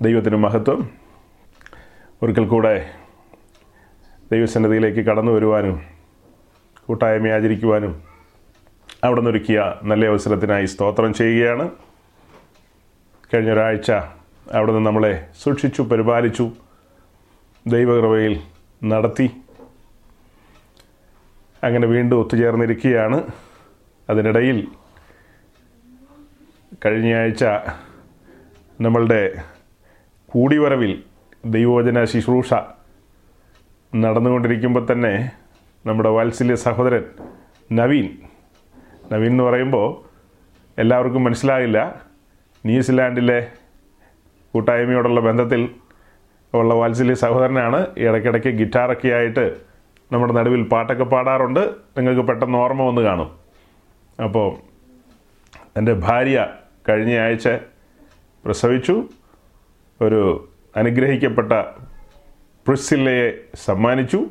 ദൈവത്തിന് മഹത്വം ഒരിക്കൽ കൂടെ ദൈവസന്നദ്ധിയിലേക്ക് കടന്നു വരുവാനും കൂട്ടായ്മ ആചരിക്കുവാനും അവിടെ നിന്നൊരുക്കിയ നല്ല അവസരത്തിനായി സ്തോത്രം ചെയ്യുകയാണ്. കഴിഞ്ഞ ഒരാഴ്ച അവിടെ നിന്ന് നമ്മളെ സൂക്ഷിച്ചു പരിപാലിച്ചു ദൈവകൃപയിൽ നടത്തി. അങ്ങനെ വീണ്ടും ഒത്തുചേർന്നിരിക്കുകയാണ്. അതിനിടയിൽ കഴിഞ്ഞ ആഴ്ച നമ്മളുടെ കൂടിവരവിൽ ദൈവവചന ശുശ്രൂഷ നടന്നുകൊണ്ടിരിക്കുമ്പോൾ തന്നെ നമ്മുടെ വാത്സല്യ സഹോദരൻ നവീൻ. നവീൻ എന്ന് പറയുമ്പോൾ എല്ലാവർക്കും മനസ്സിലാകില്ല ന്യൂസിലാൻഡിലെ കൂട്ടായ്മയോടുള്ള ബന്ധത്തിൽ ഉള്ള വാത്സല്യ സഹോദരനാണ്. ഇടയ്ക്കിടയ്ക്ക് ഗിറ്റാറൊക്കെ ആയിട്ട് നമ്മുടെ നടുവിൽ പാട്ടൊക്കെ പാടാറുണ്ട്. നിങ്ങൾക്ക് പെട്ടെന്ന് ഓർമ്മ വന്ന് കാണും. അപ്പോൾ എന്റെ ഭാര്യ കഴിഞ്ഞ ആഴ്ച പ്രസവിച്ചു. ഒരു അനുഗ്രഹിക്കപ്പെട്ട പ്രിസില്ലയെ സമ്മാനിച്ചു.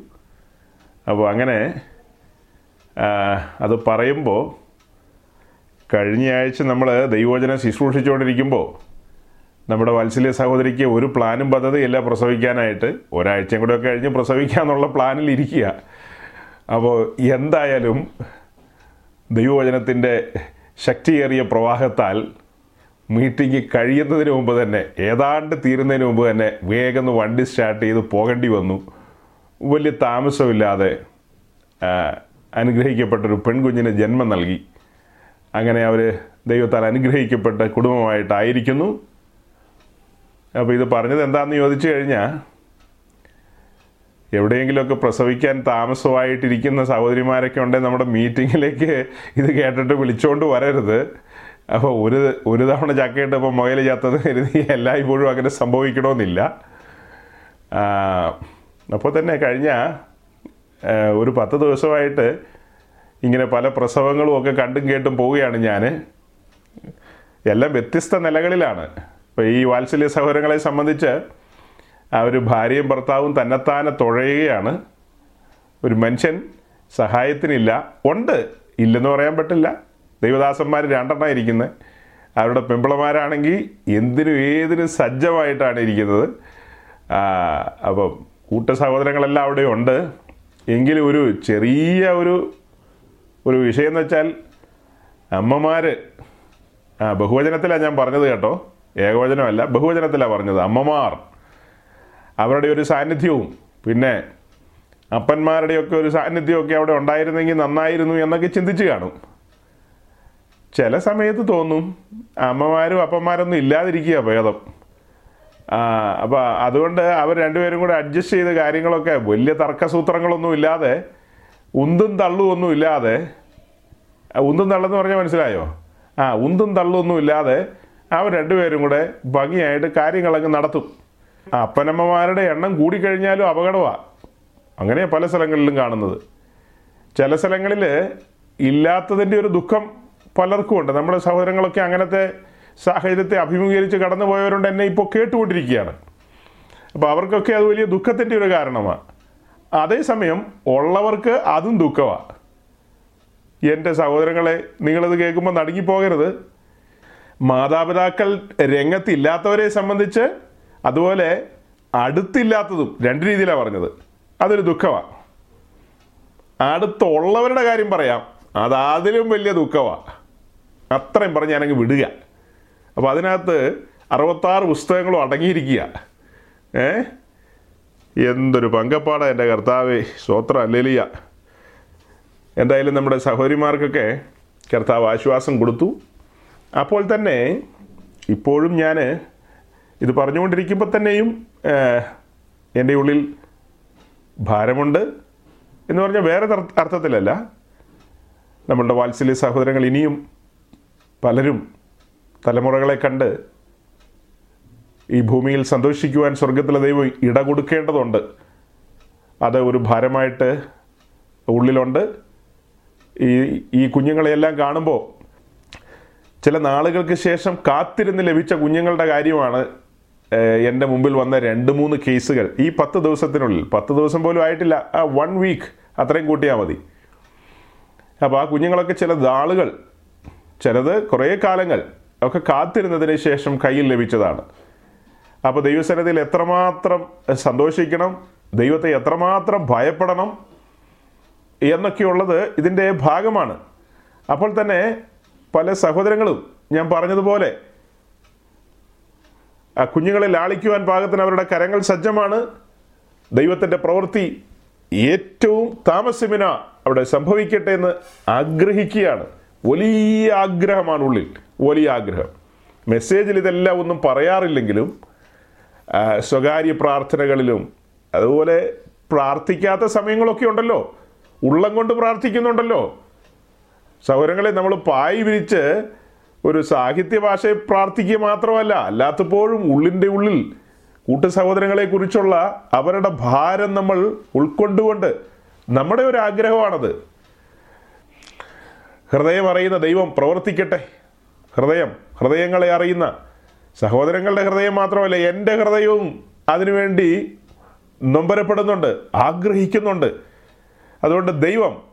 അപ്പോൾ അങ്ങനെ അത് പറയുമ്പോൾ കഴിഞ്ഞ ആഴ്ച നമ്മൾ ദൈവോചനം ശുശ്രൂഷിച്ചുകൊണ്ടിരിക്കുമ്പോൾ നമ്മുടെ വാത്സല്യ സഹോദരിക്ക് ഒരു പ്ലാനും പദ്ധതിയില്ല പ്രസവിക്കാനായിട്ട്. ഒരാഴ്ചയും കൂടെ ഒക്കെ കഴിഞ്ഞ് പ്രസവിക്കാന്നുള്ള പ്ലാനിൽ ഇരിക്കുക. അപ്പോൾ എന്തായാലും ദൈവവചനത്തിന്റെ ശക്തിയേറിയ പ്രവാഹത്താൽ മീറ്റിംഗ് കഴിയുന്നതിന് മുമ്പ് തന്നെ ഏതാണ്ട് തീരുന്നതിന് മുമ്പ് തന്നെ വേഗം വണ്ടി സ്റ്റാർട്ട് ചെയ്ത് പോകേണ്ടി വന്നു. വലിയ താമസമില്ലാതെ അനുഗ്രഹിക്കപ്പെട്ടൊരു പെൺകുഞ്ഞിന് ജന്മം നൽകി. അങ്ങനെ അവർ ദൈവത്താൽ അനുഗ്രഹിക്കപ്പെട്ട കുടുംബമായിട്ടായിരിക്കുന്നു. അപ്പോൾ ഇത് പറഞ്ഞത് എന്താണെന്ന് ചോദിച്ചു കഴിഞ്ഞാൽ എവിടെയെങ്കിലുമൊക്കെ പ്രസവിക്കാൻ താമസമായിട്ടിരിക്കുന്ന സഹോദരിമാരൊക്കെ ഉണ്ടെങ്കിൽ നമ്മുടെ മീറ്റിങ്ങിലേക്ക് ഇത് കേട്ടിട്ട് വിളിച്ചുകൊണ്ട് വരരുത്. അപ്പോൾ ഒരു ഒരു തവണ ചക്കയിട്ടപ്പോൾ മുയൽ ചത്തത് കരുതി എല്ലായ്പ്പോഴും അങ്ങനെ സംഭവിക്കണമെന്നില്ല അപ്പോൾ തന്നെ കഴിഞ്ഞ ഒരു പത്ത് ദിവസമായിട്ട് ഇങ്ങനെ പല പ്രസവങ്ങളും ഒക്കെ കണ്ടും കേട്ടും പോവുകയാണ് ഞാൻ എല്ലാം വ്യത്യസ്ത നിലകളിലാണ്. ഇപ്പോൾ ഈ വാത്സല്യ സഹോദരങ്ങളെ സംബന്ധിച്ച് ഒരു ഭാര്യയും ഭർത്താവും തന്നെത്താനെ തുഴയുകയാണ്. ഒരു മനുഷ്യൻ സഹായത്തിനില്ല. ഉണ്ട്. ഇല്ലെന്ന് പറയാൻ പറ്റില്ല. ദൈവദാസന്മാർ രണ്ടെണ്ണം ഇരിക്കുന്നത് അവരുടെ പെമ്പിളമാരാണെങ്കിൽ എന്തിനും ഏതിനും സജ്ജമായിട്ടാണ് ഇരിക്കുന്നത്. അപ്പം കൂട്ട സഹോദരങ്ങളെല്ലാം അവിടെ ഉണ്ട്. എങ്കിലും ഒരു ചെറിയ ഒരു ഒരു വിഷയം എന്ന് വെച്ചാൽ അമ്മമാർ ആ ബഹുവചനത്തിലാണ് ഞാൻ പറഞ്ഞത് കേട്ടോ. ഏകവചനമല്ല ബഹുവചനത്തിലാണ് പറഞ്ഞത്. അമ്മമാർ അവരുടെ ഒരു സാന്നിധ്യവും പിന്നെ അപ്പന്മാരുടെയൊക്കെ ഒരു സാന്നിധ്യമൊക്കെ അവിടെ ഉണ്ടായിരുന്നെങ്കിൽ നന്നായിരുന്നു എന്നൊക്കെ ചിന്തിച്ച് കാണും. ചില സമയത്ത് തോന്നും. അമ്മമാരും അപ്പന്മാരൊന്നും ഇല്ലാതിരിക്കുക ഭേദം. അപ്പോൾ അതുകൊണ്ട് അവർ രണ്ടുപേരും കൂടെ അഡ്ജസ്റ്റ് ചെയ്ത കാര്യങ്ങളൊക്കെ വലിയ തർക്കസൂത്രങ്ങളൊന്നും ഇല്ലാതെ ഉന്തും തള്ളും ഒന്നും ഇല്ലാതെ ഉന്തും തള്ളെന്ന് പറഞ്ഞാൽ മനസ്സിലായോ? ആ ഉന്തും തള്ളൊന്നും ഇല്ലാതെ അവർ രണ്ടുപേരും കൂടെ ഭംഗിയായിട്ട് കാര്യങ്ങളൊക്കെ നടത്തും. അപ്പനമ്മമാരുടെ എണ്ണം കൂടിക്കഴിഞ്ഞാലും അപകടമാണ് അങ്ങനെയാണ് പല സ്ഥലങ്ങളിലും കാണുന്നത്. ചില സ്ഥലങ്ങളിൽ ഇല്ലാത്തതിന്റെ ഒരു ദുഃഖം പലർക്കും ഉണ്ട്. നമ്മുടെ സഹോദരങ്ങളൊക്കെ അങ്ങനത്തെ സാഹചര്യത്തെ അഭിമുഖീകരിച്ച് കടന്നു പോയവരുണ്ട് എന്നെ ഇപ്പോൾ കേട്ടുകൊണ്ടിരിക്കുകയാണ്. അപ്പോൾ അവർക്കൊക്കെ അത് വലിയ ദുഃഖത്തിന്റെ ഒരു കാരണമാണ് അതേസമയം ഉള്ളവർക്ക് അതും ദുഃഖമാണ് എന്റെ സഹോദരങ്ങളെ നിങ്ങളിത് കേൾക്കുമ്പോൾ നടുങ്ങിപ്പോകരുത്. മാതാപിതാക്കൾ രംഗത്തില്ലാത്തവരെ സംബന്ധിച്ച് അതുപോലെ അടുത്തില്ലാത്തതും രണ്ട് രീതിയിലാണ് പറഞ്ഞത്. അതൊരു ദുഃഖമാണ് അടുത്തുള്ളവരുടെ കാര്യം പറയാം. അത് വലിയ ദുഃഖമാണ് അത്രയും പറഞ്ഞ് ഞാനങ്ങ് വിടുക. അപ്പോൾ അതിനകത്ത് അറുപത്താറ് പുസ്തകങ്ങളും അടങ്ങിയിരിക്കുക. ഏ? എന്തൊരു പങ്കപ്പാട എന്റെ കർത്താവേ സ്വോത്ര അല്ലേലിയ എന്തായാലും നമ്മുടെ സഹോദരിമാർക്കൊക്കെ കർത്താവ് ആശ്വാസം കൊടുത്തു. അപ്പോൾ തന്നെ ഇപ്പോഴും ഞാൻ ഇത് പറഞ്ഞുകൊണ്ടിരിക്കുമ്പോൾ തന്നെയും എന്റെ ഉള്ളിൽ ഭാരമുണ്ട് എന്ന് പറഞ്ഞാൽ വേറെ അർത്ഥത്തിലല്ല. നമ്മളുടെ വാത്സല്യ സഹോദരങ്ങൾ ഇനിയും പലരും തലമുറകളെ കണ്ട് ഈ ഭൂമിയിൽ സന്തോഷിക്കുവാൻ സ്വർഗത്തിലെ ദൈവം ഇട കൊടുക്കേണ്ടതുണ്ട്. അത് ഒരു ഭാരമായിട്ട് ഉള്ളിലുണ്ട്. ഈ ഈ കുഞ്ഞുങ്ങളെയെല്ലാം കാണുമ്പോൾ ചില നാളുകൾക്ക് ശേഷം കാത്തിരുന്ന് ലഭിച്ച കുഞ്ഞുങ്ങളുടെ കാര്യമാണ് എന്റെ മുമ്പിൽ വന്ന രണ്ട് മൂന്ന് കേസുകൾ. ഈ പത്ത് ദിവസത്തിനുള്ളിൽ പത്ത് ദിവസം പോലും ആയിട്ടില്ല ആ വൺ വീക്ക് അത്രയും കൂട്ടിയാൽ മതി. അപ്പോൾ ആ കുഞ്ഞുങ്ങളൊക്കെ ചില നാളുകൾ ചിലത് കുറേ കാലങ്ങൾ ഒക്കെ കാത്തിരുന്നതിന് ശേഷം കയ്യിൽ ലഭിച്ചതാണ്. അപ്പോൾ ദൈവസന്നിധിയിൽ എത്രമാത്രം സന്തോഷിക്കണം ദൈവത്തെ എത്രമാത്രം ഭയപ്പെടണം എന്നൊക്കെയുള്ളത് ഇതിന്റെ ഭാഗമാണ്. അപ്പോൾ തന്നെ പല സഹോദരങ്ങളും ഞാൻ പറഞ്ഞതുപോലെ ആ കുഞ്ഞുങ്ങളെ ലാളിക്കുവാൻ പാകത്തിന് അവരുടെ കരങ്ങൾ സജ്ജമാണ്. ദൈവത്തിന്റെ പ്രവൃത്തി ഏറ്റവും താമസമിന അവിടെ സംഭവിക്കട്ടെ എന്ന് ആഗ്രഹിക്കുകയാണ്. വലിയ ആഗ്രഹമാണ് ഉള്ളിൽ വലിയ ആഗ്രഹം. മെസ്സേജിൽ ഇതെല്ലാം ഒന്നും പറയാറില്ലെങ്കിലും സ്വകാര്യ പ്രാർത്ഥനകളിലും അതുപോലെ പ്രാർത്ഥിക്കാത്ത സമയങ്ങളൊക്കെ ഉണ്ടല്ലോ. ഉള്ളം കൊണ്ട് പ്രാർത്ഥിക്കുന്നുണ്ടല്ലോ. സൗരങ്ങളെ നമ്മൾ പായി വിരിച്ച് ഒരു സാഹിത്യ ഭാഷയെ പ്രാർത്ഥിക്കുക മാത്രമല്ല അല്ലാത്തപ്പോഴും ഉള്ളിന്റെ ഉള്ളിൽ കൂട്ടു സഹോദരങ്ങളെ കുറിച്ചുള്ള അവരുടെ ഭാരം നമ്മൾ ഉൾക്കൊണ്ടുകൊണ്ട് നമ്മുടെ ഒരു ആഗ്രഹമാണത്. ഹൃദയം അറിയുന്ന ദൈവം പ്രവർത്തിക്കട്ടെ. ഹൃദയം ഹൃദയങ്ങളെ അറിയുന്ന സഹോദരങ്ങളുടെ ഹൃദയം മാത്രമല്ല എന്റെ ഹൃദയവും അതിനുവേണ്ടി നൊമ്പരപ്പെടുന്നുണ്ട് ആഗ്രഹിക്കുന്നുണ്ട്. അതുകൊണ്ട് ദൈവം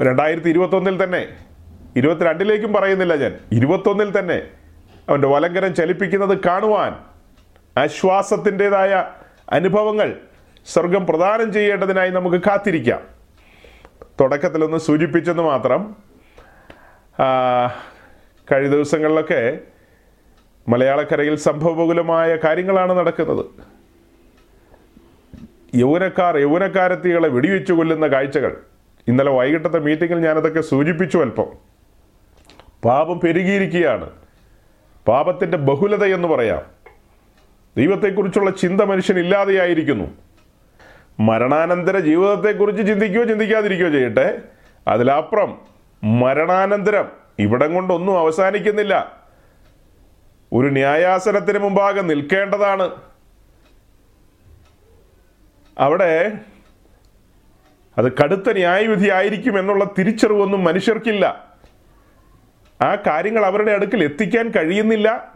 രണ്ടായിരത്തി ഇരുപത്തൊന്നിൽ തന്നെ ഇരുപത്തിരണ്ടിലേക്കും പറയുന്നില്ല ഞാൻ ഇരുപത്തൊന്നിൽ തന്നെ അവന്റെ വലങ്കരം ചലിപ്പിക്കുന്നത് കാണുവാൻ ആശ്വാസത്തിന്റെതായ അനുഭവങ്ങൾ സ്വർഗം പ്രദാനം ചെയ്യേണ്ടതിനായി നമുക്ക് കാത്തിരിക്കാം. തുടക്കത്തിലൊന്ന് സൂചിപ്പിച്ചെന്ന് മാത്രം കഴിഞ്ഞ ദിവസങ്ങളിലൊക്കെ മലയാളക്കരയിൽ സംഭവബഹുലമായ കാര്യങ്ങളാണ് നടക്കുന്നത്. യൗവനക്കാർ യൗവനക്കാരത്തികളെ വെടിവെച്ചു കൊല്ലുന്ന കാഴ്ചകൾ. ഇന്നലെ വൈകിട്ടത്തെ മീറ്റിങ്ങിൽ ഞാനതൊക്കെ സൂചിപ്പിച്ചു അല്പം. പാപം പെരുകിയിരിക്കുകയാണ്. പാപത്തിന്റെ ബഹുലത എന്ന് പറയാം. ദൈവത്തെക്കുറിച്ചുള്ള ചിന്ത മനുഷ്യൻ ഇല്ലാതെയായിരിക്കുന്നു മരണാനന്തര ജീവിതത്തെക്കുറിച്ച് ചിന്തിക്കുകയോ ചിന്തിക്കാതിരിക്കുകയോ ചെയ്യട്ടെ. അതിലപ്പുറം മരണാനന്തരം ഇവിടം കൊണ്ടൊന്നും അവസാനിക്കുന്നില്ല. ഒരു ന്യായാസനത്തിന് മുമ്പാകെ നിൽക്കേണ്ടതാണ്. അവിടെ അത് കടുത്ത ന്യായവിധി ആയിരിക്കും എന്നുള്ള തിരിച്ചറിവൊന്നും മനുഷ്യർക്കില്ല. ആ കാര്യങ്ങൾ അവരുടെ അടുക്കിൽ എത്തിക്കാൻ കഴിയുന്നില്ല.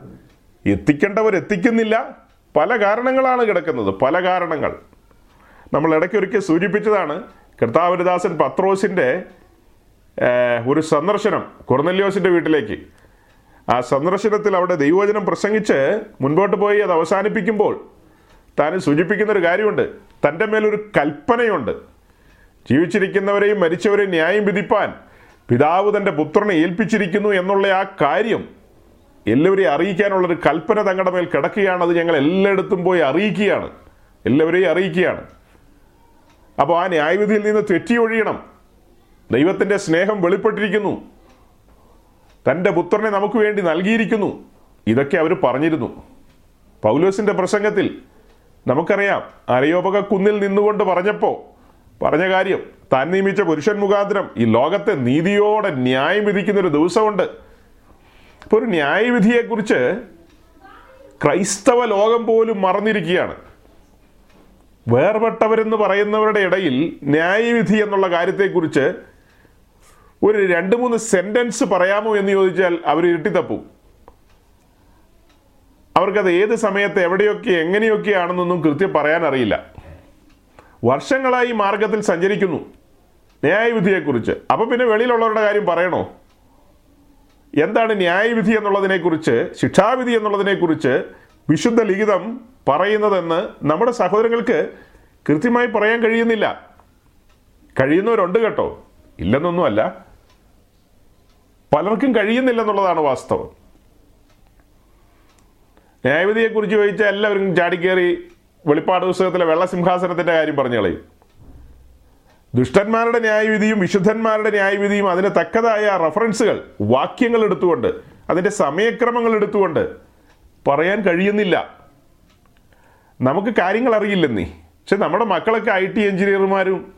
എത്തിക്കേണ്ടവർ എത്തിക്കുന്നില്ല. പല കാരണങ്ങളാണ് കിടക്കുന്നത്. പല കാരണങ്ങൾ. നമ്മൾ ഇടയ്ക്കൊരിക്കൽ സൂചിപ്പിച്ചതാണ് കർത്താവരദാസൻ പത്രോസിന്റെ ഒരു സന്ദർശനം കൊർന്നല്യോസിന്റെ വീട്ടിലേക്ക്. ആ സന്ദർശനത്തിൽ അവിടെ ദൈവവചനം പ്രസംഗിച്ച് മുൻപോട്ട് പോയി അത് അവസാനിപ്പിക്കുമ്പോൾ താൻ സൂചിപ്പിക്കുന്ന ഒരു കാര്യമുണ്ട്. തന്റെ മേലൊരു കൽപ്പനയുണ്ട്. ജീവിച്ചിരിക്കുന്നവരെയും മരിച്ചവരെയും ന്യായം വിധിപ്പാൻ പിതാവ് തന്റെ പുത്രനെ ഏൽപ്പിച്ചിരിക്കുന്നു എന്നുള്ള ആ കാര്യം എല്ലാവരെയും അറിയിക്കാനുള്ളൊരു കൽപ്പന തങ്ങളുടെ മേൽ കിടക്കുകയാണ്. അത് ഞങ്ങൾ എല്ലായിടത്തും പോയി അറിയിക്കുകയാണ്. എല്ലാവരെയും അറിയിക്കുകയാണ്. അപ്പോൾ ആ ന്യായവിധിയിൽ നിന്ന് തെറ്റി ഒഴിയണം. ദൈവത്തിന്റെ സ്നേഹം വെളിപ്പെട്ടിരിക്കുന്നു. തന്റെ പുത്രനെ നമുക്ക് വേണ്ടി നൽകിയിരിക്കുന്നു. ഇതൊക്കെ അവർ പറഞ്ഞിരുന്നു. പൗലോസിന്റെ പ്രസംഗത്തിൽ നമുക്കറിയാം അരയോപക കുന്നിൽ നിന്നുകൊണ്ട് പറഞ്ഞപ്പോൾ പറഞ്ഞ കാര്യം താൻ നിയമിച്ച പുരുഷൻ മുഖാന്തരം ഈ ലോകത്തെ നീതിയോടെ ന്യായം വിധിക്കുന്നൊരു ദിവസമുണ്ട്. ഇപ്പോൾ ഒരു ന്യായവിധിയെക്കുറിച്ച് ക്രൈസ്തവ ലോകം പോലും മറന്നിരിക്കുകയാണ്. വേർപെട്ടവരെന്ന് പറയുന്നവരുടെ ഇടയിൽ ന്യായവിധി എന്നുള്ള കാര്യത്തെക്കുറിച്ച് ഒരു രണ്ട് മൂന്ന് സെന്റൻസ് പറയാമോ എന്ന് ചോദിച്ചാൽ അവർ ഇരുട്ടിത്തപ്പും. അവർക്കത് ഏത് സമയത്ത് എവിടെയൊക്കെ എങ്ങനെയൊക്കെയാണെന്നൊന്നും കൃത്യം പറയാൻ അറിയില്ല. വർഷങ്ങളായി മാർഗത്തിൽ സഞ്ചരിക്കുന്നു ന്യായവിധിയെക്കുറിച്ച്. അപ്പൊ പിന്നെ വെളിയിലുള്ളവരുടെ കാര്യം പറയണോ? എന്താണ് ന്യായവിധി എന്നുള്ളതിനെക്കുറിച്ച് ശിക്ഷാവിധി എന്നുള്ളതിനെക്കുറിച്ച് വിശുദ്ധ ലിഖിതം പറയുന്നതെന്ന് നമ്മുടെ സഹോദരങ്ങൾക്ക് കൃത്യമായി പറയാൻ കഴിയുന്നില്ല. കഴിയുന്നവരുണ്ട് കേട്ടോ. ഇല്ലെന്നൊന്നുമല്ല. പലർക്കും കഴിയുന്നില്ലെന്നുള്ളതാണ് വാസ്തവം. ന്യായവിധിയെക്കുറിച്ച് ചോദിച്ചാൽ എല്ലാവരും ചാടിക്കേറി വെളിപ്പാട് പുസ്തകത്തിലെ വെള്ളസിംഹാസനത്തിന്റെ കാര്യം പറഞ്ഞു കളയും. ദുഷ്ടന്മാരുടെ ന്യായവിധിയും വിശുദ്ധന്മാരുടെ ന്യായവിധിയും അതിന് തക്കതായ റഫറൻസുകൾ വാക്യങ്ങൾ എടുത്തുകൊണ്ട് അതിന്റെ സമയക്രമങ്ങൾ എടുത്തുകൊണ്ട് പറയാൻ കഴിയുന്നില്ല. നമുക്ക് കാര്യങ്ങൾ അറിയില്ലെന്നേ. പക്ഷെ നമ്മുടെ മക്കളൊക്കെ ഐ ടി എഞ്ചിനീയർമാരും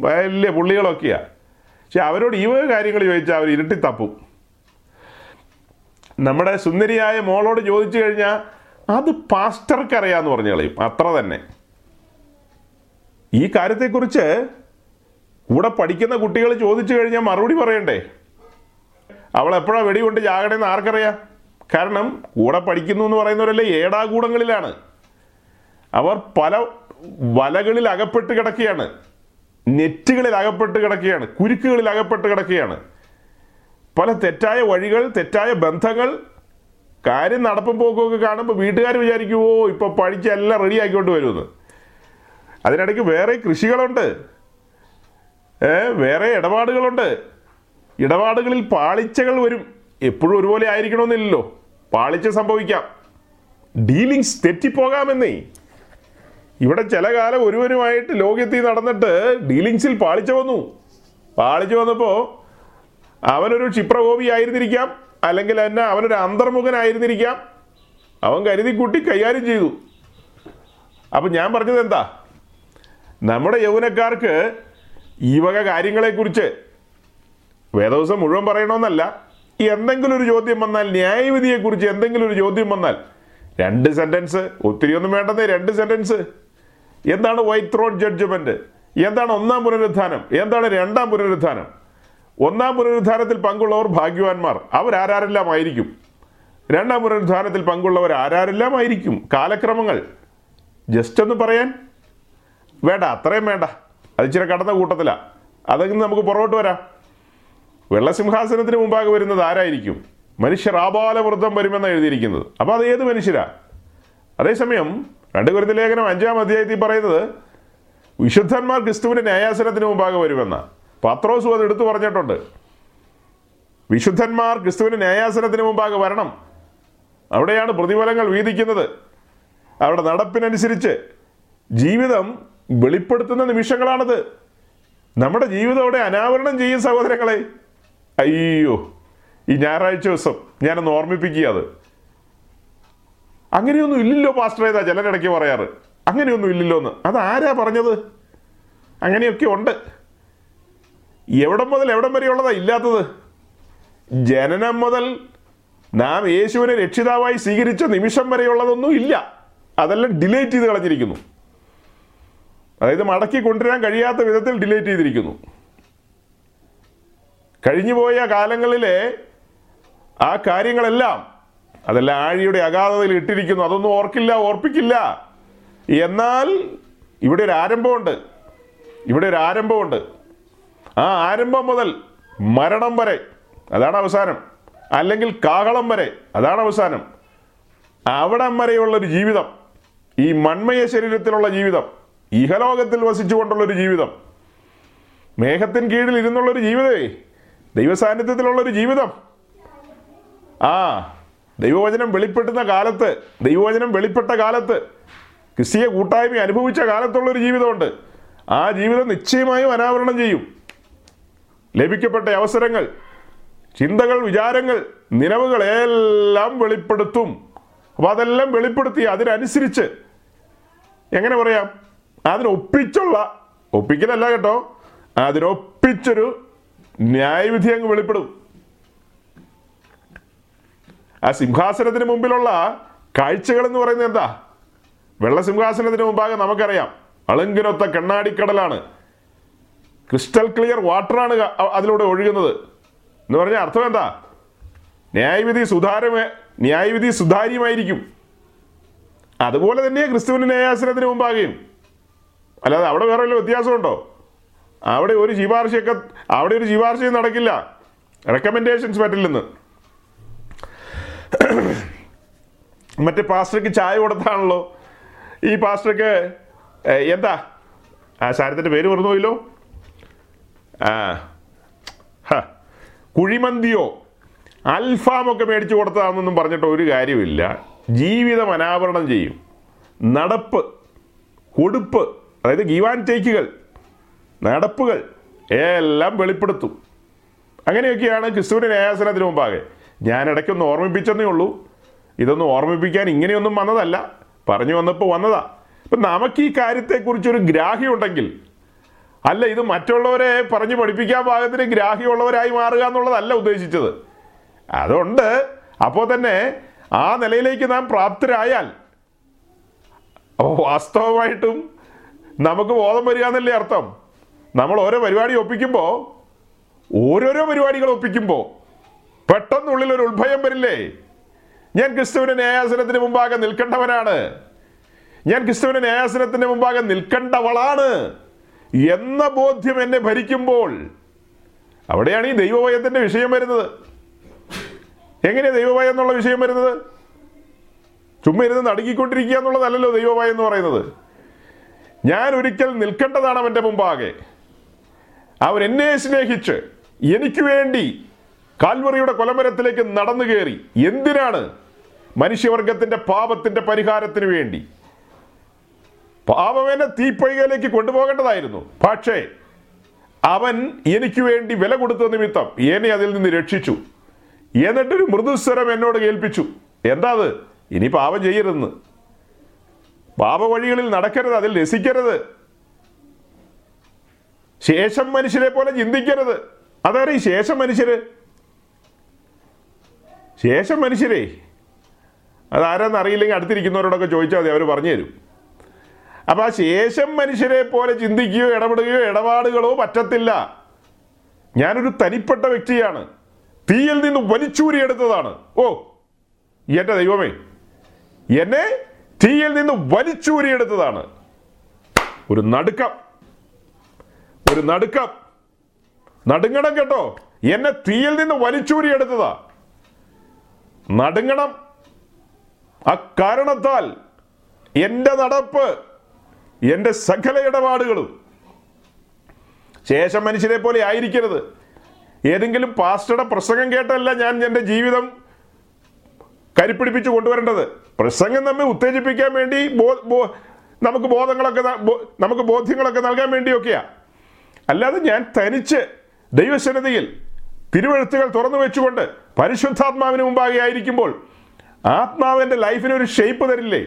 വലിയ പുള്ളികളൊക്കെയാണ് പക്ഷെ അവരോട് ഈ കാര്യങ്ങൾ ചോദിച്ചാൽ അവർ ഇരുട്ടി തപ്പും. നമ്മുടെ സുന്ദരിയായ മോളോട് ചോദിച്ചു കഴിഞ്ഞാൽ അത് പാസ്റ്റർക്ക് അറിയാമെന്ന് പറഞ്ഞു കളയും അത്ര തന്നെ. ഈ കാര്യത്തെക്കുറിച്ച് കൂടെ പഠിക്കുന്ന കുട്ടികൾ ചോദിച്ചു കഴിഞ്ഞാൽ മറുപടി പറയണ്ടേ? അവൾ എപ്പോഴാണ് വെടികൊണ്ട് ചാകണേന്ന് ആർക്കറിയാം? കാരണം കൂടെ പഠിക്കുന്നു എന്ന് പറയുന്നവരല്ലേ ഏടാകൂടങ്ങളിലാണ് അവർ പല വലകളിൽ അകപ്പെട്ട് കിടക്കുകയാണ്. നെറ്റുകളിൽ അകപ്പെട്ട് കിടക്കുകയാണ്. കുരുക്കുകളിൽ അകപ്പെട്ട് കിടക്കുകയാണ്. പല തെറ്റായ വഴികൾ തെറ്റായ ബന്ധങ്ങൾ കാര്യം നടപ്പും പോക്കുമൊക്കെ കാണുമ്പോൾ വീട്ടുകാർ വിചാരിക്കുമോ ഇപ്പോൾ പഠിച്ച് എല്ലാം റെഡിയാക്കിക്കൊണ്ട് വരുമെന്ന്. അതിനിടയ്ക്ക് വേറെ കൃഷികളുണ്ട്. വേറെ ഇടപാടുകളുണ്ട്. ഇടപാടുകളിൽ പാളിച്ചകൾ വരും. എപ്പോഴും ഒരുപോലെ ആയിരിക്കണമെന്നില്ലല്ലോ. പാളിച്ച സംഭവിക്കാം. ഡീലിങ്സ് തെറ്റിപ്പോകാമെന്നേ. ഇവിടെ ചില കാലം ഒരുവനുമായിട്ട് ലോകത്തിൽ നടന്നിട്ട് ഡീലിങ്സിൽ പാളിച്ച വന്നു. പാളിച്ചു വന്നപ്പോൾ അവനൊരു ക്ഷിപ്രകോപി ആയിരുന്നിരിക്കാം അല്ലെങ്കിൽ തന്നെ അവനൊരു അന്തർമുഖനായിരുന്നിരിക്കാം. അവൻ കരുതി കൂട്ടി കൈകാര്യം ചെയ്തു. അപ്പം ഞാൻ പറഞ്ഞത് എന്താ? നമ്മുടെ യൗവനക്കാർക്ക് ഈ വക കാര്യങ്ങളെക്കുറിച്ച് വേദവസം മുഴുവൻ പറയണമെന്നല്ല. എന്തെങ്കിലും ഒരു ചോദ്യം വന്നാൽ ന്യായവിധിയെക്കുറിച്ച് എന്തെങ്കിലും ഒരു ചോദ്യം വന്നാൽ രണ്ട് സെന്റൻസ് ഒത്തിരി ഒന്നും വേണ്ടെന്നേ രണ്ട് സെന്റൻസ് എന്താണ് വൈറ്റ് ത്രോട്ട് ജഡ്ജ്മെന്റ്? എന്താണ് ഒന്നാം പുനരുദ്ധാനം എന്താണ് രണ്ടാം പുനരുദ്ധാനം ഒന്നാം പുനരുദ്ധാനത്തിൽ പങ്കുള്ളവർ ഭാഗ്യവാന്മാർ. അവരാരെല്ലാം ആയിരിക്കും രണ്ടാം പുനരുദ്ധാനത്തിൽ പങ്കുള്ളവർ ആരാരെല്ലാം ആയിരിക്കും കാലക്രമങ്ങൾ. ജസ്റ്റ് ഒന്ന് പറയാൻ. വേണ്ട അത്രയും വേണ്ട. അത് ഇച്ചിരി കടന്ന കൂട്ടത്തിലാണ് അതെങ്കിൽ നമുക്ക് പുറകോട്ട് വരാം? വെള്ളസിംഹാസനത്തിന് മുമ്പാകെ വരുന്നത് ആരായിരിക്കും? മനുഷ്യർ ആപാലവൃദ്ധം വരുമെന്നാണ് എഴുതിയിരിക്കുന്നത്. അപ്പോൾ അത് ഏത് മനുഷ്യരാ? അതേസമയം രണ്ട് കുരുത്തി ലേഖനം അഞ്ചാം അധ്യായത്തിൽ പറയുന്നത് വിശുദ്ധന്മാർ ക്രിസ്തുവിന്റെ ന്യായാസനത്തിന് മുമ്പാകെ വരുമെന്ന. പത്രോസും അത് എടുത്തു പറഞ്ഞിട്ടുണ്ട്. വിശുദ്ധന്മാർ ക്രിസ്തുവിന്റെ ന്യായാസനത്തിന് മുമ്പാകെ വരണം. അവിടെയാണ് പ്രതിഫലങ്ങൾ വീതിക്കുന്നത്. അവരുടെ നടപ്പിനനുസരിച്ച് ജീവിതം വെളിപ്പെടുത്തുന്ന നിമിഷങ്ങളാണത്. നമ്മുടെ ജീവിതം അവിടെ അനാവരണം ചെയ്യും സഹോദരങ്ങളെ. അയ്യോ ഈ ഞായറാഴ്ച ദിവസം ഞാനൊന്ന് ഓർമ്മിപ്പിക്കുക അത്. അങ്ങനെയൊന്നും ഇല്ലല്ലോ പാസ്റ്റർ ഏതാ ചിലരിടയ്ക്ക് പറയാറ്. അങ്ങനെയൊന്നും ഇല്ലല്ലോ എന്ന് അതാരാ പറഞ്ഞത്? അങ്ങനെയൊക്കെ ഉണ്ട്. എവിടം മുതൽ എവിടം ഉള്ളതാ ഇല്ലാത്തത്? ജനനം മുതൽ നാം യേശുവിനെ രക്ഷിതാവായി സ്വീകരിച്ച നിമിഷം വരെയുള്ളതൊന്നും ഇല്ല. അതെല്ലാം ഡിലേറ്റ് ചെയ്ത് കളഞ്ഞിരിക്കുന്നു. അതായത് മടക്കി കൊണ്ടുവരാൻ കഴിയാത്ത വിധത്തിൽ ഡിലേറ്റ് ചെയ്തിരിക്കുന്നു. കഴിഞ്ഞുപോയ കാലങ്ങളിലെ ആ കാര്യങ്ങളെല്ലാം അതെല്ലാം ആഴിയുടെ അഗാധതയിൽ ഇട്ടിരിക്കുന്നു. അതൊന്നും ഓർക്കില്ല ഓർപ്പിക്കില്ല. എന്നാൽ ഇവിടെ ഒരു ആരംഭമുണ്ട്. ഇവിടെ ഒരു ആരംഭമുണ്ട്. ആ ആരംഭം മുതൽ മരണം വരെ അതാണ് അവസാനം. അല്ലെങ്കിൽ കാഹളം വരെ അതാണ് അവസാനം. അവിടം വരെയുള്ളൊരു ജീവിതം ഈ മൺമയ ശരീരത്തിലുള്ള ജീവിതം ഇഹലോകത്തിൽ വസിച്ചുകൊണ്ടുള്ളൊരു ജീവിതം മേഘത്തിൻ കീഴിൽ ഇരുന്നുള്ളൊരു ജീവിതമേ ദൈവസാന്നിധ്യത്തിലുള്ളൊരു ജീവിതം. ആ ദൈവവചനം വെളിപ്പെടുന്ന കാലത്ത് ദൈവവചനം വെളിപ്പെട്ട കാലത്ത് ക്രിസ്തീയ കൂട്ടായ്മ അനുഭവിച്ച കാലത്തുള്ളൊരു ജീവിതമുണ്ട്. ആ ജീവിതം നിശ്ചയമായും അനാവരണം ചെയ്യും. ലഭിക്കപ്പെട്ട അവസരങ്ങൾ ചിന്തകൾ വിചാരങ്ങൾ നിലവുകൾ എല്ലാം വെളിപ്പെടുത്തും. അപ്പോൾ അതെല്ലാം വെളിപ്പെടുത്തി അതിനനുസരിച്ച് എങ്ങനെ പറയാം? അതിനൊപ്പിച്ചുള്ള ഒപ്പിക്കലല്ല കേട്ടോ അതിനൊപ്പിച്ചൊരു ന്യായവിധി അങ്ങ് വെളിപ്പെടും. ആ സിംഹാസനത്തിന് മുമ്പിലുള്ള കാഴ്ചകൾ എന്ന് പറയുന്നത് എന്താ? വെള്ളസിംഹാസനത്തിന് മുമ്പാകെ നമുക്കറിയാം. അളുങ്കിനൊത്ത കണ്ണാടിക്കടലാണ്. ക്രിസ്റ്റൽ ക്ലിയർ വാട്ടറാണ് അതിലൂടെ ഒഴുകുന്നത്. എന്ന് പറഞ്ഞാൽ അർത്ഥം എന്താ? ന്യായവിധി സുതാര്യമേ ന്യായവിധി സുതാര്യമായിരിക്കും. അതുപോലെ തന്നെ ക്രിസ്തുവിന്റെ ന്യായാസനത്തിന് മുമ്പാകെയും. അല്ലാതെ അവിടെ വേറെ വല്ല വ്യത്യാസമുണ്ടോ? അവിടെ ഒരു ശിപാർശയൊക്കെ അവിടെ ഒരു ശിപാർശയും നടക്കില്ല. റെക്കമെൻഡേഷൻസ് പറ്റില്ലെന്ന്. മറ്റേ പാസ്റ്റർക്ക് ചായ കൊടുത്താണല്ലോ. ഈ പാസ്റ്റർക്ക് എന്താ? ആ ശാരത്തിന്റെ പേര് മറന്നുപോയില്ലോ ആ ഹ, കുഴിമന്തിയോ അൽഫാമൊക്കെ മേടിച്ചു കൊടുത്തതാണെന്നൊന്നും പറഞ്ഞിട്ട് ഒരു കാര്യമില്ല. ജീവിതം അനാവരണം ചെയ്യും. നടപ്പ് കൊടുപ്പ് അതായത് ഗീവാൻ ടേക്കുകൾ നടപ്പുകൾ എല്ലാം വെളിപ്പെടുത്തും. അങ്ങനെയൊക്കെയാണ് ക്രിസ്തുവിന്റെ ന്യായാസനത്തിന് മുമ്പാകെ. ഞാൻ ഇടയ്ക്കൊന്ന് ഓർമ്മിപ്പിച്ചെന്നേ ഉള്ളൂ. ഇതൊന്നും ഓർമ്മിപ്പിക്കാൻ ഇങ്ങനെയൊന്നും വന്നതല്ല. പറഞ്ഞു വന്നപ്പോൾ വന്നതാ. അപ്പം നമുക്ക് ഈ കാര്യത്തെക്കുറിച്ചൊരു ഗ്രാഹ്യമുണ്ടെങ്കിൽ അല്ല ഇത് മറ്റുള്ളവരെ പറഞ്ഞു പഠിപ്പിക്കാൻ പാകത്തിന് ഗ്രാഹ്യമുള്ളവരായി മാറുക എന്നുള്ളതല്ല ഉദ്ദേശിച്ചത്. അതുകൊണ്ട് അപ്പോൾ തന്നെ ആ നിലയിലേക്ക് നാം പ്രാപ്തരായാൽ അപ്പോൾ വാസ്തവമായിട്ടും നമുക്ക് ബോധം വരിക എന്നല്ലേ അർത്ഥം? നമ്മൾ ഓരോ പരിപാടി ഒപ്പിക്കുമ്പോൾ ഓരോരോ പരിപാടികൾ ഒപ്പിക്കുമ്പോൾ പെട്ടെന്നുള്ളിൽ ഒരു ഉത്ഭയം വരില്ലേ? ഞാൻ ക്രിസ്തുവിന്റെ ന്യായാസനത്തിന് മുമ്പാകെ നിൽക്കേണ്ടവനാണ്. ഞാൻ ക്രിസ്തുവിന്റെ ന്യായാസനത്തിന്റെ മുമ്പാകെ നിൽക്കേണ്ടവളാണ് എന്ന ബോധ്യം എന്നെ ഭരിക്കുമ്പോൾ അവിടെയാണ് ഈ ദൈവഭയത്തിന്റെ വിഷയം വരുന്നത്. എങ്ങനെയാ ദൈവഭയം എന്നുള്ള വിഷയം വരുന്നത്? ചുമ്മാ ഇരുന്ന് നടുക്കിക്കൊണ്ടിരിക്കുക എന്നുള്ളതല്ലല്ലോ ദൈവഭയം എന്ന് പറയുന്നത്. ഞാൻ ഒരിക്കൽ നിൽക്കേണ്ടതാണ് അവന്റെ മുമ്പാകെ. അവൻ എന്നെ സ്നേഹിച്ച് എനിക്ക് വേണ്ടി കാൽവറിയുടെ കൊലമരത്തിലേക്ക് നടന്നു കയറി. എന്തിനാണ് മനുഷ്യവർഗത്തിന്റെ പാപത്തിന്റെ പരിഹാരത്തിന് വേണ്ടി? പാപമെന്നെ തീപ്പഴികയിലേക്ക് കൊണ്ടുപോകേണ്ടതായിരുന്നു. പക്ഷേ അവൻ എനിക്ക് വേണ്ടി വില കൊടുത്ത നിമിത്തം എന്നെ അതിൽ നിന്ന് രക്ഷിച്ചു. എന്നിട്ടൊരു മൃദുസ്വരം എന്നോട് കേൾപ്പിച്ചു. എന്താ അത്? ഇനി പാപം ചെയ്യരുതെന്ന്. പാപവഴികളിൽ നടക്കരുത് അതിൽ രസിക്കരുത്. ശേഷം മനുഷ്യരെ പോലെ ചിന്തിക്കരുത്. അതാരീ ഈ ശേഷം മനുഷ്യര്? ശേഷം മനുഷ്യരെ അതാരാന്ന് അറിയില്ലെങ്കിൽ അടുത്തിരിക്കുന്നവരോടൊക്കെ ചോദിച്ചാൽ മതി അവർ പറഞ്ഞു തരും. അപ്പോൾ ആ ശേഷം മനുഷ്യരെ പോലെ ചിന്തിക്കുകയോ ഇടപെടുകയോ ഇടപാടുകളോ പറ്റത്തില്ല. ഞാനൊരു തനിപ്പെട്ട വ്യക്തിയാണ്. തീയിൽ നിന്ന് വലിച്ചൂരിയെടുത്തതാണ് ഓ എന്റെ ദൈവമേ. എന്നെ തീയിൽ നിന്ന് വലിച്ചൂരിയെടുത്തതാണ് ഒരു നടുക്കം. ഒരു നടുക്കം. നടുങ്ങണം കേട്ടോ. എന്നെ തീയിൽ നിന്ന് വലിച്ചൂരിയെടുത്തതാ നടുങ്ങണം. അക്കാരണത്താൽ എന്റെ നടപ്പ് എന്റെ സകല ഇടപാടുകളും. ശേഷം മനുഷ്യരെ പോലെ ആയിരിക്കരുത്. ഏതെങ്കിലും പാസ്റ്ററുടെ പ്രസംഗം കേട്ടല്ല ഞാൻ എന്റെ ജീവിതം കരിപ്പിടിപ്പിച്ച് കൊണ്ടുവരേണ്ടത്. പ്രസംഗം നമ്മെ ഉത്തേജിപ്പിക്കാൻ വേണ്ടി നമുക്ക് ബോധങ്ങളൊക്കെ നമുക്ക് ബോധ്യങ്ങളൊക്കെ നൽകാൻ വേണ്ടിയൊക്കെയാ. അല്ലാതെ ഞാൻ തനിച്ച് ദൈവസന്നിധിയിൽ തിരുവഴുത്തുകൾ തുറന്നു വെച്ചുകൊണ്ട് പരിശുദ്ധാത്മാവിന് മുമ്പാകെ ആയിരിക്കുമ്പോൾ ആത്മാവ് എന്റെ ലൈഫിന് ഒരു ഷെയ്പ്പ് തരില്ലേ?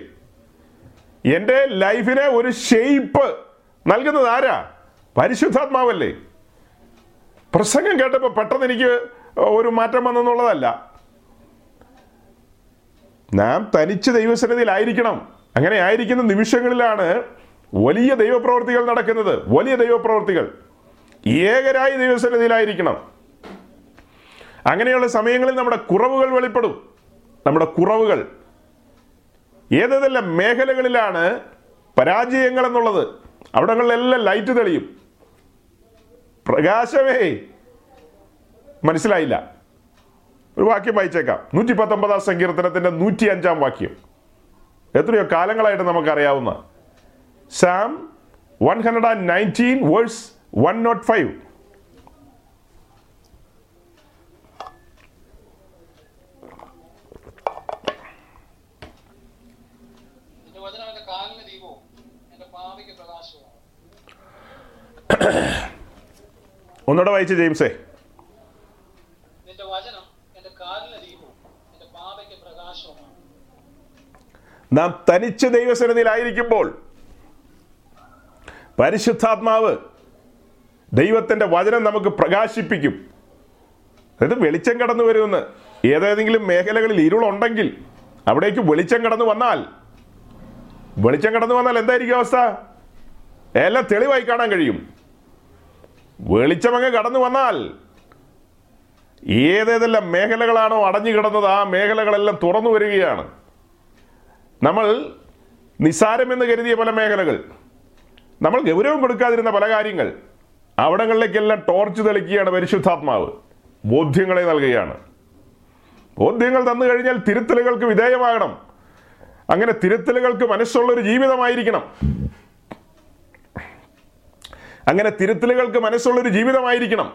എന്റെ ലൈഫിന് ഒരു ഷെയ്പ്പ് നൽകുന്നത് ആരാ? പരിശുദ്ധാത്മാവല്ലേ? പ്രസംഗം കേട്ടപ്പോൾ പെട്ടെന്ന് എനിക്ക് ഒരു മാറ്റം വന്നെന്നുള്ളതല്ല. നാം തനിച്ച് ദൈവസന്നിധിയിലായിരിക്കണം. അങ്ങനെ ആയിരിക്കുന്ന നിമിഷങ്ങളിലാണ് വലിയ ദൈവപ്രവർത്തികൾ നടക്കുന്നത്. വലിയ ദൈവപ്രവർത്തികൾ. ഏകരായി ദൈവസന്നിധിയിലായിരിക്കണം. അങ്ങനെയുള്ള സമയങ്ങളിൽ നമ്മുടെ കുറവുകൾ വെളിപ്പെടും. നമ്മുടെ കുറവുകൾ. ഏതെല്ലാം മേഖലകളിലാണ് പരാജയങ്ങൾ എന്നുള്ളത്? അവിടങ്ങളിലെല്ലാം ലൈറ്റ് തെളിയും. പ്രകാശമേ. മനസ്സിലായില്ല. ഒരു വാക്യം വായിച്ചേക്കാം. നൂറ്റി പത്തൊമ്പതാം സങ്കീർത്തനത്തിന്റെ നൂറ്റി അഞ്ചാം വാക്യം. എത്രയോ കാലങ്ങളായിട്ട് നമുക്കറിയാവുന്ന. Psalm one hundred and nineteen verse one nought five നിന്റെ വചനം എന്റെ കാലിന് ദീപവും എന്റെ പാവയ്ക്ക് പ്രകാശവുമാണ് ഒന്നുകൂടെ വായിച്ച് ജെയിംസേ. നാം തനിച്ച് ദൈവസന്നിധിയിലായിരിക്കുമ്പോൾ പരിശുദ്ധാത്മാവ് ദൈവത്തിന്റെ വചനം നമുക്ക് പ്രകാശിപ്പിക്കും. അതായത് വെളിച്ചം കടന്നു വരുമെന്ന്. ഏതേതെങ്കിലും മേഖലകളിൽ ഇരുളുണ്ടെങ്കിൽ അവിടേക്ക് വെളിച്ചം കടന്നു വന്നാൽ. വെളിച്ചം കടന്നു വന്നാൽ എന്തായിരിക്കും അവസ്ഥ? എല്ലാം തെളിവായി കാണാൻ കഴിയും. വെളിച്ചം അങ്ങ് കടന്നു വന്നാൽ ഏതേതെല്ലാം മേഖലകളാണോ അടഞ്ഞു കിടന്നത് ആ മേഖലകളെല്ലാം തുറന്നു വരികയാണ്. നമ്മൾ നിസ്സാരമെന്ന് കരുതിയ പല മേഖലകൾ നമ്മൾ ഗൗരവം കൊടുക്കാതിരുന്ന പല കാര്യങ്ങൾ അവിടങ്ങളിലേക്കെല്ലാം ടോർച്ച് തെളിക്കുകയാണ് പരിശുദ്ധാത്മാവ് ബോധ്യങ്ങളെ നൽകുകയാണ്. ബോധ്യങ്ങൾ തന്നു കഴിഞ്ഞാൽ തിരുത്തലുകൾക്ക് വിധേയമാകണം. അങ്ങനെ തിരുത്തലുകൾക്ക് മനസ്സുള്ളൊരു ജീവിതമായിരിക്കണം. അങ്ങനെ തിരുത്തലുകൾക്ക് മനസ്സുള്ളൊരു ജീവിതമായിരിക്കണം.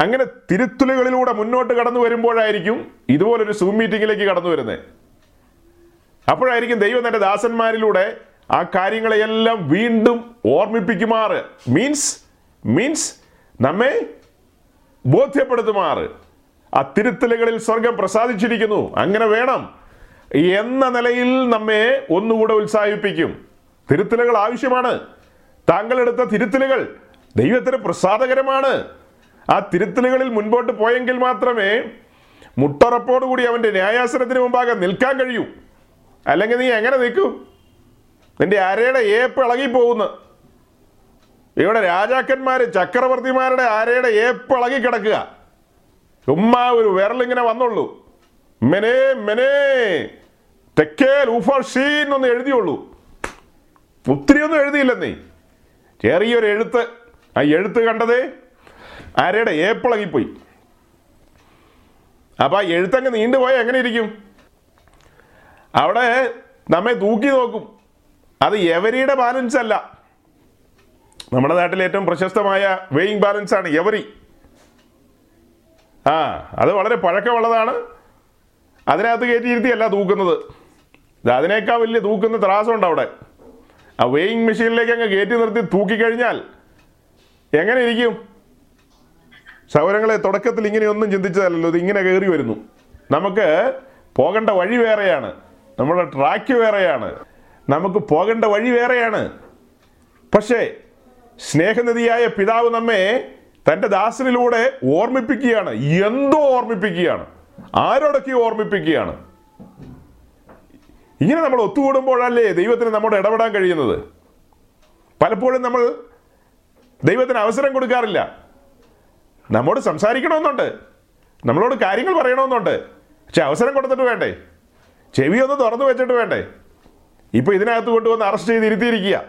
അങ്ങനെ തിരുത്തലുകളിലൂടെ മുന്നോട്ട് കടന്നു വരുമ്പോഴായിരിക്കും ഇതുപോലൊരു സൂം മീറ്റിങ്ങിലേക്ക് കടന്നു വരുന്നത് അപ്പോഴായിരിക്കും ദൈവം തന്റെ ദാസന്മാരിലൂടെ ആ കാര്യങ്ങളെയെല്ലാം വീണ്ടും ഓർമ്മിപ്പിക്കുമാറ്. മീൻസ് മീൻസ് നമ്മെ ബോധ്യപ്പെടുത്തുമാറ്. ആ തിരുത്തലുകളിൽ സ്വർഗം പ്രസാദിച്ചിരിക്കുന്നു. അങ്ങനെ വേണം എന്ന നിലയിൽ നമ്മെ ഒന്നുകൂടെ ഉത്സാഹിപ്പിക്കും. തിരുത്തലുകൾ ആവശ്യമാണ്. താങ്കൾ എടുത്ത തിരുത്തലുകൾ ദൈവത്തിന് പ്രസാദകരമാണ്. ആ തിരുത്തലുകളിൽ മുൻപോട്ട് പോയെങ്കിൽ മാത്രമേ മുട്ടറപ്പോടുകൂടി അവന്റെ ന്യായാസനത്തിന് മുമ്പാകെ നിൽക്കാൻ കഴിയൂ. അല്ലെങ്കിൽ നീ എങ്ങനെ നിൽക്കൂ? നിന്റെ അരയുടെ ഏപ്പ് ഇളകിപ്പോകുന്നു. ഇവിടെ രാജാക്കന്മാര് ചക്രവർത്തിമാരുടെ അരയുടെ ഏപ്പ് ഇളകി കിടക്കുക ചുമ്മാ ഒരു വിരലിങ്ങനെ വന്നുള്ളൂ. മെനേ മെനേ തെക്കേൽ ലൂഫർ ഷീൻ ഒന്ന് എഴുതിയുള്ളൂ. ഒത്തിരി ഒന്നും എഴുതിയില്ലെന്നേ. ചെറിയൊരു എഴുത്ത്. ആ എഴുത്ത് കണ്ടത്? ആരുടെ? ഏപ്പിളകിപ്പോയി. അപ്പൊ ആ എഴുത്തങ്ങ് നീണ്ടുപോയാൽ എങ്ങനെ ഇരിക്കും അവിടെ നമ്മെ തൂക്കി നോക്കും. അത് എവരിയുടെ ബാലൻസ് അല്ല. നമ്മുടെ നാട്ടിൽ ഏറ്റവും പ്രശസ്തമായ വെയിങ് ബാലൻസ് ആണ് എവരി. ആ അത് വളരെ പഴക്കമുള്ളതാണ്. അതിനകത്ത് കയറ്റിയിരുത്തിയല്ല തൂക്കുന്നത്. അതിനേക്കാൾ വലിയ തൂക്കുന്ന ത്രാസമുണ്ട് അവിടെ. ആ വെയിങ് മെഷീനിലേക്ക് അങ്ങ് കയറ്റി നിർത്തി തൂക്കിക്കഴിഞ്ഞാൽ എങ്ങനെ ഇരിക്കും സൗരങ്ങളെ തുടക്കത്തിൽ ഇങ്ങനെയൊന്നും ചിന്തിച്ചതല്ലോ ഇത് ഇങ്ങനെ കയറി വരുന്നു. നമുക്ക് പോകേണ്ട വഴി വേറെയാണ്. നമ്മുടെ ട്രാക്ക് വേറെയാണ്. നമുക്ക് പോകേണ്ട വഴി വേറെയാണ്. പക്ഷേ സ്നേഹനിധിയായ പിതാവ് നമ്മെ തന്റെ ദാസനിലൂടെ ഓർമ്മിപ്പിക്കുകയാണ്. എന്തോ ഓർമ്മിപ്പിക്കുകയാണ്? ആരോടൊക്കെ ഓർമ്മിപ്പിക്കുകയാണ്? ഇങ്ങനെ നമ്മൾ ഒത്തുകൂടുമ്പോഴല്ലേ ദൈവത്തിന് നമ്മോട് ഇടപെടാൻ കഴിയുന്നത്? പലപ്പോഴും നമ്മൾ ദൈവത്തിന് അവസരം കൊടുക്കാറില്ല. നമ്മോട് സംസാരിക്കണമെന്നുണ്ട്. നമ്മളോട് കാര്യങ്ങൾ പറയണമെന്നുണ്ട്. പക്ഷെ അവസരം കൊടുത്തിട്ട് വേണ്ടേ? ചെവി ഒന്ന് തുറന്നു വെച്ചിട്ട് വേണ്ടേ? ഇപ്പോൾ ഇതിനകത്ത് കൊണ്ടുവന്ന് അറസ്റ്റ് ചെയ്ത് ഇരുത്തിയിരിക്കുക.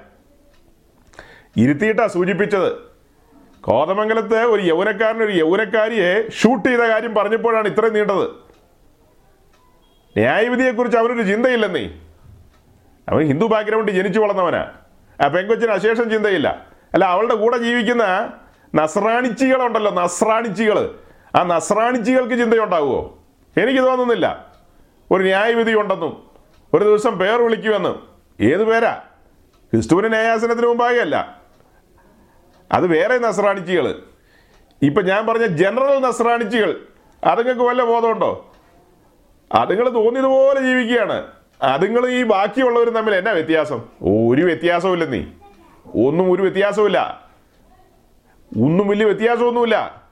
ഇരുത്തിയിട്ടാ സൂചിപ്പിച്ചത്. കോതമംഗലത്ത് ഒരു യൗവനക്കാരൻ ഒരു യൗവനക്കാരിയെ ഷൂട്ട് ചെയ്ത കാര്യം പറഞ്ഞപ്പോഴാണ് ഇത്രയും നീണ്ടത്. ന്യായവിധിയെക്കുറിച്ച് അവനൊരു ചിന്തയില്ലെന്നേ. അവൻ ഹിന്ദു ബാക്ക്ഗ്രൗണ്ടിൽ ജനിച്ചു വളർന്നവനാ. ആ പെങ്കൊച്ചിന് അശേഷം ചിന്തയില്ല. അല്ല അവളുടെ കൂടെ ജീവിക്കുന്ന നസ്രാണിച്ചികളുണ്ടല്ലോ നസ്രാണിച്ചികൾ ആ നസ്രാണിച്ചികൾക്ക് ചിന്തയുണ്ടാവുമോ എനിക്ക് തോന്നുന്നില്ല. ഒരു ന്യായവിധി ഉണ്ടെന്നും ഒരു ദിവസം പേർ വിളിക്കുമെന്നും. ഏത് പേരാ? ക്രിസ്തുവിന് ന്യായാസനത്തിന് മുമ്പാകെയല്ല. അത് വേറെ നസ്രാണിച്ചികൾ ഇപ്പം ഞാൻ പറഞ്ഞ ജനറൽ നസ്രാണിച്ചികൾ അതുങ്ങൾക്ക് വല്ല ബോധമുണ്ടോ? അതുങ്ങൾ തോന്നിയതുപോലെ ജീവിക്കുകയാണ്. അതുങ്ങൾ ഈ ബാക്കിയുള്ളവരും തമ്മിൽ എന്നാ വ്യത്യാസം? ഒരു വ്യത്യാസമില്ല നീ. ഒന്നും ഒരു വ്യത്യാസമില്ല ഒന്നും വലിയ വ്യത്യാസമൊന്നുമില്ല.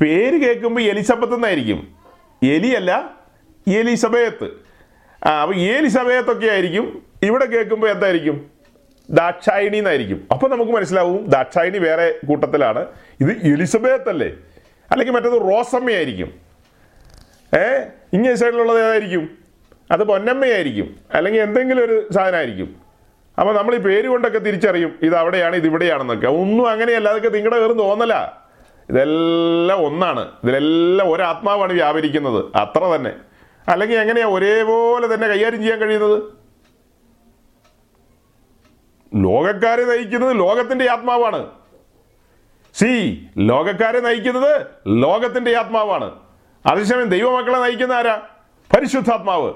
പേര് കേൾക്കുമ്പോൾ എലിസബത്ത് എന്നായിരിക്കും എലിയല്ല എലിസബേത്ത്. ആ അപ്പൊ എലിസബേത്തൊക്കെ ആയിരിക്കും ഇവിടെ കേൾക്കുമ്പോൾ എന്തായിരിക്കും? ദാക്ഷായണി എന്നായിരിക്കും. അപ്പൊ നമുക്ക് മനസ്സിലാവും ദാക്ഷായണി വേറെ കൂട്ടത്തിലാണ്. ഇത് എലിസബേത്ത് അല്ലേ അല്ലെങ്കിൽ മറ്റേത് റോസമ്മയായിരിക്കും. ഏ? ഇങ്ങേ സൈഡിലുള്ളത് ഏതായിരിക്കും? അത് പൊന്നമ്മയായിരിക്കും. അല്ലെങ്കിൽ എന്തെങ്കിലും ഒരു സാധനമായിരിക്കും. അപ്പോൾ നമ്മൾ ഈ പേര് കൊണ്ടൊക്കെ തിരിച്ചറിയും ഇത് അവിടെയാണ് ഇത് ഇവിടെയാണെന്നൊക്കെ. ഒന്നും അങ്ങനെയല്ല അതൊക്കെ നിങ്ങളുടെ വേറും തോന്നല. ഇതെല്ലാം ഒന്നാണ്. ഇതിലെല്ലാം ഒരാത്മാവാണ് വ്യാപരിക്കുന്നത്. അത്ര തന്നെ. അല്ലെങ്കിൽ എങ്ങനെയാ ഒരേപോലെ തന്നെ കൈകാര്യം ചെയ്യാൻ കഴിയുന്നത്? ലോകക്കാരെ നയിക്കുന്നത് ലോകത്തിന്റെ ആത്മാവാണ്. സി ലോകക്കാരെ നയിക്കുന്നത് ലോകത്തിന്റെ ആത്മാവാണ്. അതേസമയം ദൈവമക്കളെ നയിക്കുന്ന ആരാ? പരിശുദ്ധാത്മാവ്.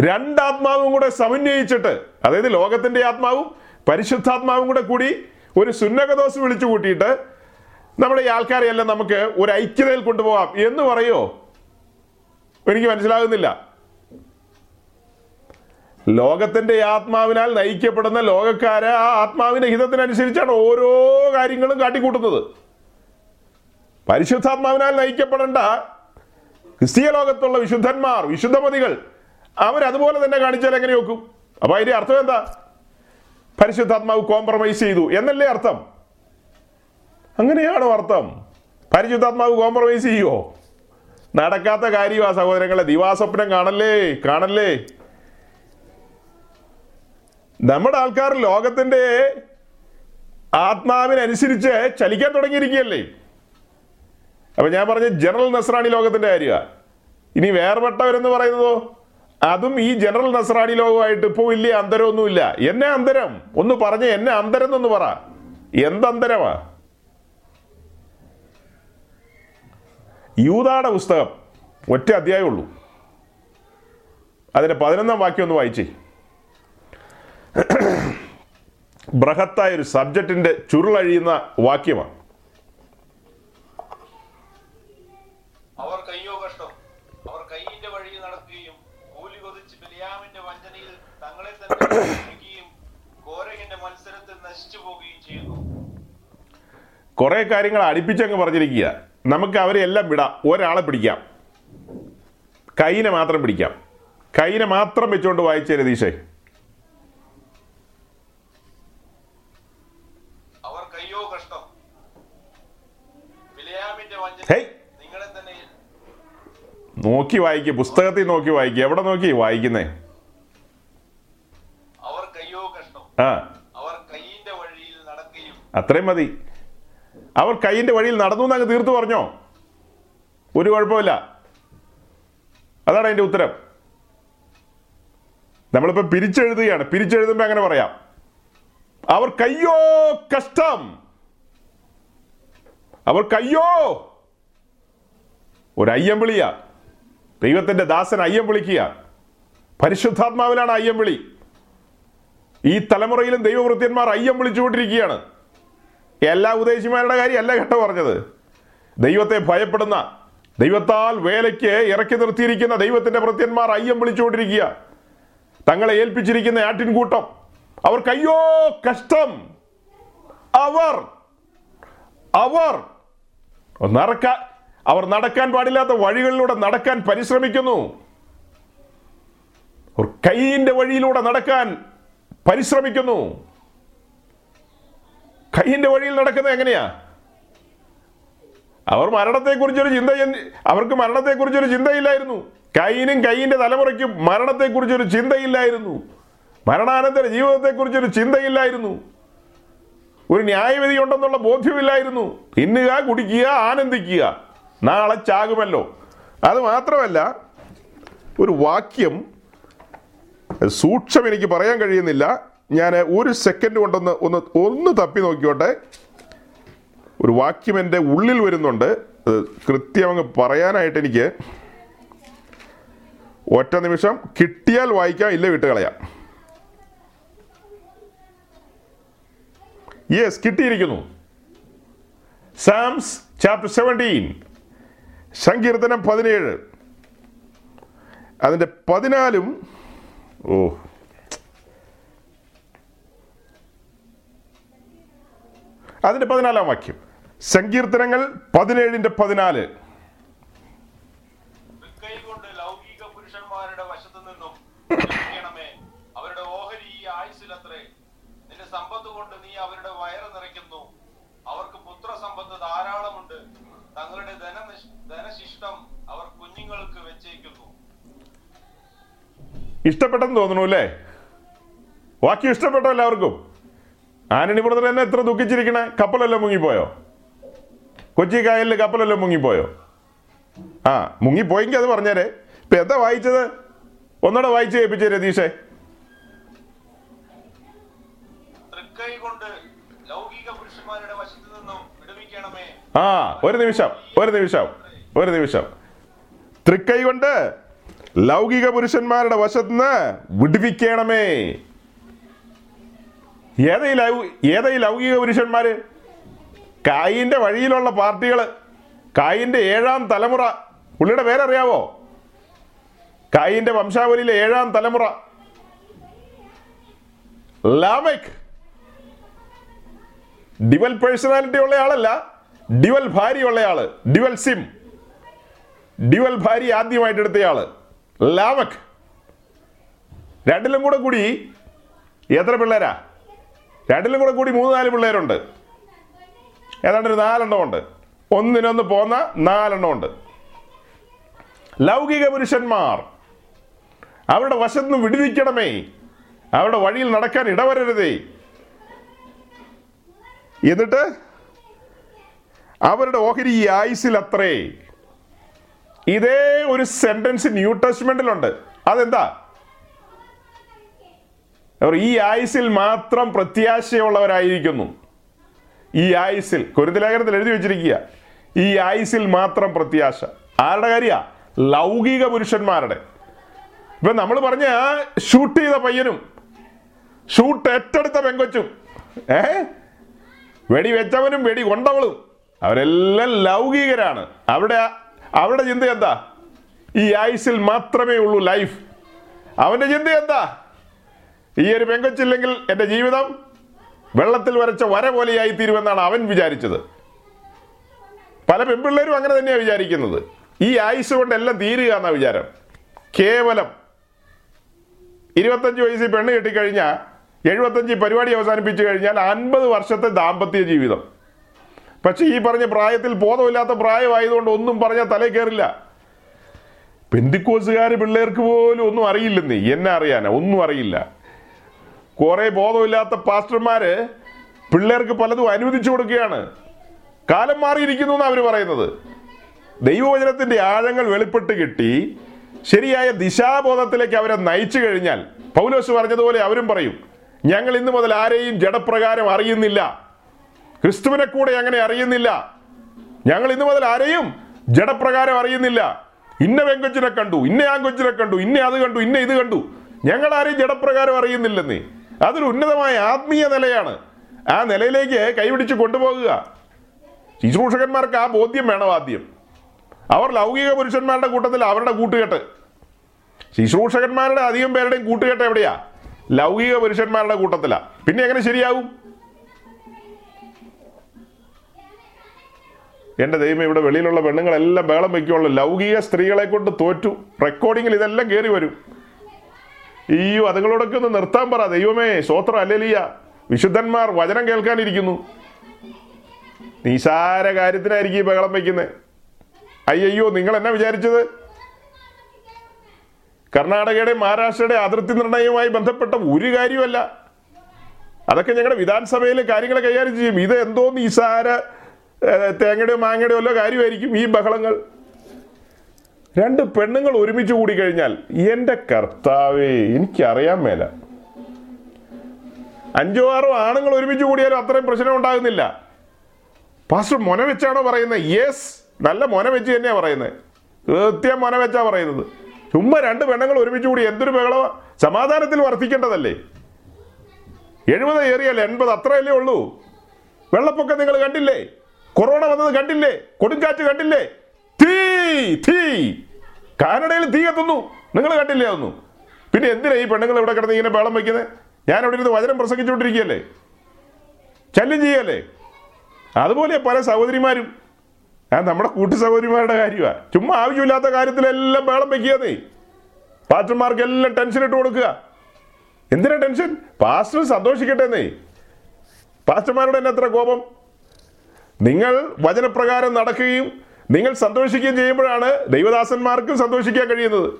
രണ്ടാത്മാവും കൂടെ സമന്വയിച്ചിട്ട് അതായത് ലോകത്തിന്റെ ആത്മാവും പരിശുദ്ധാത്മാവും കൂടെ കൂടി ഒരു സുന്നകദോസ് വിളിച്ചു കൂട്ടിയിട്ട് നമ്മുടെ ഈ ആൾക്കാരെ എല്ലാം നമുക്ക് ഒരു ഐക്യതയിൽ കൊണ്ടുപോകാം. എന്ന് പറയോ? എനിക്ക് മനസ്സിലാകുന്നില്ല. ലോകത്തിന്റെ ആത്മാവിനാൽ നയിക്കപ്പെടുന്ന ലോകക്കാരെ ആ ആത്മാവിന്റെ ഹിതത്തിനനുസരിച്ചാണ് ഓരോ കാര്യങ്ങളും കാട്ടിക്കൂട്ടുന്നത്. പരിശുദ്ധാത്മാവിനാൽ നയിക്കപ്പെടേണ്ട ക്രിസ്തീയ ലോകത്തുള്ള വിശുദ്ധന്മാർ വിശുദ്ധമതികൾ അവരതുപോലെ തന്നെ കാണിച്ചാൽ എങ്ങനെ നോക്കും അപ്പൊ അതിന്റെ അർത്ഥം എന്താ? പരിശുദ്ധാത്മാവ് കോംപ്രമൈസ് ചെയ്തു എന്നല്ലേ അർത്ഥം? അങ്ങനെയാണോ അർത്ഥം? പരിശുദ്ധാത്മാവ് കോംപ്രമൈസ് ചെയ്യുമോ നടക്കാത്ത കാര്യമാ സഹോദരങ്ങളെ ദിവാസ്വപ്നം കാണല്ലേ കാണല്ലേ? നമ്മുടെ ആൾക്കാർ ലോകത്തിന്റെ ആത്മാവിനനുസരിച്ച് ചലിക്കാൻ തുടങ്ങിയിരിക്കുകയല്ലേ? അപ്പൊ ഞാൻ പറഞ്ഞ ജനറൽ നസ്രാണി ലോകത്തിന്റെ കാര്യമാണ് ഇനി വേർപെട്ടവരെന്ന് പറയുന്നതോ? അതും ഈ ജനറൽ നസ്രാണി ലോകമായിട്ട് ഇപ്പോൾ വലിയ അന്തരമൊന്നുമില്ല. എന്നെ അന്തരം. ഒന്ന് പറഞ്ഞ് എന്നെ അന്തരം എന്നൊന്ന് പറ. എന്തന്തരമാ? യൂതാടെ പുസ്തകം. ഒറ്റ അധ്യായമുള്ളൂ അതിന്റെ പതിനൊന്നാം വാക്യം ഒന്ന് വായിച്ചേ. ബൃഹത്തായ ഒരു സബ്ജക്റ്റിന്റെ ചുരുളഴിയുന്ന വാക്യമാണ് കുറെ കാര്യങ്ങൾ അടുപ്പിച്ചങ്ങ് പറഞ്ഞിരിക്കുക. നമുക്ക് അവരെ എല്ലാം വിടാം. ഒരാളെ പിടിക്കാം. കൈനെ മാത്രം പിടിക്കാം. കൈനെ മാത്രം വെച്ചുകൊണ്ട് വായിച്ചേ രതീഷേ. നോക്കി വായിക്കുക പുസ്തകത്തിൽ നോക്കി വായിക്കുക എവിടെ നോക്കി? വായിക്കുന്നേ. ആ. അത്രയും മതി. അവർ കൈയിന്റെ വഴിയിൽ നടന്നു എന്നങ്ങ് തീർത്തു പറഞ്ഞോ? ഒരു കുഴപ്പമില്ല. അതാണ് അതിന്റെ ഉത്തരം. നമ്മളിപ്പോൾ പിരിച്ചെഴുതുകയാണ്. പിരിച്ചെഴുതുമ്പോൾ അങ്ങനെ പറയാം. അവർ കയ്യോ കഷ്ടം? അവർ കയ്യോ? ഒരു അയ്യം വിളിയ. ദൈവത്തിന്റെ ദാസൻ അയ്യം വിളിക്കുക. പരിശുദ്ധാത്മാവിലാണ് അയ്യം വിളി. ഈ തലമുറയിലും ദൈവവൃത്യന്മാർ അയ്യം വിളിച്ചുകൊണ്ടിരിക്കുകയാണ്. എല്ലാ ഉദ്ദേശിമാരുടെ കാര്യം അല്ല കേട്ടോ പറഞ്ഞത്. ദൈവത്തെ ഭയപ്പെടുന്ന ദൈവത്താൽ വേലയ്ക്ക് ഇറക്കി നിർത്തിയിരിക്കുന്ന ദൈവത്തിന്റെ ഭൃത്യന്മാർ അയ്യം വിളിച്ചുകൊണ്ടിരിക്കുക. തങ്ങളെ ഏൽപ്പിച്ചിരിക്കുന്ന ആട്ടിൻകൂട്ടം അവർ കയ്യോ കഷ്ടം. അവർ അവർ നടക്കാൻ അവർ നടക്കാൻ പാടില്ലാത്ത വഴികളിലൂടെ നടക്കാൻ പരിശ്രമിക്കുന്നു. കൈയിന്റെ കൈയിന്റെ വഴിയിലൂടെ നടക്കാൻ പരിശ്രമിക്കുന്നു. കൈയിന്റെ വഴിയിൽ നടക്കുന്നത് എങ്ങനെയാ? അവർ മരണത്തെക്കുറിച്ചൊരു ചിന്ത അവർക്ക് മരണത്തെക്കുറിച്ചൊരു ചിന്തയില്ലായിരുന്നു. കൈയിനും കൈയിന്റെ തലമുറയ്ക്കും മരണത്തെക്കുറിച്ചൊരു ചിന്തയില്ലായിരുന്നു. മരണാനന്തര ജീവിതത്തെക്കുറിച്ചൊരു ചിന്തയില്ലായിരുന്നു. ഒരു ന്യായവിധി ഉണ്ടെന്നുള്ള ബോധ്യമില്ലായിരുന്നു. തിന്നുക കുടിക്കുക ആനന്ദിക്കുക. നാളെ ചാകുമല്ലോ. അത് മാത്രമല്ല ഒരു വാക്യം സൂക്ഷം എനിക്ക് പറയാൻ കഴിയുന്നില്ല. ഞാൻ ഒരു സെക്കൻഡ് കൊണ്ടൊന്ന് ഒന്ന് ഒന്ന് തപ്പി നോക്കിയോട്ടെ ഒരു വാക്യം എന്റെ ഉള്ളിൽ വരുന്നുണ്ട്. കൃത്യം അങ്ങ് പറയാനായിട്ട് എനിക്ക് ഒറ്റ നിമിഷം കിട്ടിയാൽ വായിക്കാം ഇല്ല വിട്ട് കളയാം. യെസ് കിട്ടിയിരിക്കുന്നു. സാംസ് ചാപ്റ്റർ സെവന്റീൻ സങ്കീർത്തനം പതിനേഴ്. അതിന്റെ പതിനാലും ഓ അതിന്റെ പതിനാലാം വാക്യം. സങ്കീർത്തനങ്ങൾ പതിനേഴിന്റെ പതിനാല്. കൊണ്ട് സമ്പത്ത് നീ അവരുടെ വയറ് നിറയ്ക്കുന്നു. അവർക്ക് പുത്രസമ്പത്ത് ധാരാളമുണ്ട്. തങ്ങളുടെ ധന ധനശിഷ്ടം അവർ കുഞ്ഞുങ്ങൾക്ക് വെച്ചേക്കുന്നു. ഇഷ്ടപ്പെട്ടെന്ന് തോന്നുന്നു അല്ലേ? വാക്യം ഇഷ്ടപ്പെട്ടോ എല്ലാവർക്കും? ആന്റണി ബ്രദർ എന്നെ എത്ര ദുഃഖിച്ചിരിക്കണേ? കപ്പലെല്ലാം മുങ്ങിപ്പോയോ? കൊച്ചി കായലിൽ കപ്പലെല്ലാം മുങ്ങിപ്പോയോ? ആ മുങ്ങിപ്പോയെങ്കിൽ അത് പറഞ്ഞേരെ. ഇപ്പൊ എന്താ വായിച്ചത്? ഒന്നോടെ വായിച്ചു കേൾപ്പിച്ചേ രതീഷേ ആ ഒരു നിമിഷം ഒരു നിമിഷം ഒരു നിമിഷം. തൃക്കൈ കൊണ്ട് ലൗകിക പുരുഷന്മാരുടെ വശത്ത് നിന്ന് വിടുവിക്കണമേ. ഏതാ ലൗ ഏതാ ലൗകിക പുരുഷന്മാര്? കായിന്റെ വഴിയിലുള്ള പാർട്ടികൾ കായിന്റെ ഏഴാം തലമുറ. പുള്ളിയുടെ പേരറിയാവോ? കായിന്റെ വംശാവലിയിലെ ഏഴാം തലമുറ. ലാമക് ഡിവൽ പേഴ്സണാലിറ്റി ഉള്ള ആളല്ല ഡിവൽ ഭാര്യ ഉള്ള ആൾ ഡിവൽ സിം. ഡിവൽ ഭാര്യ ആദ്യമായിട്ട് എടുത്തയാൾ ലാമക് രണ്ടിലും കൂടെ കൂടി എത്ര പിള്ളേരാ? രണ്ടിലും കൂടെ കൂടി മൂന്ന് നാല് പിള്ളേരുണ്ട്. ഏതാണ്ട് ഒരു നാലെണ്ണം ഉണ്ട്. ഒന്നിനൊന്ന് പോന്ന നാലെണ്ണം ഉണ്ട്. ലൗകിക പുരുഷന്മാർ അവരുടെ വശത്തുനിന്ന് വിടുവിക്കണമേ. അവരുടെ വഴിയിൽ നടക്കാൻ ഇടവരരുതേ. എന്നിട്ട് അവരുടെ ഓഹരി ഈ ആയുസിൽ അത്രേ. ഇതേ ഒരു സെന്റൻസ് ന്യൂ ടെസ്റ്റ്മെന്റിലുണ്ട് അതെന്താ? അവർ ഈ ആയുസിൽ മാത്രം പ്രത്യാശയുള്ളവരായിരിക്കുന്നു. ഈ ആയുസിൽ കുരുത്തലേഖനത്തിൽ എഴുതി വെച്ചിരിക്കുക. ഈ ആയുസിൽ മാത്രം പ്രത്യാശ. ആരുടെ കാര്യ? ലൗകിക പുരുഷന്മാരുടെ. ഇപ്പൊ നമ്മൾ പറഞ്ഞ ഷൂട്ട് ചെയ്ത പയ്യനും ഷൂട്ട് ഏറ്റെടുത്ത പെങ്കൊച്ചും ഏ? വെടി വെച്ചവനും വെടി കൊണ്ടവളും അവരെല്ലാം ലൗകികരാണ്. അവിടെ അവരുടെ ചിന്ത എന്താ? ഈ ആയുസിൽ മാത്രമേ ഉള്ളൂ ലൈഫ്. അവന്റെ ചിന്ത എന്താ? ഈ ഒരു പെങ്കൊച്ചില്ലെങ്കിൽ എന്റെ ജീവിതം വെള്ളത്തിൽ വരച്ച വര പോലെയായി തീരുമെന്നാണ് അവൻ വിചാരിച്ചത്. പല പെൺപിള്ളേരും അങ്ങനെ തന്നെയാണ് വിചാരിക്കുന്നത്. ഈ ആയുസ് കൊണ്ട് എല്ലാം തീരുക എന്ന വിചാരം. കേവലം ഇരുപത്തഞ്ച് വയസ്സിൽ പെണ്ണ് കെട്ടിക്കഴിഞ്ഞാൽ എഴുപത്തഞ്ച് പരിപാടി അവസാനിപ്പിച്ചു കഴിഞ്ഞാൽ അൻപത് വർഷത്തെ ദാമ്പത്യ ജീവിതം. പക്ഷേ ഈ പറഞ്ഞ പ്രായത്തിൽ ബോധമില്ലാത്ത പ്രായമായതുകൊണ്ട് ഒന്നും പറഞ്ഞാൽ തലേ കയറില്ല പെന്തിക്കോസുകാർ പിള്ളേർക്ക് പോലും ഒന്നും അറിയില്ലെന്നേ. എന്നെ അറിയാനാ? ഒന്നും അറിയില്ല. കുറെ ബോധമില്ലാത്ത പാസ്റ്റർമാര് പിള്ളേർക്ക് പലതും അനുവദിച്ചു കൊടുക്കുകയാണ്. കാലം മാറിയിരിക്കുന്നു എന്നാണ് അവർ പറയുന്നത്. ദൈവവചനത്തിന്റെ ആഴങ്ങൾ വെളിപ്പെട്ട് കിട്ടി. ശരിയായ ദിശാബോധത്തിലേക്ക് അവരെ നയിച്ചു കഴിഞ്ഞാൽ പൗലോസ് പറഞ്ഞതുപോലെ അവരും പറയും ഞങ്ങൾ ഇന്നു മുതൽ ആരെയും ജഡപ്രകാരം അറിയുന്നില്ല. ക്രിസ്തുവിനെ കൂടെ അങ്ങനെ അറിയുന്നില്ല. ഞങ്ങൾ ഇന്നു മുതൽ ആരെയും ജഡപ്രകാരം അറിയുന്നില്ല. ഇന്ന വെങ്കൊച്ചിനെ കണ്ടു ഇന്ന ആങ്കൊച്ചിനെ കണ്ടു ഇന്ന അത് കണ്ടു ഇന്ന ഇത് കണ്ടു. ഞങ്ങൾ ആരെയും ജഡപ്രകാരം അറിയുന്നില്ലെന്നേ. അതൊരു ഉന്നതമായ ആത്മീയ നിലയാണ്. ആ നിലയിലേക്ക് കൈപിടിച്ച് കൊണ്ടുപോകുക. ശുശ്രൂഷകന്മാർക്ക് ആ ബോധ്യം വേണം ആദ്യം. അവർ ലൗകിക പുരുഷന്മാരുടെ കൂട്ടത്തിൽ അവരുടെ കൂട്ടുകെട്ട്. ശുശ്രൂഷകന്മാരുടെ അധികം പേരുടെയും കൂട്ടുകെട്ട് എവിടെയാ? ലൗകിക പുരുഷന്മാരുടെ കൂട്ടത്തിലാ. പിന്നെ എങ്ങനെ ശരിയാവും? എന്റെ ദൈവം ഇവിടെ വെളിയിലുള്ള പെണ്ണുങ്ങളെല്ലാം ബേളം വയ്ക്കുള്ളൂ ലൗകിക സ്ത്രീകളെ കൊണ്ട് തോറ്റു. റെക്കോർഡിങ്ങിൽ ഇതെല്ലാം കയറി വരും. അയ്യോ അതുങ്ങളോടൊക്കെ ഒന്ന് നിർത്താൻ പറ. ദൈവമേ സ്വോത്രം അല്ലലിയ വിശുദ്ധന്മാർ വചനം കേൾക്കാനിരിക്കുന്നു. നിസാര കാര്യത്തിനായിരിക്കും ഈ ബഹളം വയ്ക്കുന്നത് അയ്യോ നിങ്ങൾ എന്നാ വിചാരിച്ചത്? കർണാടകയുടെ മഹാരാഷ്ട്രയുടെ അതിർത്തി നിർണയവുമായി ബന്ധപ്പെട്ട ഒരു കാര്യമല്ല അതൊക്കെ ഞങ്ങളുടെ വിധാനസഭയിൽ കാര്യങ്ങൾ കൈകാര്യം ചെയ്യും. ഇത് എന്തോ നിസാര തേങ്ങയുടെയോ മാങ്ങയുടെയോ അല്ലോ കാര്യമായിരിക്കും ഈ ബഹളങ്ങൾ. രണ്ട് പെണ്ണുങ്ങൾ ഒരുമിച്ച് കൂടി കഴിഞ്ഞാൽ എന്റെ കർത്താവേ എനിക്കറിയാൻ മേല. അഞ്ചോ ആറോ ആണുങ്ങൾ ഒരുമിച്ച് കൂടിയാലും അത്രയും പ്രശ്നം ഉണ്ടാകുന്നില്ല. പാസ്റ്റർ മൊന വെച്ചാണോ പറയുന്നത്? യെസ് നല്ല മൊന വെച്ച് തന്നെയാണ് പറയുന്നത്. കൃത്യം മൊന വെച്ചാ പറയുന്നത്. ചുമ്മാ രണ്ട് പെണ്ണുങ്ങൾ ഒരുമിച്ച് കൂടി എന്തൊരു ബഹളം സമാധാനത്തിൽ വർദ്ധിക്കേണ്ടതല്ലേ എഴുപത് ഏറിയാൽ എൺപത് അത്രയല്ലേ ഉള്ളൂ. വെള്ളപ്പൊക്കം നിങ്ങൾ കണ്ടില്ലേ? കൊറോണ വന്നത് കണ്ടില്ലേ? കൊടുങ്കാറ്റ് കണ്ടില്ലേ? തീ തീ കാനഡയിൽ തീ കത്തുന്നു. നിങ്ങൾ കണ്ടില്ലേ അതൊന്നും? പിന്നെ എന്തിനാ ഈ പെണ്ണുങ്ങൾ ഇവിടെ കിടന്ന് ഇങ്ങനെ ബാളം വയ്ക്കുന്നത് ഞാൻ അവിടെ ഇരുന്ന് വചനം പ്രസംഗിച്ചുകൊണ്ടിരിക്കുകയല്ലേ? ശല്യം ചെയ്യല്ലേ? അതുപോലെ പല സഹോദരിമാരും. ഞാൻ നമ്മുടെ കൂട്ടു സഹോദരിമാരുടെ കാര്യമാണ് ചുമ്മാ ആവശ്യമില്ലാത്ത കാര്യത്തിലെല്ലാം ബേളം വെക്കുകയെന്നേ പാസ്റ്റർമാർക്കെല്ലാം ടെൻഷൻ ഇട്ട് കൊടുക്കുക. എന്തിനാ ടെൻഷൻ പാസ്റ്റർ സന്തോഷിക്കട്ടെ എന്നേ പാസ്റ്റർമാരുടെ തന്നെ എത്ര കോപം? നിങ്ങൾ വചനപ്രകാരം നടക്കുകയും നിങ്ങൾ സന്തോഷിക്കുകയും ചെയ്യുമ്പോഴാണ് ദൈവദാസന്മാർക്കും സന്തോഷിക്കാൻ കഴിയുന്നത്.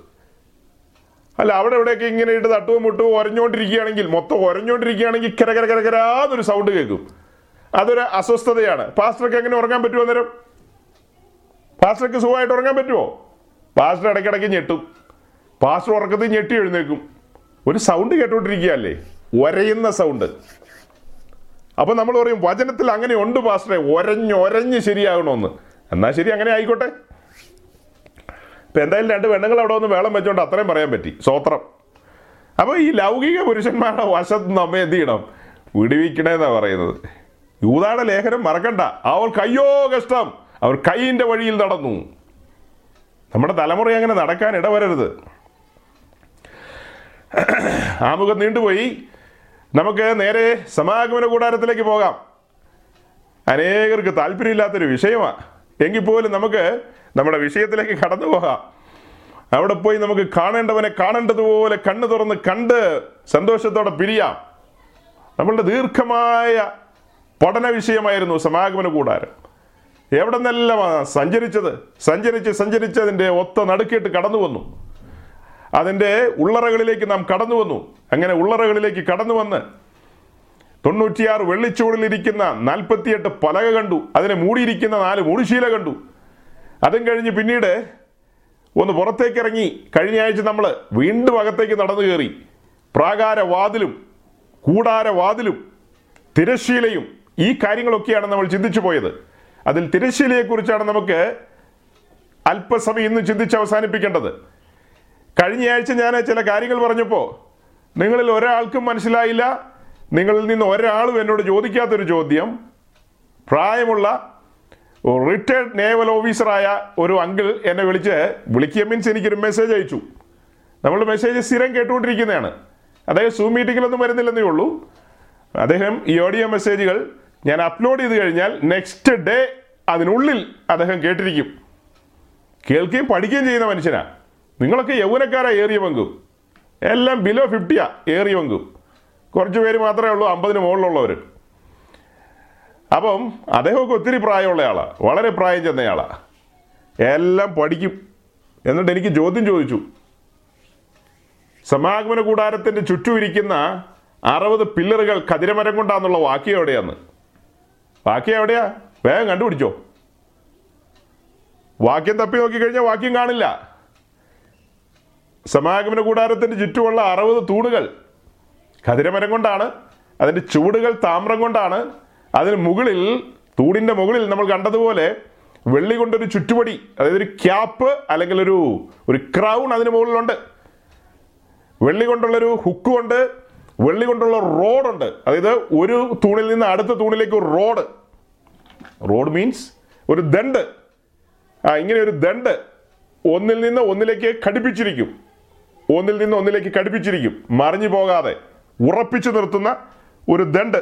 അല്ല അവിടെ ഇവിടെയൊക്കെ ഇങ്ങനെ ഇട്ട് തട്ടുവും മുട്ടുവും ഒരഞ്ഞുകൊണ്ടിരിക്കുകയാണെങ്കിൽ മൊത്തം ഒരഞ്ഞുകൊണ്ടിരിക്കുകയാണെങ്കിൽ കര കര കര സൗണ്ട് കേൾക്കും. അതൊരു അസ്വസ്ഥതയാണ്. പാസ്റ്റർക്ക് എങ്ങനെ ഉറങ്ങാൻ പറ്റുമോ അന്നേരം? പാസ്റ്റർക്ക് സുഖമായിട്ട് ഉറങ്ങാൻ പറ്റുമോ പാസ്റ്റർ ഇടയ്ക്കിടയ്ക്ക് ഞെട്ടും. പാസ്റ്റർ ഉറക്കത്തിൽ ഞെട്ടി എഴുന്നേക്കും ഒരു സൗണ്ട് കേട്ടോണ്ടിരിക്കുകയല്ലേ ഒരയുന്ന സൗണ്ട് അപ്പം നമ്മൾ പറയും വചനത്തിൽ അങ്ങനെ ഉണ്ട് പാസ്റ്ററെ ഒരഞ്ഞൊരഞ്ഞ് ശരിയാകണമെന്ന്. എന്നാ ശരി അങ്ങനെ ആയിക്കോട്ടെ. ഇപ്പം എന്തായാലും രണ്ട് പെണ്ണുങ്ങൾ അവിടെ ഒന്ന് വേളം വെച്ചോണ്ട് അത്രയും പറയാൻ പറ്റി. സ്വോത്രം. അപ്പോൾ ഈ ലൗകിക പുരുഷന്മാരുടെ വശത്ത് നമ്മെ എന്ത് ചെയ്യണം? വിടുവിക്കണേന്നാ പറയുന്നത്. യൂതാടെ ലേഖനം മറക്കണ്ട. അവൾ കയ്യോ കഷ്ടം അവർ കൈയിന്റെ വഴിയിൽ നടന്നു. നമ്മുടെ തലമുറ അങ്ങനെ നടക്കാൻ ഇടവരരുത്. ആമുഖം നീണ്ടുപോയി. നമുക്ക് നേരെ സമാഗമന കൂടാരത്തിലേക്ക് പോകാം. അനേകർക്ക് താല്പര്യമില്ലാത്തൊരു വിഷയമാണ് എങ്കിൽ പോലും നമുക്ക് നമ്മുടെ വിഷയത്തിലേക്ക് കടന്നു പോകാം. അവിടെ പോയി നമുക്ക് കാണേണ്ടവനെ കാണേണ്ടതുപോലെ കണ്ണു തുറന്ന് കണ്ട് സന്തോഷത്തോടെ പിരിയാം. നമ്മളുടെ ദീർഘമായ പഠന വിഷയമായിരുന്നു സമാഗമന കൂടാരം. എവിടെ നിന്നെല്ലാം സഞ്ചരിച്ചത്? സഞ്ചരിച്ച് സഞ്ചരിച്ചതിന്റെ ഒത്ത നടുക്കിട്ട് കടന്നു വന്നു. അതിന്റെ ഉള്ളറകളിലേക്ക് നാം കടന്നു വന്നു. അങ്ങനെ ഉള്ളറകളിലേക്ക് കടന്നു വന്ന് തൊണ്ണൂറ്റിയാറ് വെള്ളിച്ചൂടിലിരിക്കുന്ന നാൽപ്പത്തിയെട്ട് പലക കണ്ടു. അതിനെ മൂടിയിരിക്കുന്ന നാല് മൂടിശീല കണ്ടു. അതും കഴിഞ്ഞ് പിന്നീട് ഒന്ന് പുറത്തേക്ക് ഇറങ്ങി കഴിഞ്ഞ ആഴ്ച നമ്മൾ വീണ്ടും അകത്തേക്ക് നടന്നു കയറി. പ്രാകാരവാതിലും കൂടാരവാതിലും തിരശ്ശീലയും ഈ കാര്യങ്ങളൊക്കെയാണ് നമ്മൾ ചിന്തിച്ചു പോയത്. അതിൽ തിരശ്ശീലയെക്കുറിച്ചാണ് നമുക്ക് അല്പസമയം ഇന്ന് ചിന്തിച്ച് അവസാനിപ്പിക്കേണ്ടത്. കഴിഞ്ഞ ആഴ്ച ഞാൻ ചില കാര്യങ്ങൾ പറഞ്ഞപ്പോൾ നിങ്ങളിൽ ഒരാൾക്കും മനസ്സിലായില്ല നിങ്ങളിൽ നിന്ന് ഒരാളും എന്നോട് ചോദിക്കാത്തൊരു ചോദ്യം. പ്രായമുള്ള റിട്ടയർഡ് നേവൽ ഓഫീസറായ ഒരു അങ്കിൾ എന്നെ വിളിച്ച് വിളിക്കുക മീൻസ് എനിക്കൊരു മെസ്സേജ് അയച്ചു. നമ്മൾ മെസ്സേജ് സ്ഥിരം കേട്ടുകൊണ്ടിരിക്കുന്നതാണ്. അദ്ദേഹം സൂം മീറ്റിങ്ങിലൊന്നും വരുന്നില്ലെന്നേ ഉള്ളൂ. അദ്ദേഹം ഈ ഓഡിയോ മെസ്സേജുകൾ ഞാൻ അപ്ലോഡ് ചെയ്ത് കഴിഞ്ഞാൽ നെക്സ്റ്റ് ഡേ അതിനുള്ളിൽ അദ്ദേഹം കേട്ടിരിക്കും. കേൾക്കുകയും പഠിക്കുകയും ചെയ്യുന്ന മനുഷ്യനാണ് നിങ്ങളൊക്കെ യൗവനക്കാരാ ഏറിയ പങ്കും. എല്ലാം ബിലോ ഫിഫ്റ്റിയാ ഏറിയ പങ്കും. കുറച്ച് പേര് മാത്രമേ ഉള്ളൂ അമ്പതിന് മുകളിലുള്ളവർ. അപ്പം അദ്ദേഹമൊക്കെ ഒത്തിരി പ്രായമുള്ള ആളാ വളരെ പ്രായം ചെന്നയാളാണ് എല്ലാം പഠിക്കും. എന്നിട്ട് എനിക്ക് ചോദ്യം ചോദിച്ചു. സമാഗമന കൂടാരത്തിന്റെ ചുറ്റും ഇരിക്കുന്ന അറുപത് പില്ലറുകൾ കതിരമരം കൊണ്ടാന്നുള്ള വാക്യം എവിടെയാന്ന്? വാക്യം എവിടെയാ? വേഗം കണ്ടുപിടിച്ചോ. വാക്യം തപ്പി നോക്കിക്കഴിഞ്ഞാൽ വാക്യം കാണില്ല. സമാഗമന കൂടാരത്തിന്റെ ചുറ്റുമുള്ള അറുപത് തൂണുകൾ ഖതിരമരം കൊണ്ടാണ് അതിന്റെ ചുവടുകൾ താമ്രം കൊണ്ടാണ് അതിന് മുകളിൽ തൂണിന്റെ മുകളിൽ നമ്മൾ കണ്ടതുപോലെ വെള്ളി കൊണ്ടൊരു ചുറ്റുപടി അതായത് ഒരു ക്യാപ്പ് അല്ലെങ്കിൽ ഒരു ഒരു ക്രൗൺ അതിന് മുകളിലുണ്ട്. വെള്ളി കൊണ്ടുള്ളൊരു ഹുക്ക് ഉണ്ട് വെള്ളി കൊണ്ടുള്ള റോഡുണ്ട് അതായത് ഒരു തൂണിൽ നിന്ന് അടുത്ത തൂണിലേക്ക് ഒരു റോഡ്. റോഡ് മീൻസ് ഒരു ദണ്ട്. ആ ഇങ്ങനെ ഒരു ദണ്ട് ഒന്നിൽ നിന്ന് ഒന്നിലേക്ക് ഘടിപ്പിച്ചിരിക്കും. ഒന്നിൽ നിന്ന് ഒന്നിലേക്ക് ഘടിപ്പിച്ചിരിക്കും. മറിഞ്ഞു പോകാതെ. ഉറപ്പിച്ചു നിർത്തുന്ന ഒരു ദണ്ട്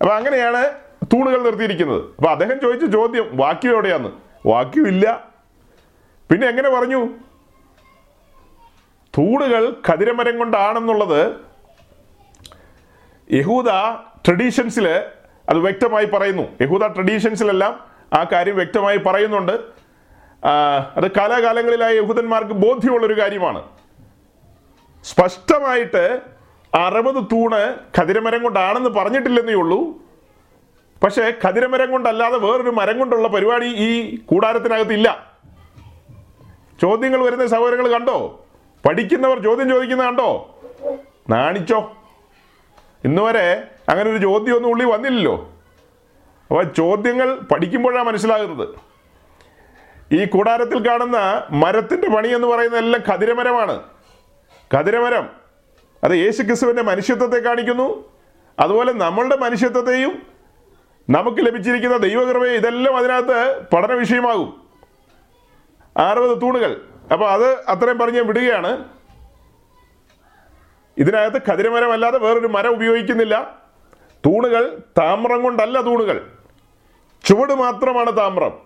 അപ്പൊ അങ്ങനെയാണ് തൂണുകൾ നിർത്തിയിരിക്കുന്നത്. അപ്പൊ അദ്ദേഹം ചോദിച്ച ചോദ്യം വാക്യം എവിടെയാന്ന് വാക്യം ഇല്ല. പിന്നെ എങ്ങനെ പറഞ്ഞു? തൂണുകൾ ഖതിരമരം കൊണ്ടാണെന്നുള്ളത് യഹൂദ ട്രഡീഷൻസിൽ അത് വ്യക്തമായി പറയുന്നു. യഹൂദ ട്രഡീഷൻസിലെല്ലാം ആ കാര്യം വ്യക്തമായി പറയുന്നുണ്ട്. അത് കാലാകാലങ്ങളിലായ യഹൂദന്മാർക്ക് ബോധ്യമുള്ളൊരു കാര്യമാണ്. സ്പഷ്ടമായിട്ട് അറുപത് തൂണ് ഖതിരമരം കൊണ്ടാണെന്ന് പറഞ്ഞിട്ടില്ലെന്നേ ഉള്ളൂ. പക്ഷേ ഖതിരമരം കൊണ്ടല്ലാതെ വേറൊരു മരം കൊണ്ടുള്ള പരിപാടി ഈ കൂടാരത്തിനകത്ത് ഇല്ല. ചോദ്യങ്ങൾ വരുന്ന സഹോദരങ്ങൾ കണ്ടോ? പഠിക്കുന്നവർ ചോദ്യം ചോദിക്കുന്ന കണ്ടോ? നാണിച്ചോ? ഇന്ന് വരെ അങ്ങനെ ഒരു ചോദ്യം ഒന്നും ഉള്ളി വന്നില്ലല്ലോ. അപ്പോൾ ചോദ്യങ്ങൾ പഠിക്കുമ്പോഴാണ് മനസ്സിലാകുന്നത്. ഈ കൂടാരത്തിൽ കാണുന്ന മരത്തിന്റെ പണി എന്ന് പറയുന്നത് എല്ലാം ഖതിരമരമാണ് ഖതിരമരം അത് യേശു ക്രിസ്തുവിന്റെ മനുഷ്യത്വത്തെ കാണിക്കുന്നു. അതുപോലെ നമ്മളുടെ മനുഷ്യത്വത്തെയും നമുക്ക് ലഭിച്ചിരിക്കുന്ന ദൈവകൃപയെ ഇതെല്ലാം അതിനകത്ത് പഠന വിഷയമാകും. അറുപത് തൂണുകൾ. അപ്പോൾ അത് അത്രയും പറഞ്ഞ് വിടുകയാണ്. ഇതിനകത്ത് ഖതിരമരം അല്ലാതെ വേറൊരു മരം ഉപയോഗിക്കുന്നില്ല. തൂണുകൾ താമ്രം കൊണ്ടല്ല തൂണുകൾ. ചുവട് മാത്രമാണ് താമ്രം.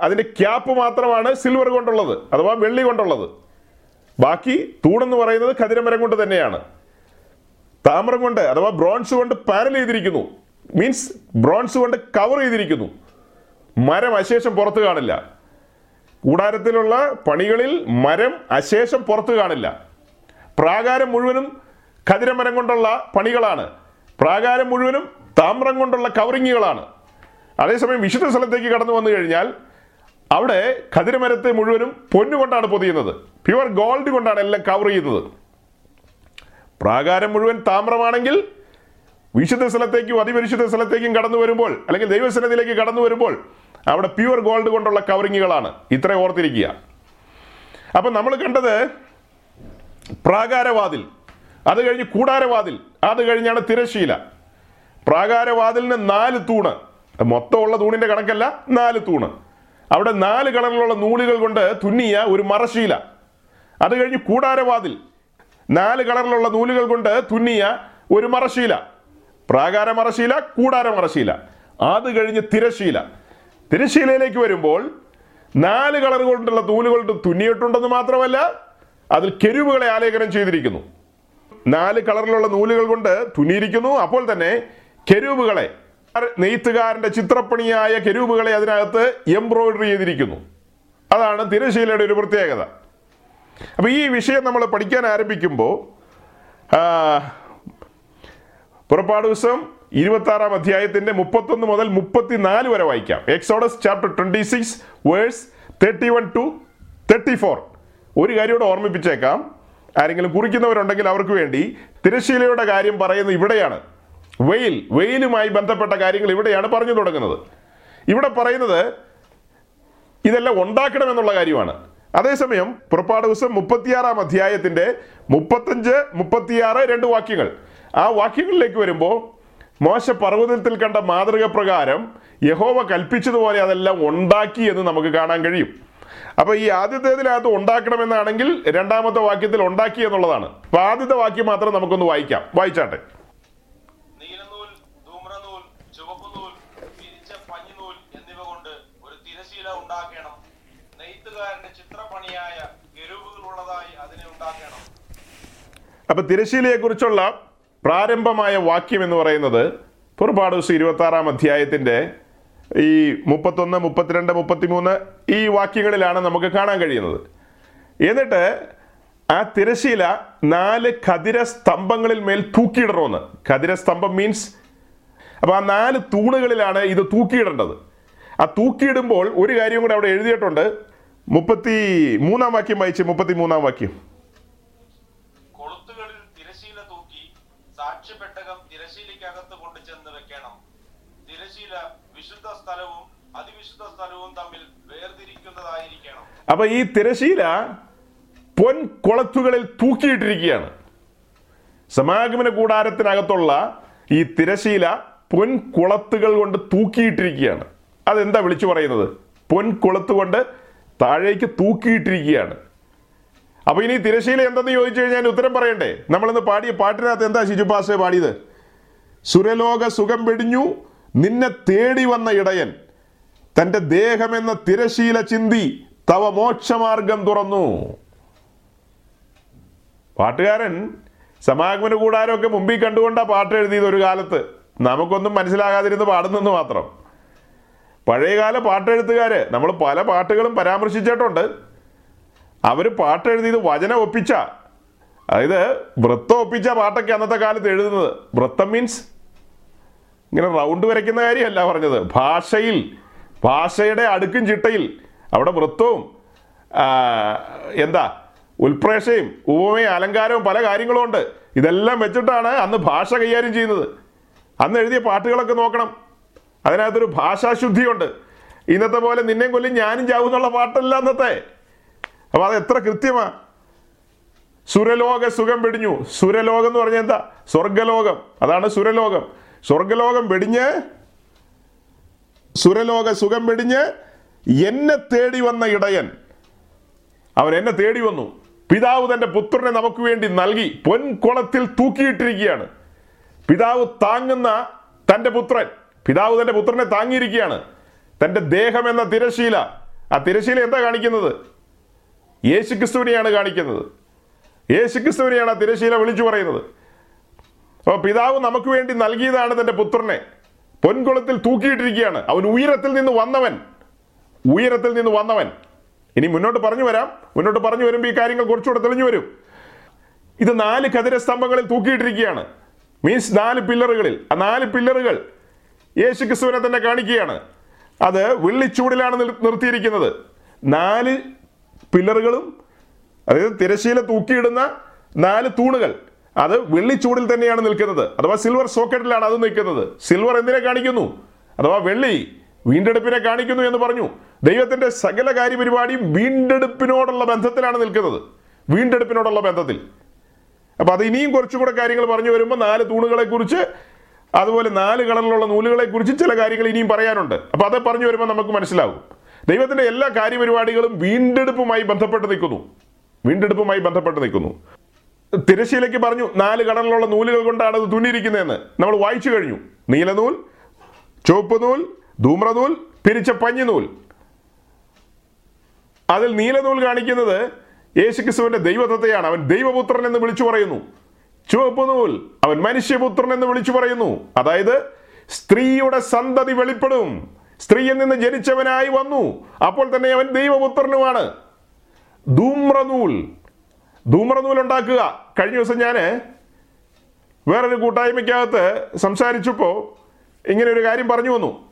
അതിന്റെ ക്യാപ്പ് മാത്രമാണ് സിൽവർ കൊണ്ടുള്ളത്. അഥവാ വെള്ളി കൊണ്ടുള്ളത്. ബാക്കി തൂണെന്ന് പറയുന്നത് ഖതിരമരം കൊണ്ട് തന്നെയാണ്. താമരം കൊണ്ട് അഥവാ ബ്രോൺസ് കൊണ്ട് പാരൽ ചെയ്തിരിക്കുന്നു. മീൻസ് ബ്രോൺസ് കൊണ്ട് കവർ ചെയ്തിരിക്കുന്നു. മരം അശേഷം പുറത്ത് കാണില്ല. കൂടാരത്തിലുള്ള പണികളിൽ മരം അശേഷം പുറത്ത് കാണില്ല. പ്രാകാരം മുഴുവനും ഖതിരമരം കൊണ്ടുള്ള പണികളാണ്. പ്രാകാരം മുഴുവനും താമ്രം കൊണ്ടുള്ള കവറിങ്ങുകളാണ്. അതേസമയം വിശുദ്ധ സ്ഥലത്തേക്ക് കടന്നു വന്നു കഴിഞ്ഞാൽ അവിടെ ഖതിരമരത്തെ മുഴുവനും പൊന്നുകൊണ്ടാണ് പൊതിയുന്നത്. പ്യുവർ ഗോൾഡ് കൊണ്ടാണ് എല്ലാം കവർ ചെയ്യുന്നത്. പ്രാകാരം മുഴുവൻ താമ്രമാണെങ്കിൽ വിശുദ്ധ സ്ഥലത്തേക്കും അതിപരിശുദ്ധ സ്ഥലത്തേക്കും കടന്നു വരുമ്പോൾ അല്ലെങ്കിൽ ദൈവസനത്തിലേക്ക് കടന്നു വരുമ്പോൾ അവിടെ പ്യുവർ ഗോൾഡ് കൊണ്ടുള്ള കവറിങ്ങുകളാണ് ഇത്ര ഓർത്തിരിക്കുക. അപ്പൊ നമ്മൾ കണ്ടത് പ്രാകാരവാതിൽ അത് കഴിഞ്ഞ് കൂടാരവാതിൽ അത് കഴിഞ്ഞാണ് തിരശീല പ്രാകാരവാതിലിന് നാല് തൂണ്. മൊത്തമുള്ള തൂണിന്റെ കണക്കല്ല നാല് തൂണ്. അവിടെ നാല് കളറിലുള്ള നൂലുകൾ കൊണ്ട് തുന്നിയ ഒരു മറശീല. അത് കഴിഞ്ഞ് കൂടാരവാതിൽ നാല് കളറിലുള്ള നൂലുകൾ കൊണ്ട് തുന്നിയ ഒരു മറശീല. പ്രാകാര മറശീല കൂടാര മറശീല. അത് കഴിഞ്ഞ് തിരശീല. തിരശീലയിലേക്ക് വരുമ്പോൾ നാല് കളർ കൊണ്ടുള്ള നൂലുകൾ തുന്നിയിട്ടുണ്ടെന്ന് മാത്രമല്ല അതിൽ കെരുവുകളെ ആലേഖനം ചെയ്തിരിക്കുന്നു. നാല് കളറിലുള്ള നൂലുകൾ കൊണ്ട് തുന്നിയിരിക്കുന്നു. അപ്പോൾ തന്നെ കെരൂബുകളെ നെയ്ത്തുകാരന്റെ ചിത്രപ്പണിയായ കെരൂബുകളെ അതിനകത്ത് എംബ്രോയിഡറി ചെയ്തിരിക്കുന്നു. അതാണ് തിരശീലയുടെ ഒരു പ്രത്യേകത. അപ്പൊ ഈ വിഷയം നമ്മൾ പഠിക്കാൻ ആരംഭിക്കുമ്പോൾ പുറപ്പാട് ദിവസം ഇരുപത്തി ആറാം അധ്യായത്തിന്റെ മുപ്പത്തൊന്ന് മുതൽ മുപ്പത്തിനാല് വരെ വായിക്കാം. Exodus chapter twenty six verse thirty one to thirty four ഒരു കാര്യം ഓർമ്മിപ്പിച്ചേക്കാം. ആരെങ്കിലും കുറിക്കുന്നവരുണ്ടെങ്കിൽ അവർക്ക് വേണ്ടി തിരശീലയുടെ കാര്യം പറയുന്നത് ഇവിടെയാണ്. വെയിൽ വെയിലുമായി ബന്ധപ്പെട്ട കാര്യങ്ങൾ ഇവിടെയാണ് പറഞ്ഞു തുടങ്ങുന്നത്. ഇവിടെ പറയുന്നത് ഇതെല്ലാം ഉണ്ടാക്കണം എന്നുള്ള കാര്യമാണ്. അതേസമയം പുറപ്പാട് ദിവസം മുപ്പത്തിയാറാം അധ്യായത്തിന്റെ മുപ്പത്തഞ്ച് മുപ്പത്തിയാറ് രണ്ട് വാക്യങ്ങൾ. ആ വാക്യങ്ങളിലേക്ക് വരുമ്പോൾ മോശ പർവതത്തിൽ കണ്ട മാതൃക പ്രകാരം യഹോവ കൽപ്പിച്ചതുപോലെ അതെല്ലാം ഉണ്ടാക്കി എന്ന് നമുക്ക് കാണാൻ കഴിയും. അപ്പോൾ ഈ ആദ്യത്തേതിനകത്ത് ഉണ്ടാക്കണമെന്നാണെങ്കിൽ രണ്ടാമത്തെ വാക്യത്തിൽ ഉണ്ടാക്കി എന്നുള്ളതാണ്. അപ്പൊ ആദ്യത്തെ വാക്യം മാത്രം നമുക്കൊന്ന് വായിക്കാം. വായിച്ചാട്ടെ നീലനൂൽ ധൂമ്രനൂൽ ചുവപ്പുനൂൽ പിരിച്ച പഞ്ഞിനൂൽ എന്നിവ കൊണ്ട് ഒരു തിരശീല ഉണ്ടാക്കണം നെയ്ത്തുകാരന്റെ ചിത്രപ്പണിയായ കെരുവുകളുള്ളതായി അതിനെ ഉണ്ടാക്കണം അപ്പൊ തിരശീലയെക്കുറിച്ചുള്ള പ്രാരംഭമായ വാക്യം എന്ന് പറയുന്നത് പുറപ്പാട് ദിവസം ഇരുപത്തി ആറാം ഈ മുപ്പത്തൊന്ന് മുപ്പത്തിരണ്ട് മുപ്പത്തിമൂന്ന് ഈ വാക്യങ്ങളിലാണ് നമുക്ക് കാണാൻ കഴിയുന്നത്. എന്നിട്ട് ആ തിരശീല നാല് ഖതിര സ്തംഭങ്ങളിൽ മേൽ തൂക്കിയിടണമെന്ന് ഖതിര സ്തംഭം മീൻസ് അപ്പൊ ആ നാല് തൂണുകളിലാണ് ഇത് തൂക്കിയിടേണ്ടത്. ആ തൂക്കിയിടുമ്പോൾ ഒരു കാര്യം കൂടെ അവിടെ എഴുതിയിട്ടുണ്ട്. മുപ്പത്തി മൂന്നാം വാക്യം വായിച്ച് മുപ്പത്തി മൂന്നാം വാക്യം കൊളുത്തുകളിൽ തിരശീല തൂക്കി സാക്ഷ്യപ്പെട്ടകം തിരശീലയ്ക്കകത്ത് കൊണ്ടുചെന്ന് വെക്കണം തിരശീല വിശുദ്ധ സ്ഥലവും അതിവിശുദ്ധ സ്ഥലവും അപ്പൊ ഈ തിരശീല പൊൻ കുളത്തുകളിൽ തൂക്കിയിട്ടിരിക്കുകയാണ്. സമാഗമന കൂടാരത്തിനകത്തുള്ള ഈ തിരശീല പൊൻ കുളത്തുകൾ കൊണ്ട് തൂക്കിയിട്ടിരിക്കുകയാണ്. അതെന്താ വിളിച്ചു പറയുന്നത്? പൊൻ കുളത്ത് കൊണ്ട് താഴേക്ക് തൂക്കിയിട്ടിരിക്കുകയാണ്. അപ്പൊ ഇനി തിരശീല എന്തെന്ന് ചോദിച്ചു കഴിഞ്ഞാൽ ഉത്തരം പറയണ്ടേ? നമ്മളിന്ന് പാടിയ പാട്ടിനകത്ത് എന്താ ശിജുപാസെ പാടിയത്? സുരലോക സുഖം വെടിഞ്ഞു നിന്നെ തേടി വന്ന ഇടയൻ. തന്റെ ദേഹമെന്ന തിരശീല ചിന്തി തവ മോക്ഷമാർഗം തുറന്നു. പാട്ടുകാരൻ സമാഗമന കൂടാരമൊക്കെ മുമ്പിൽ കണ്ടുകൊണ്ടാ പാട്ട് എഴുതിയത് ഒരു കാലത്ത്. നമുക്കൊന്നും മനസ്സിലാകാതിരുന്ന് പാടുന്നെന്ന് മാത്രം. പഴയകാല പാട്ടെഴുത്തുകാര് നമ്മൾ പല പാട്ടുകളും പരാമർശിച്ചിട്ടുണ്ട്. അവർ പാട്ടെഴുതിയത് വചന ഒപ്പിച്ച. അതായത് വൃത്തം ഒപ്പിച്ച പാട്ടൊക്കെ അന്നത്തെ കാലത്ത് എഴുതുന്നത്. വൃത്തം മീൻസ് ഇങ്ങനെ റൗണ്ട് വരയ്ക്കുന്ന കാര്യമല്ല പറഞ്ഞത്. ഭാഷയിൽ ഭാഷയുടെ അടുക്കും ചിട്ടയിൽ അവിടെ വൃത്തവും എന്താ ഉൽപ്രേക്ഷയും ഉപമയും അലങ്കാരവും പല കാര്യങ്ങളും ഉണ്ട്. ഇതെല്ലാം വെച്ചിട്ടാണ് അന്ന് ഭാഷ കൈകാര്യം ചെയ്യുന്നത്. അന്ന് എഴുതിയ പാട്ടുകളൊക്കെ നോക്കണം. അതിനകത്തൊരു ഭാഷാശുദ്ധിയുണ്ട്. ഇന്നത്തെ പോലെ നിന്നെയും കൊല്ലും ഞാനും ചാവും എന്നുള്ള പാട്ടല്ല അന്നത്തെ. അപ്പോൾ അത് എത്ര കൃത്യമാ. സുരലോക സുഖം വെടിഞ്ഞു. സുരലോകം എന്ന് പറഞ്ഞാൽ എന്താ? സ്വർഗലോകം. അതാണ് സുരലോകം. സ്വർഗലോകം വെടിഞ്ഞ് സുരലോക സുഖം പിടിഞ്ഞ് എന്നെ തേടി വന്ന ഇടയൻ. അവൻ എന്നെ തേടി വന്നു. പിതാവ് തന്റെ പുത്രനെ നമുക്ക് വേണ്ടി നൽകി പൊൻകുളത്തിൽ തൂക്കിയിട്ടിരിക്കുകയാണ്. പിതാവ് താങ്ങുന്ന തന്റെ പുത്രൻ. പിതാവ് തന്റെ പുത്രനെ താങ്ങിയിരിക്കുകയാണ്. തന്റെ ദേഹം എന്ന തിരശീല ആ തിരശീല എന്താ കാണിക്കുന്നത്? യേശുക്രിസ്തുവിനെയാണ് കാണിക്കുന്നത്. യേശുക്രിസ്തുവിനെയാണ് ആ തിരശീല വിളിച്ചു പറയുന്നത്. അപ്പോൾ പിതാവ് നമുക്ക് വേണ്ടി നൽകിയതാണ് തന്റെ പുത്രനെ. പൊൻകുളത്തിൽ തൂക്കിയിട്ടിരിക്കുകയാണ്. അവൻ ഉയരത്തിൽ നിന്ന് വന്നവൻ. ഉയരത്തിൽ നിന്ന് വന്നവൻ. ഇനി മുന്നോട്ട് പറഞ്ഞു വരാം. മുന്നോട്ട് പറഞ്ഞു വരുമ്പോൾ ഈ കാര്യങ്ങൾ കുറച്ചുകൂടെ തെളിഞ്ഞു വരും. ഇത് നാല് കതിര സ്തംഭങ്ങളിൽ തൂക്കിയിട്ടിരിക്കുകയാണ്. മീൻസ് നാല് പില്ലറുകളിൽ. ആ നാല് പില്ലറുകൾ യേശു ക്രിസ്തുവിനെ തന്നെ കാണിക്കുകയാണ്. അത് വെള്ളിച്ചൂടിലാണ് നിർ- നിർത്തിയിരിക്കുന്നത്. നാല് പില്ലറുകളും അതായത് തിരശീല തൂക്കിയിടുന്ന നാല് തൂണുകൾ. അത് വെള്ളിച്ചൂടിൽ തന്നെയാണ് നിൽക്കുന്നത്. അഥവാ സിൽവർ സോക്കറ്റിലാണ് അത് നിൽക്കുന്നത്. സിൽവർ എന്തിനെ കാണിക്കുന്നു? അഥവാ വെള്ളി വീണ്ടെടുപ്പിനെ കാണിക്കുന്നു എന്ന് പറഞ്ഞു. ദൈവത്തിന്റെ സകല കാര്യപരിപാടിയും വീണ്ടെടുപ്പിനോടുള്ള ബന്ധത്തിലാണ് നിൽക്കുന്നത്. വീണ്ടെടുപ്പിനോടുള്ള ബന്ധത്തിൽ. അപ്പോൾ അത് ഇനിയും കുറച്ചുകൂടെ കാര്യങ്ങൾ പറഞ്ഞു വരുമ്പോൾ നാല് തൂണുകളെ കുറിച്ച് അതുപോലെ നാല് കളറിലുള്ള നൂലുകളെ കുറിച്ച് ചില കാര്യങ്ങൾ ഇനിയും പറയാനുണ്ട്. അപ്പോൾ അത് പറഞ്ഞു വരുമ്പോൾ നമുക്ക് മനസ്സിലാകും ദൈവത്തിന്റെ എല്ലാ കാര്യപരിപാടികളും വീണ്ടെടുപ്പുമായി ബന്ധപ്പെട്ട് നിൽക്കുന്നു. വീണ്ടെടുപ്പുമായി ബന്ധപ്പെട്ട് നിൽക്കുന്നു. തിരശ്ശീലയ്ക്ക് പറഞ്ഞു നാല് കടലിലുള്ള നൂലുകൾ കൊണ്ടാണ് അത് തുന്നിയിരിക്കുന്നതെന്ന്. നമ്മൾ വായിച്ചു കഴിഞ്ഞു. നീലനൂൽ ചുവപ്പ് നൂൽ ധൂമ്രനൂൽ പിരിച്ച പഞ്ഞിനൂൽ. അതിൽ നീലനൂൽ കാണിക്കുന്നത് യേശുക്രിസ്തുവിന്റെ ദൈവത്വത്തെയാണ് അവൻ ദൈവപുത്രൻ എന്ന് വിളിച്ചു പറയുന്നു. ചുവപ്പ് നൂൽ അവൻ മനുഷ്യപുത്രൻ എന്ന് വിളിച്ചു പറയുന്നു. അതായത് സ്ത്രീയുടെ സന്തതി വെളിപ്പെടും. സ്ത്രീയിൽ നിന്ന് ജനിച്ചവനായി വന്നു. അപ്പോൾ തന്നെ അവൻ ദൈവപുത്രനുമാണ്. ധൂമ്രനൂൽ ധൂമ്രനൂൽ ഉണ്ടാക്കുക കഴിഞ്ഞ ദിവസം ഞാൻ വേറൊരു കൂട്ടായ്മയ്ക്കകത്ത് സംസാരിച്ചപ്പോൾ ഇങ്ങനെ ഒരു കാര്യം പറഞ്ഞു വന്നു.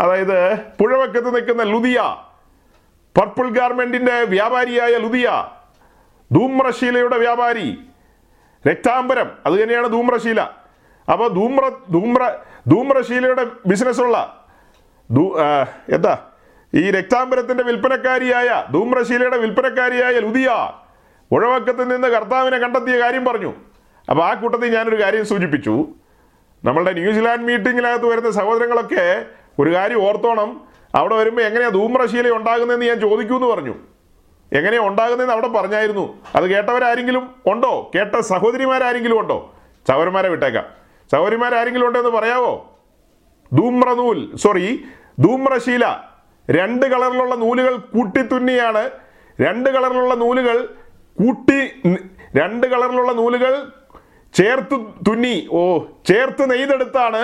അതായത് പുഴവക്കത്ത് നിൽക്കുന്ന ലുതിയ പർപ്പിൾ ഗാർമെന്റിന്റെ വ്യാപാരിയായ ലുതിയ ധൂമ്രശീലയുടെ വ്യാപാരി രക്താംബരം അത് തന്നെയാണ് ധൂമ്രശീല. അപ്പോൾ ധൂമ്ര ധൂമ്ര ധൂമ്രശീലയുടെ ബിസിനസ്സുള്ള ധൂ- എന്താ ഈ രക്താംബരത്തിന്റെ വിൽപ്പനക്കാരിയായ ധൂമ്രശീലയുടെ വിൽപ്പനക്കാരിയായ ലുദിയ ഉഴവക്കത്തിൽ നിന്ന് കർത്താവിനെ കണ്ടെത്തിയ കാര്യം പറഞ്ഞു. അപ്പോൾ ആ കൂട്ടത്തിൽ ഞാനൊരു കാര്യം സൂചിപ്പിച്ചു. നമ്മളുടെ ന്യൂസിലാൻഡ് മീറ്റിങ്ങിനകത്ത് വരുന്ന സഹോദരങ്ങളൊക്കെ ഒരു കാര്യം ഓർത്തോണം. അവിടെ വരുമ്പോൾ എങ്ങനെയാ ധൂമ്രശീല ഉണ്ടാകുന്നതെന്ന് ഞാൻ ചോദിക്കൂ എന്ന് പറഞ്ഞു. എങ്ങനെയാ ഉണ്ടാകുന്നതെന്ന് അവിടെ പറഞ്ഞായിരുന്നു. അത് കേട്ടവരാരെങ്കിലും ഉണ്ടോ? കേട്ട സഹോദരിമാരാരെങ്കിലും ഉണ്ടോ? സഹോദരന്മാരെ വിട്ടേക്കാം. സഹോദരിമാരാരെങ്കിലും ഉണ്ടോ എന്ന് പറയാവോ? ധൂമ്രനൂൽ സോറി ധൂമ്രശീല. രണ്ട് കളറിലുള്ള നൂലുകൾ കൂട്ടിത്തുന്നിയാണ്. രണ്ട് കളറിലുള്ള നൂലുകൾ കൂട്ടി രണ്ട് കളറിലുള്ള നൂലുകൾ ചേർത്ത് തുന്നി. ഓ ചേർത്ത് നെയ്തെടുത്താണ്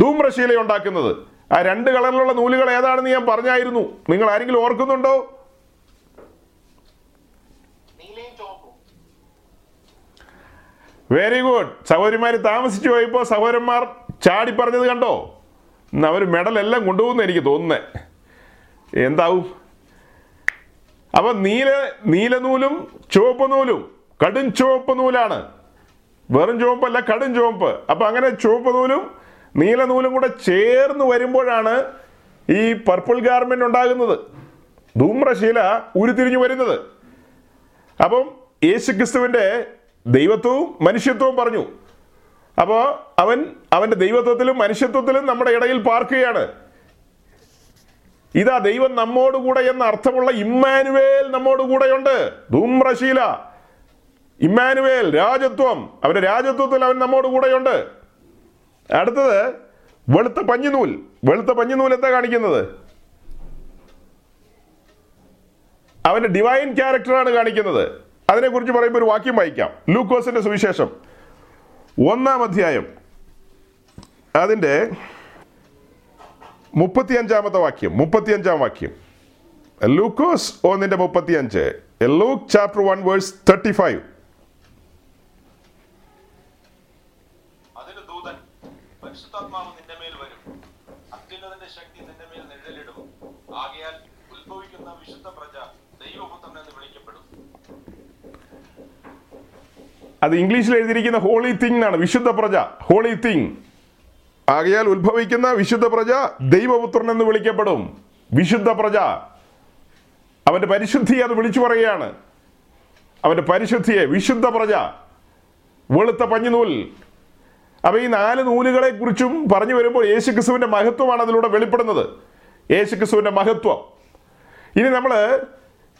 ധൂമ്രശീല ഉണ്ടാക്കുന്നത് ആ രണ്ട് കളറിലുള്ള നൂലുകൾ ഏതാണെന്ന് ഞാൻ പറഞ്ഞായിരുന്നു. നിങ്ങൾ ആരെങ്കിലും ഓർക്കുന്നുണ്ടോ? വെരി ഗുഡ് സഹോദരിമാർ താമസിച്ചു പോയപ്പോൾ സഹോദരന്മാർ ചാടി പറഞ്ഞത് കണ്ടോ? അവർ മെഡൽ എല്ലാം കൊണ്ടുപോകുന്ന എനിക്ക് തോന്നുന്നത് എന്താവും? അപ്പൊ നീല നീലനൂലും ചുവപ്പ് നൂലും കടും ചുവപ്പ് നൂലാണ്. വെറും ചുവപ്പല്ല കടും ചുവപ്പ്. അപ്പൊ അങ്ങനെ ചുവപ്പ് നൂലും നീല നൂലും കൂടെ ചേർന്ന് വരുമ്പോഴാണ് ഈ പർപ്പിൾ ഗാർമെന്റ് ഉണ്ടാകുന്നത്. ധൂമ്രശീല ഉരുത്തിരിഞ്ഞു വരുന്നത്. അപ്പം യേശുക്രിസ്തുവിന്റെ ദൈവത്വവും മനുഷ്യത്വവും പറഞ്ഞു. അപ്പോൾ അവൻ അവന്റെ ദൈവത്വത്തിലും മനുഷ്യത്വത്തിലും നമ്മുടെ ഇടയിൽ പാർക്കുകയാണ്. ഇതാ ദൈവം നമ്മോടുകൂടെ എന്ന അർത്ഥമുള്ള ഇമ്മാനുവേൽ നമ്മോടുകൂടെയുണ്ട് ധൂമ്രശീല. ഇമ്മാനുവേൽ രാജത്വം. അവരെ രാജത്വത്തിൽ അവൻ നമ്മോട് കൂടെയുണ്ട്. അടുത്തത് വെളുത്ത പഞ്ഞിനൂൽ. വെളുത്ത പഞ്ഞിനൂൽ എന്താ കാണിക്കുന്നത്? അവന്റെ ഡിവൈൻ ക്യാരക്ടറാണ് കാണിക്കുന്നത്. അതിനെക്കുറിച്ച് പറയുമ്പോൾ ഒരു വാക്യം വായിക്കാം. ലൂക്കോസിന്റെ സുവിശേഷം. ഒന്നാം അധ്യായം. അതിന്റെ മുപ്പത്തിയഞ്ചാമത്തെ വാക്യം മുപ്പത്തിയഞ്ചാം വാക്യം. ലൂക്കോസ് ഒന്നിന്റെ മുപ്പത്തിയഞ്ച് Luke chapter one verse thirty five അത് ഇംഗ്ലീഷിൽ എഴുതിയിരിക്കുന്ന ഹോളി തിങ് ആണ് വിശുദ്ധ പ്രജ ഹോളി തിങ് ആകയാൽ ഉത്ഭവിക്കുന്ന വിശുദ്ധ പ്രജ ദൈവപുത്രൻ എന്ന് വിളിക്കപ്പെടും. വിശുദ്ധ പ്രജ. അവന്റെ പരിശുദ്ധി അത് വിളിച്ചു പറയുകയാണ്. അവന്റെ പരിശുദ്ധിയെ വിശുദ്ധ പ്രജ. വെളുത്ത പഞ്ഞിനൂൽ. അപ്പോൾ ഈ നാല് നൂലുകളെ കുറിച്ചും പറഞ്ഞു വരുമ്പോൾ യേശു യേശുക്രിസ്തുവിന്റെ മഹത്വമാണ് അതിലൂടെ വെളിപ്പെടുന്നത്. യേശു യേശുക്രിസ്തുവിന്റെ മഹത്വം. ഇനി നമ്മൾ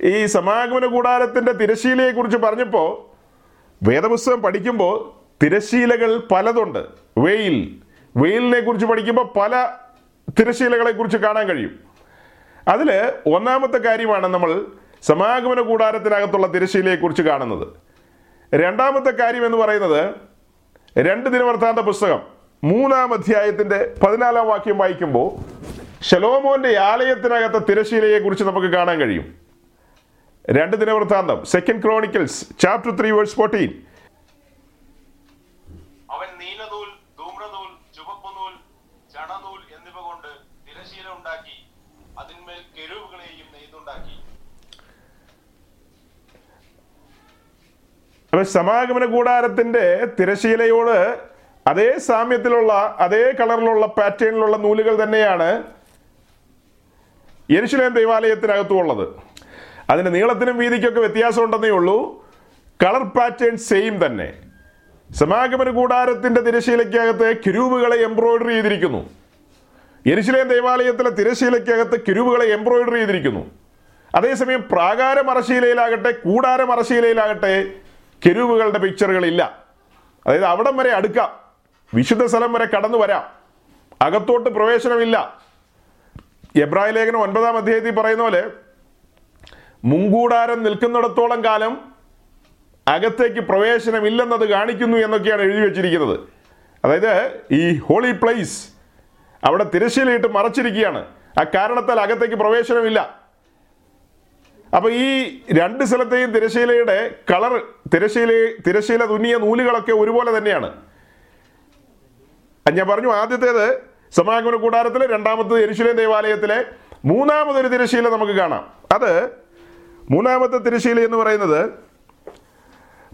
ഈ സമാഗമന കൂടാരത്തിന്റെ തിരശീലയെ കുറിച്ച് പറഞ്ഞപ്പോൾ വേദപുസ്തകം പഠിക്കുമ്പോൾ തിരശീലകൾ പലതുണ്ട്. വെയിൽ വെയിലിനെ കുറിച്ച് പഠിക്കുമ്പോൾ പല തിരശീലകളെ കുറിച്ച് കാണാൻ കഴിയും. അതിൽ ഒന്നാമത്തെ കാര്യമാണ് നമ്മൾ സമാഗമന കൂടാരത്തിനകത്തുള്ള തിരശീലയെക്കുറിച്ച് കാണുന്നത്. രണ്ടാമത്തെ കാര്യം എന്ന് പറയുന്നത് രണ്ട് ദിനവൃത്താന്ത പുസ്തകം മൂന്നാം അധ്യായത്തിന്റെ പതിനാലാം വാക്യം വായിക്കുമ്പോൾ ഷലോമോന്റെ ആലയത്തിനകത്തെ തിരശീലയെക്കുറിച്ച് നമുക്ക് കാണാൻ കഴിയും. രണ്ട് ദിനവൃത്താന്തം second Chronicles chapter three verse fourteen അപ്പൊ സമാഗമന കൂടാരത്തിന്റെ തിരശീലയോട് അതേ സാമ്യത്തിലുള്ള അതേ കളറിലുള്ള പാറ്റേണിലുള്ള നൂലുകൾ തന്നെയാണ് യെരുശലേം ദൈവാലയത്തിനകത്തും ഉള്ളത് അതിന്റെ നീളത്തിനും വീതിക്കൊക്കെ വ്യത്യാസമുണ്ടെന്നേ ഉള്ളൂ. കളർ പാറ്റേൺ സെയിം തന്നെ. സമാഗമന കൂടാരത്തിന്റെ തിരശീലയ്ക്കകത്ത് കിരൂബുകളെ എംബ്രോയിഡറി ചെയ്തിരിക്കുന്നു. യെരുശലേം ദേവാലയത്തിലെ തിരശീലയ്ക്കകത്ത് കിരൂബുകളെ എംബ്രോയിഡറി ചെയ്തിരിക്കുന്നു. അതേസമയം പ്രാകാര മറശീലയിലാകട്ടെ കൂടാര മറശീലയിലാകട്ടെ കെരുവുകളുടെ പിക്ചറുകളില്ല അതായത് അവിടം വരെ അടുക്കാം. വിശുദ്ധ സ്ഥലം വരെ കടന്നു വരാം. അകത്തോട്ട് പ്രവേശനമില്ല. എബ്രായ ലേഖനം ഒൻപതാം അധ്യായത്തിൽ പറയുന്ന പോലെ മുങ്കൂടാരം നിൽക്കുന്നിടത്തോളം കാലം അകത്തേക്ക് പ്രവേശനമില്ലെന്നത് കാണിക്കുന്നു എന്നൊക്കെയാണ് എഴുതി വെച്ചിരിക്കുന്നത്. അതായത് ഈ ഹോളി പ്ലേസ് അവിടെ തിരശ്ശീലയിട്ട് മറച്ചിരിക്കുകയാണ്. ആ കാരണത്താൽ അകത്തേക്ക് പ്രവേശനമില്ല. അപ്പൊ ഈ രണ്ട് സ്ഥലത്തെയും തിരശീലയുടെ കളർ തിരശീല തിരശീല തുന്നിയ നൂലുകളൊക്കെ ഒരുപോലെ തന്നെയാണ്. ഞാൻ പറഞ്ഞു ആദ്യത്തേത് സമാഗമന കൂടാരത്തിലെ രണ്ടാമത്തേത് എരിശിലേം ദേവാലയത്തിലെ മൂന്നാമതൊരു തിരശീല നമുക്ക് കാണാം. അത് മൂന്നാമത്തെ തിരശീല എന്ന് പറയുന്നത്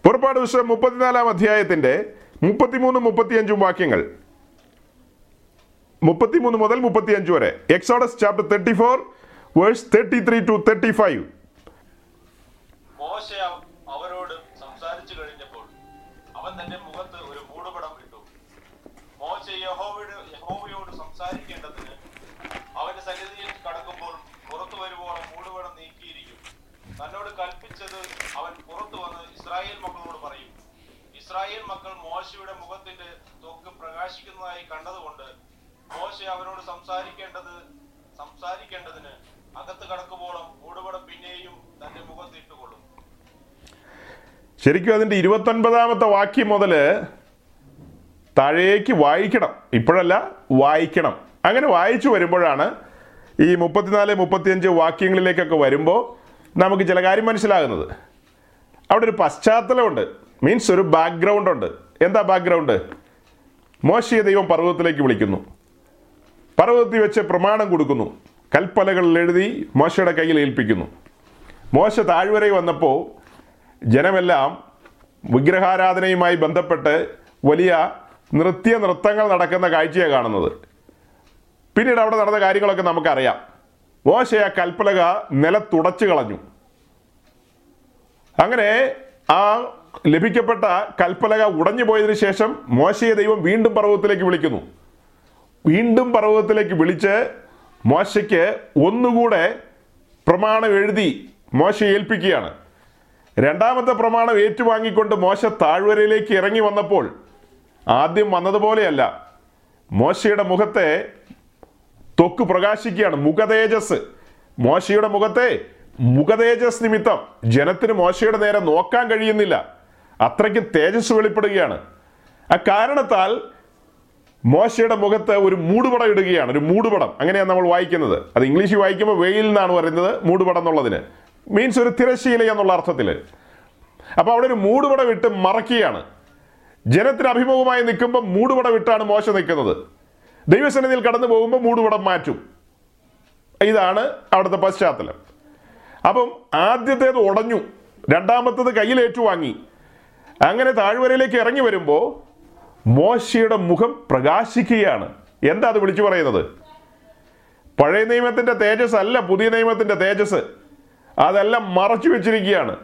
പുറപ്പാട് പുസ്തകം മുപ്പത്തിനാലാം അധ്യായത്തിന്റെ മുപ്പത്തിമൂന്നും മുപ്പത്തിയഞ്ചും വാക്യങ്ങൾ. മുപ്പത്തിമൂന്ന് മുതൽ മുപ്പത്തിയഞ്ച് വരെ. Exodus chapter thirty four verse thirty three to thirty five Israel മക്കളോട് പറയും ഇസ്രായേൽ മക്കൾ മോശയുടെ മുഖത്തിന്റെ തൊക്ക് പ്രകാശിക്കുന്നതായി കണ്ടതുകൊണ്ട് മോശ അവരോട് സംസാരിക്കേണ്ടത് സംസാരിക്കേണ്ടതിന് അകത്ത് കടക്കുമ്പോളും ഓടുപട പിന്നെയും തന്റെ മുഖത്ത് ഇട്ടുകൊള്ളും. ശരിക്കും അതിന്റെ ഇരുപത്തൊൻപതാമത്തെ വാക്യം മുതൽ താഴേക്ക് വായിക്കണം. ഇപ്പോഴല്ല വായിക്കണം. അങ്ങനെ വായിച്ചു വരുമ്പോഴാണ് ഈ മുപ്പത്തിനാല് മുപ്പത്തിയഞ്ച് വാക്യങ്ങളിലേക്കൊക്കെ വരുമ്പോൾ നമുക്ക് ചില കാര്യം മനസ്സിലാകുന്നത്. അവിടെ ഒരു പശ്ചാത്തലമുണ്ട്. മീൻസ് ഒരു ബാക്ക്ഗ്രൗണ്ട് ഉണ്ട്. എന്താ ബാക്ക്ഗ്രൗണ്ട് മോശയെ ദൈവം പർവതത്തിലേക്ക് വിളിക്കുന്നു. പർവതത്തിൽ വെച്ച് പ്രമാണം കൊടുക്കുന്നു. കൽപ്പലകളിൽ എഴുതി മോശയുടെ കയ്യിൽ ഏൽപ്പിക്കുന്നു. മോശ താഴ്വരയിൽ വന്നപ്പോൾ ജനമെല്ലാം വിഗ്രഹാരാധനയുമായി ബന്ധപ്പെട്ട് വലിയ നൃത്യ നൃത്തങ്ങൾ നടക്കുന്ന കാഴ്ചയാണ് കാണുന്നത്. പിന്നീട് അവിടെ നടന്ന കാര്യങ്ങളൊക്കെ നമുക്കറിയാം. മോശ ആ കൽപ്പലക നിലത്തുടച്ചു കളഞ്ഞു. അങ്ങനെ ആ ലഭിക്കപ്പെട്ട കൽപ്പലക ഉടഞ്ഞു പോയതിനു ശേഷം മോശയെ ദൈവം വീണ്ടും പർവതത്തിലേക്ക് വിളിക്കുന്നു. വീണ്ടും പർവതത്തിലേക്ക് വിളിച്ച് മോശയ്ക്ക് ഒന്നുകൂടെ പ്രമാണം എഴുതി മോശ ഏൽപ്പിക്കുകയാണ്. രണ്ടാമത്തെ പ്രമാണം ഏറ്റുവാങ്ങിക്കൊണ്ട് മോശ താഴ്വരയിലേക്ക് ഇറങ്ങി വന്നപ്പോൾ ആദ്യം വന്നതുപോലെയല്ല. മോശയുടെ മുഖത്തെ തൊക്ക് പ്രകാശിക്കുകയാണ്. മുഖതേജസ്. മോശയുടെ മുഖത്തെ മുഖതേജസ് നിമിത്തം ജനത്തിന് മോശയുടെ നേരെ നോക്കാൻ കഴിയുന്നില്ല. അത്രയ്ക്ക് തേജസ് വെളിപ്പെടുകയാണ്. ആ കാരണത്താൽ മോശയുടെ മുഖത്ത് ഒരു മൂടുപടം ഇടുകയാണ്. ഒരു മൂടുപടം. അങ്ങനെയാണ് നമ്മൾ വായിക്കുന്നത്. അത് ഇംഗ്ലീഷിൽ വായിക്കുമ്പോൾ വെയിൽ എന്നാണ് പറയുന്നത് മൂടുപടം എന്നുള്ളതിന്. മീൻസ് ഒരു തിരശീല എന്നുള്ള അർത്ഥത്തിൽ. അപ്പോൾ അവിടെ ഒരു മൂടുപടം ഇട്ട് മറക്കുകയാണ്. ജനത്തിന് അഭിമുഖമായി നിൽക്കുമ്പോൾ മൂടുപടം ഇട്ടാണ് മോശ നിൽക്കുന്നത്. ദൈവസന്നിധിയിൽ കടന്നു പോകുമ്പോൾ മൂടുപടം മാറ്റും. ഇതാണ് അവിടുത്തെ പശ്ചാത്തലം. അപ്പം ആദ്യത്തേത് ഉടഞ്ഞു രണ്ടാമത്തത് കയ്യിലേറ്റു വാങ്ങി അങ്ങനെ താഴ്വരയിലേക്ക് ഇറങ്ങി വരുമ്പോൾ മോശയുടെ മുഖം പ്രകാശിക്കുകയാണ്. എന്താ അത് വിളിച്ചു പറയുന്നത്? പഴയ നിയമത്തിന്റെ തേജസ് അല്ല പുതിയ നിയമത്തിന്റെ തേജസ്. അതെല്ലാം മറച്ചു വെച്ചിരിക്കുകയാണ്.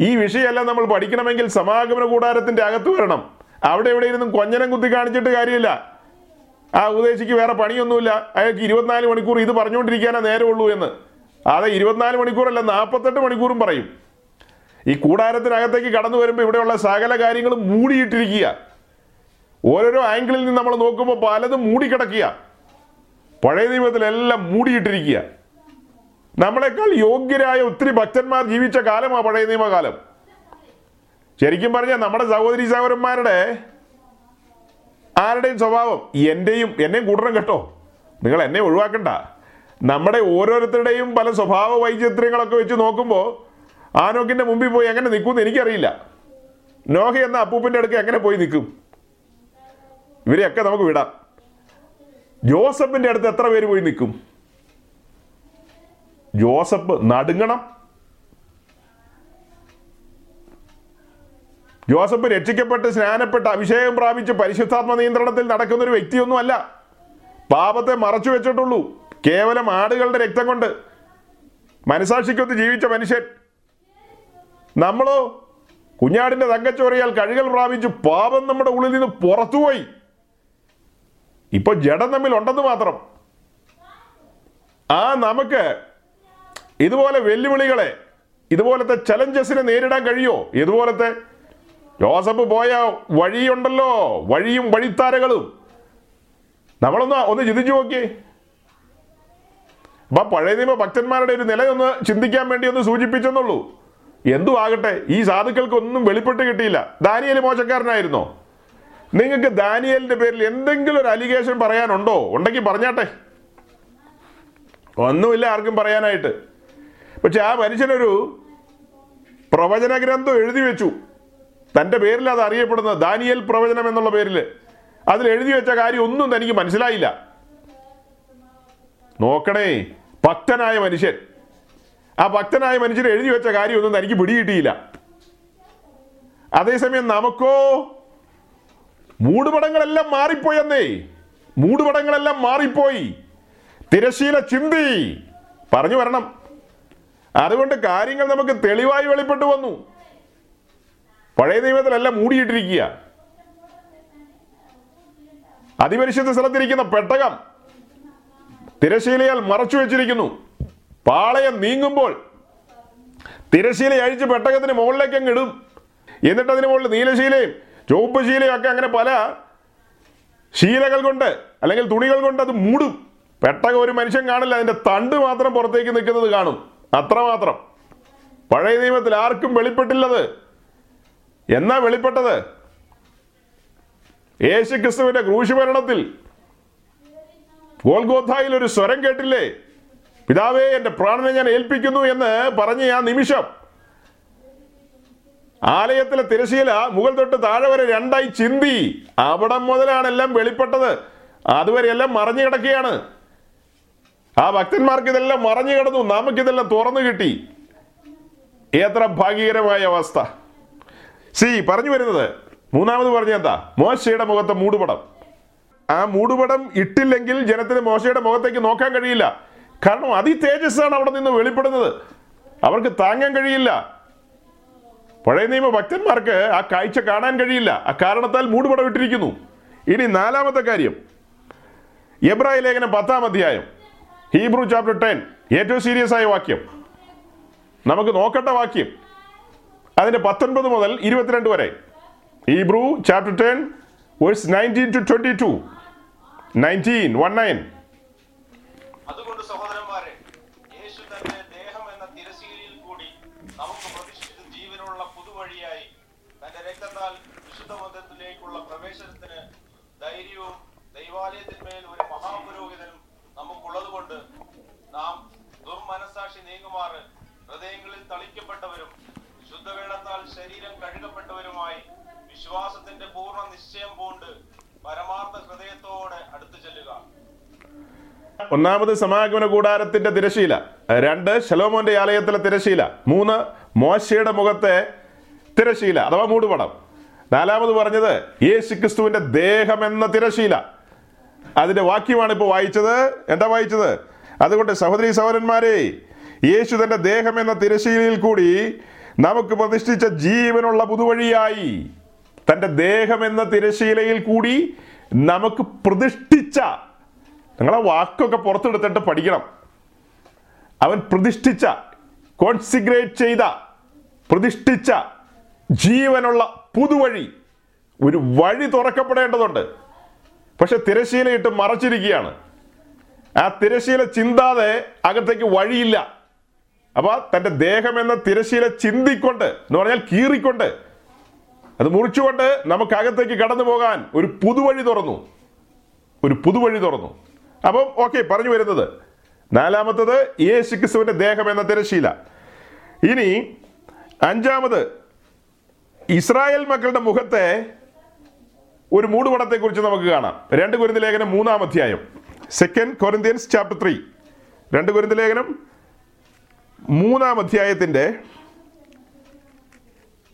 ഈ വിഷയമെല്ലാം നമ്മൾ പഠിക്കണമെങ്കിൽ സമാഗമന കൂടാരത്തിന്റെ അകത്ത് വരണം. അവിടെ എവിടെ ഇരുന്നും കൊഞ്ഞനം കുത്തി കാണിച്ചിട്ട് കാര്യമില്ല. ആ ഉപദേശിക്ക് വേറെ പണിയൊന്നുമില്ല. അയാൾക്ക് ഇരുപത്തിനാല് മണിക്കൂർ ഇത് പറഞ്ഞുകൊണ്ടിരിക്കാനേ നേരമുള്ളൂ എന്ന്. അതെ ഇരുപത്തിനാല് മണിക്കൂറല്ല നാൽപ്പത്തെട്ട് മണിക്കൂറും പറയും. ഈ കൂടാരത്തിനകത്തേക്ക് കടന്നു വരുമ്പോൾ ഇവിടെയുള്ള സകല കാര്യങ്ങളും മൂടിയിട്ടിരിക്കുക. ഓരോരോ ആംഗിളിൽ നിന്ന് നമ്മൾ നോക്കുമ്പോൾ പലതും മൂടിക്കിടക്കുക. പഴയ നിയമത്തിലെല്ലാം മൂടിയിട്ടിരിക്കുക. നമ്മളെക്കാൾ യോഗ്യരായ ഒത്തിരി ഭക്തന്മാർ ജീവിച്ച കാലമാണ് പഴയ നിയമകാലം. ശരിക്കും പറഞ്ഞാൽ നമ്മുടെ സഹോദരി സഹോദരന്മാരുടെ ആരുടെയും സ്വഭാവം എന്റെയും എന്നെയും കൂട്ടണം കേട്ടോ. നിങ്ങൾ എന്നെ ഒഴിവാക്കണ്ട. നമ്മുടെ ഓരോരുത്തരുടെയും പല സ്വഭാവ വൈചിത്ര്യങ്ങളൊക്കെ വെച്ച് നോക്കുമ്പോൾ ആനോക്കിന്റെ മുമ്പിൽ പോയി എങ്ങനെ നിൽക്കുമെന്ന് എനിക്കറിയില്ല. നോഹ എന്ന അപ്പൂപ്പിന്റെ അടുക്ക് എങ്ങനെ പോയി നിൽക്കും? ഇവരെയൊക്കെ നമുക്ക് വിടാം. ജോസഫിന്റെ അടുത്ത് എത്ര പേര് പോയി നിൽക്കും? ജോസഫ് നടുങ്ങണം. ജോസഫ് രക്ഷിക്കപ്പെട്ട് സ്നാനപ്പെട്ട് അഭിഷേകം പ്രാപിച്ച് പരിശുദ്ധാത്മ നിയന്ത്രണത്തിൽ നടക്കുന്ന ഒരു വ്യക്തിയൊന്നുമല്ല. പാപത്തെ മറച്ചു വെച്ചിട്ടുള്ളൂ കേവലം ആടുകളുടെ രക്തം കൊണ്ട് മനസാക്ഷിക്കൊത്ത് ജീവിച്ച മനുഷ്യൻ. നമ്മളോ കുഞ്ഞാടിന്റെ തങ്കച്ചോറിയാൽ കഴുകൽ പ്രാപിച്ചു പാപം നമ്മുടെ ഉള്ളിൽ നിന്ന് പുറത്തുപോയി ഇപ്പൊ ജഡം തമ്മിൽ ഉണ്ടെന്ന് മാത്രം. ആ നമുക്ക് ഇതുപോലെ വെല്ലുവിളികളെ ഇതുപോലത്തെ ചലഞ്ചസിനെ നേരിടാൻ കഴിയോ? ഇതുപോലത്തെ ജോസഫ് പോയ വഴിയുണ്ടല്ലോ വഴിയും വഴിത്താരകളും. നമ്മളൊന്ന് ഒന്ന് ചിന്തിച്ചു നോക്കിയേ. അപ്പൊ പഴയ നിയമ ഭക്തന്മാരുടെ ഒരു നിലയൊന്ന് ചിന്തിക്കാൻ വേണ്ടി ഒന്ന് സൂചിപ്പിച്ചെന്നുള്ളൂ. എന്തു ആകട്ടെ ഈ സാധുക്കൾക്ക് ഒന്നും വെളിപ്പെട്ട് കിട്ടിയില്ല. ദാനിയൽ മോശക്കാരനായിരുന്നോ? നിങ്ങൾക്ക് ദാനിയലിന്റെ പേരിൽ എന്തെങ്കിലും ഒരു അലിഗേഷൻ പറയാനുണ്ടോ? ഉണ്ടെങ്കിൽ പറഞ്ഞാട്ടെ. ഒന്നുമില്ല ആർക്കും പറയാനായിട്ട്. പക്ഷെ ആ മനുഷ്യനൊരു പ്രവചന ഗ്രന്ഥം എഴുതി വെച്ചു. തന്റെ പേരിൽ അത് അറിയപ്പെടുന്നത് ദാനിയൽ പ്രവചനം എന്നുള്ള പേരിൽ. അതിൽ എഴുതി വെച്ച കാര്യം ഒന്നും തനിക്ക് മനസ്സിലായില്ല. നോക്കണേ. ഭക്തനായ മനുഷ്യൻ. ആ ഭക്തനായ മനുഷ്യൻ എഴുതി വെച്ച കാര്യമൊന്നും തനിക്ക് പിടികിട്ടിയില്ല. അതേസമയം നമുക്കോ മൂടുപടങ്ങളെല്ലാം മാറിപ്പോയെന്നേ. മൂടുപടങ്ങളെല്ലാം മാറിപ്പോയി. തിരശീല ചിന്തി. പറഞ്ഞു വരണം. അതുകൊണ്ട് കാര്യങ്ങൾ നമുക്ക് തെളിവായി വെളിപ്പെട്ടു വന്നു. പഴയ നിയമത്തിലല്ല മൂടിയിട്ടിരിക്കുക. അതിപരിശുദ്ധ സ്ഥലത്തിരിക്കുന്ന പെട്ടകം. തിരശീലയാൽ മറച്ചു വെച്ചിരിക്കുന്നു. പാളയം നീങ്ങുമ്പോൾ തിരശീല അഴിച്ച് പെട്ടകത്തിന് മുകളിലേക്ക് അങ്ങ് ഇടും. എന്നിട്ട് അതിന് മുകളിൽ നീലശീലയും ചുവപ്പ് ശീലയും ഒക്കെ അങ്ങനെ പല ശീലകൾ കൊണ്ട് അല്ലെങ്കിൽ തുണികൾ കൊണ്ട് അത് മൂടും. പെട്ടകം ഒരു മനുഷ്യൻ കാണില്ല അതിന്റെ തണ്ട് മാത്രം പുറത്തേക്ക് നിൽക്കുന്നത് കാണും. അത്രമാത്രം. പഴയ നിയമത്തിൽ ആർക്കും വെളിപ്പെട്ടില്ലത്. എന്നാ വെളിപ്പെട്ടത്? യേശു ക്രിസ്തുവിന്റെ ക്രൂശുമരണത്തിൽ ഗോൽഗോഥായിൽ ഒരു സ്വരം കേട്ടില്ലേ? പിതാവേ എന്റെ പ്രാണനെ ഞാൻ ഏൽപ്പിക്കുന്നു എന്ന് പറഞ്ഞ ആ നിമിഷം ആലയത്തിലെ തിരശീല മുകൾ തൊട്ട് താഴെ വരെ രണ്ടായി ചിന്തി. അവിടം മുതലാണ് എല്ലാം വെളിപ്പെട്ടത്. അതുവരെ എല്ലാം മറഞ്ഞു കിടക്കുകയാണ്. ആ ഭക്തന്മാർക്ക് ഇതെല്ലാം മറഞ്ഞു കിടന്നു. നമുക്കിതെല്ലാം തുറന്നു കിട്ടി. എത്ര ഭാഗ്യകരമായ അവസ്ഥ. സി പറഞ്ഞു വരുന്നത്. മൂന്നാമത് പറഞ്ഞ എന്താ? മോശയുടെ മുഖത്തെ മൂടുപടം. ആ മൂടുപടം ഇട്ടില്ലെങ്കിൽ ജനത്തിന് മോശയുടെ മുഖത്തേക്ക് നോക്കാൻ കഴിയില്ല. കാരണം അതി തേജസ്സാണ് അവിടെ നിന്ന് വെളിപ്പെടുന്നത്. അവർക്ക് താങ്ങാൻ കഴിയില്ല. പഴയ നിയമ ഭക്തന്മാർക്ക് ആ കാഴ്ച കാണാൻ കഴിയില്ല. ആ കാരണത്താൽ മൂടുപടം ഇട്ടിരിക്കുന്നു. ഇനി നാലാമത്തെ കാര്യം. എബ്രായ ലേഖനം പത്താം അധ്യായം ഹീബ്രു ചാപ്റ്റർ ടെൻ ഏറ്റവും സീരിയസ് ആയ വാക്യം. നമുക്ക് നോക്കട്ട വാക്യം. അതിന്റെ പത്തൊൻപത് മുതൽ ഇരുപത്തിരണ്ട് വരെ. Hebrew chapter ten verse nineteen to twenty two. Nineteen one nine. അതുകൊണ്ട് സഹോദരന്മാരെ യേശു തന്റെ ദേഹം എന്ന തിരശീലയിൽ കൂടി നമുക്ക് പ്രതിഷ്ഠിച്ച ജീവനുള്ള പുതുവഴിയായി തന്റെ രക്തത്താൽ വിശുദ്ധ പ്രവേശനത്തിന് ധൈര്യവും ദൈവാലയത്തിന്മേൽ ഒരു മഹാപുരോഹിതനും നമുക്കുള്ളതുകൊണ്ട് നാം ദുർമനസാക്ഷി നീങ്ങുമാറ് ഹൃദയങ്ങളിൽ തളിക്കപ്പെട്ടവരും ശുദ്ധവേളത്താൽ ശരീരം കഴുകപ്പെട്ടവരുമായി വിശ്വാസത്തിന്റെ പൂർണ നിശ്ചയം പൂണ്ട് ഒന്നാമത് സമാഗമന കൂടാരത്തിന്റെ തിരശീല രണ്ട് ശലോമോന്റെ ആലയത്തിലെ തിരശീല മൂന്ന് മോശയുടെ മുഖത്തെ തിരശീല അഥവാ മൂടുപടം. നാലാമത് പറഞ്ഞത് യേശു ക്രിസ്തുവിന്റെ ദേഹം എന്ന തിരശീല അതിന്റെ വാക്യമാണ് ഇപ്പോൾ വായിച്ചത്. എന്താ വായിച്ചത്? അതുകൊണ്ട് സഹോദരി സഹോദരന്മാരെ യേശു തന്റെ ദേഹം എന്ന തിരശീലയിൽ കൂടി നമുക്ക് പ്രതിഷ്ഠിച്ച ജീവനുള്ള പുതുവഴിയായി തന്റെ ദേഹം എന്ന തിരശീലയിൽ കൂടി നമുക്ക് പ്രതിഷ്ഠിച്ച നിങ്ങളെ വാക്കൊക്കെ പുറത്തെടുത്തിട്ട് പഠിക്കണം. അവൻ പ്രതിഷ്ഠിച്ച കോൺസിഗ്രേറ്റ് ചെയ്ത പ്രതിഷ്ഠിച്ച ജീവനുള്ള പുതുവഴി ഒരു വഴി തുറക്കപ്പെടേണ്ടതുണ്ട്. പക്ഷെ തിരശീലയിട്ട് മറച്ചിരിക്കുകയാണ്. ആ തിരശീല ചിന്താതെ അകത്തേക്ക് വഴിയില്ല. അപ്പോൾ തന്റെ ദേഹം എന്ന തിരശീല ചിന്തിക്കൊണ്ട് എന്ന് പറഞ്ഞാൽ കീറിക്കൊണ്ട് അത് മുറിച്ചുകൊണ്ട് നമുക്കകത്തേക്ക് കടന്നു പോകാൻ ഒരു പുതുവഴി തുറന്നു. ഒരു പുതുവഴി തുറന്നു. അപ്പം ഓക്കെ പറഞ്ഞു വരുന്നത്. നാലാമത്തത് യേശു ക്രിസ്തുവിന്റെ ദേഹം എന്ന തിരശീല ഇനി അഞ്ചാമത് ഇസ്രായേൽ മക്കളുടെ മുഖത്തെ ഒരു മൂടുപടത്തെക്കുറിച്ച് നമുക്ക് കാണാം. രണ്ട് കുരുന്ന ലേഖനം മൂന്നാം അധ്യായം. സെക്കൻഡ് കൊറിന്ത്യൻസ് ചാപ്റ്റർ ത്രീ രണ്ട് കുരുന്ന ലേഖനം മൂന്നാം അധ്യായത്തിന്റെ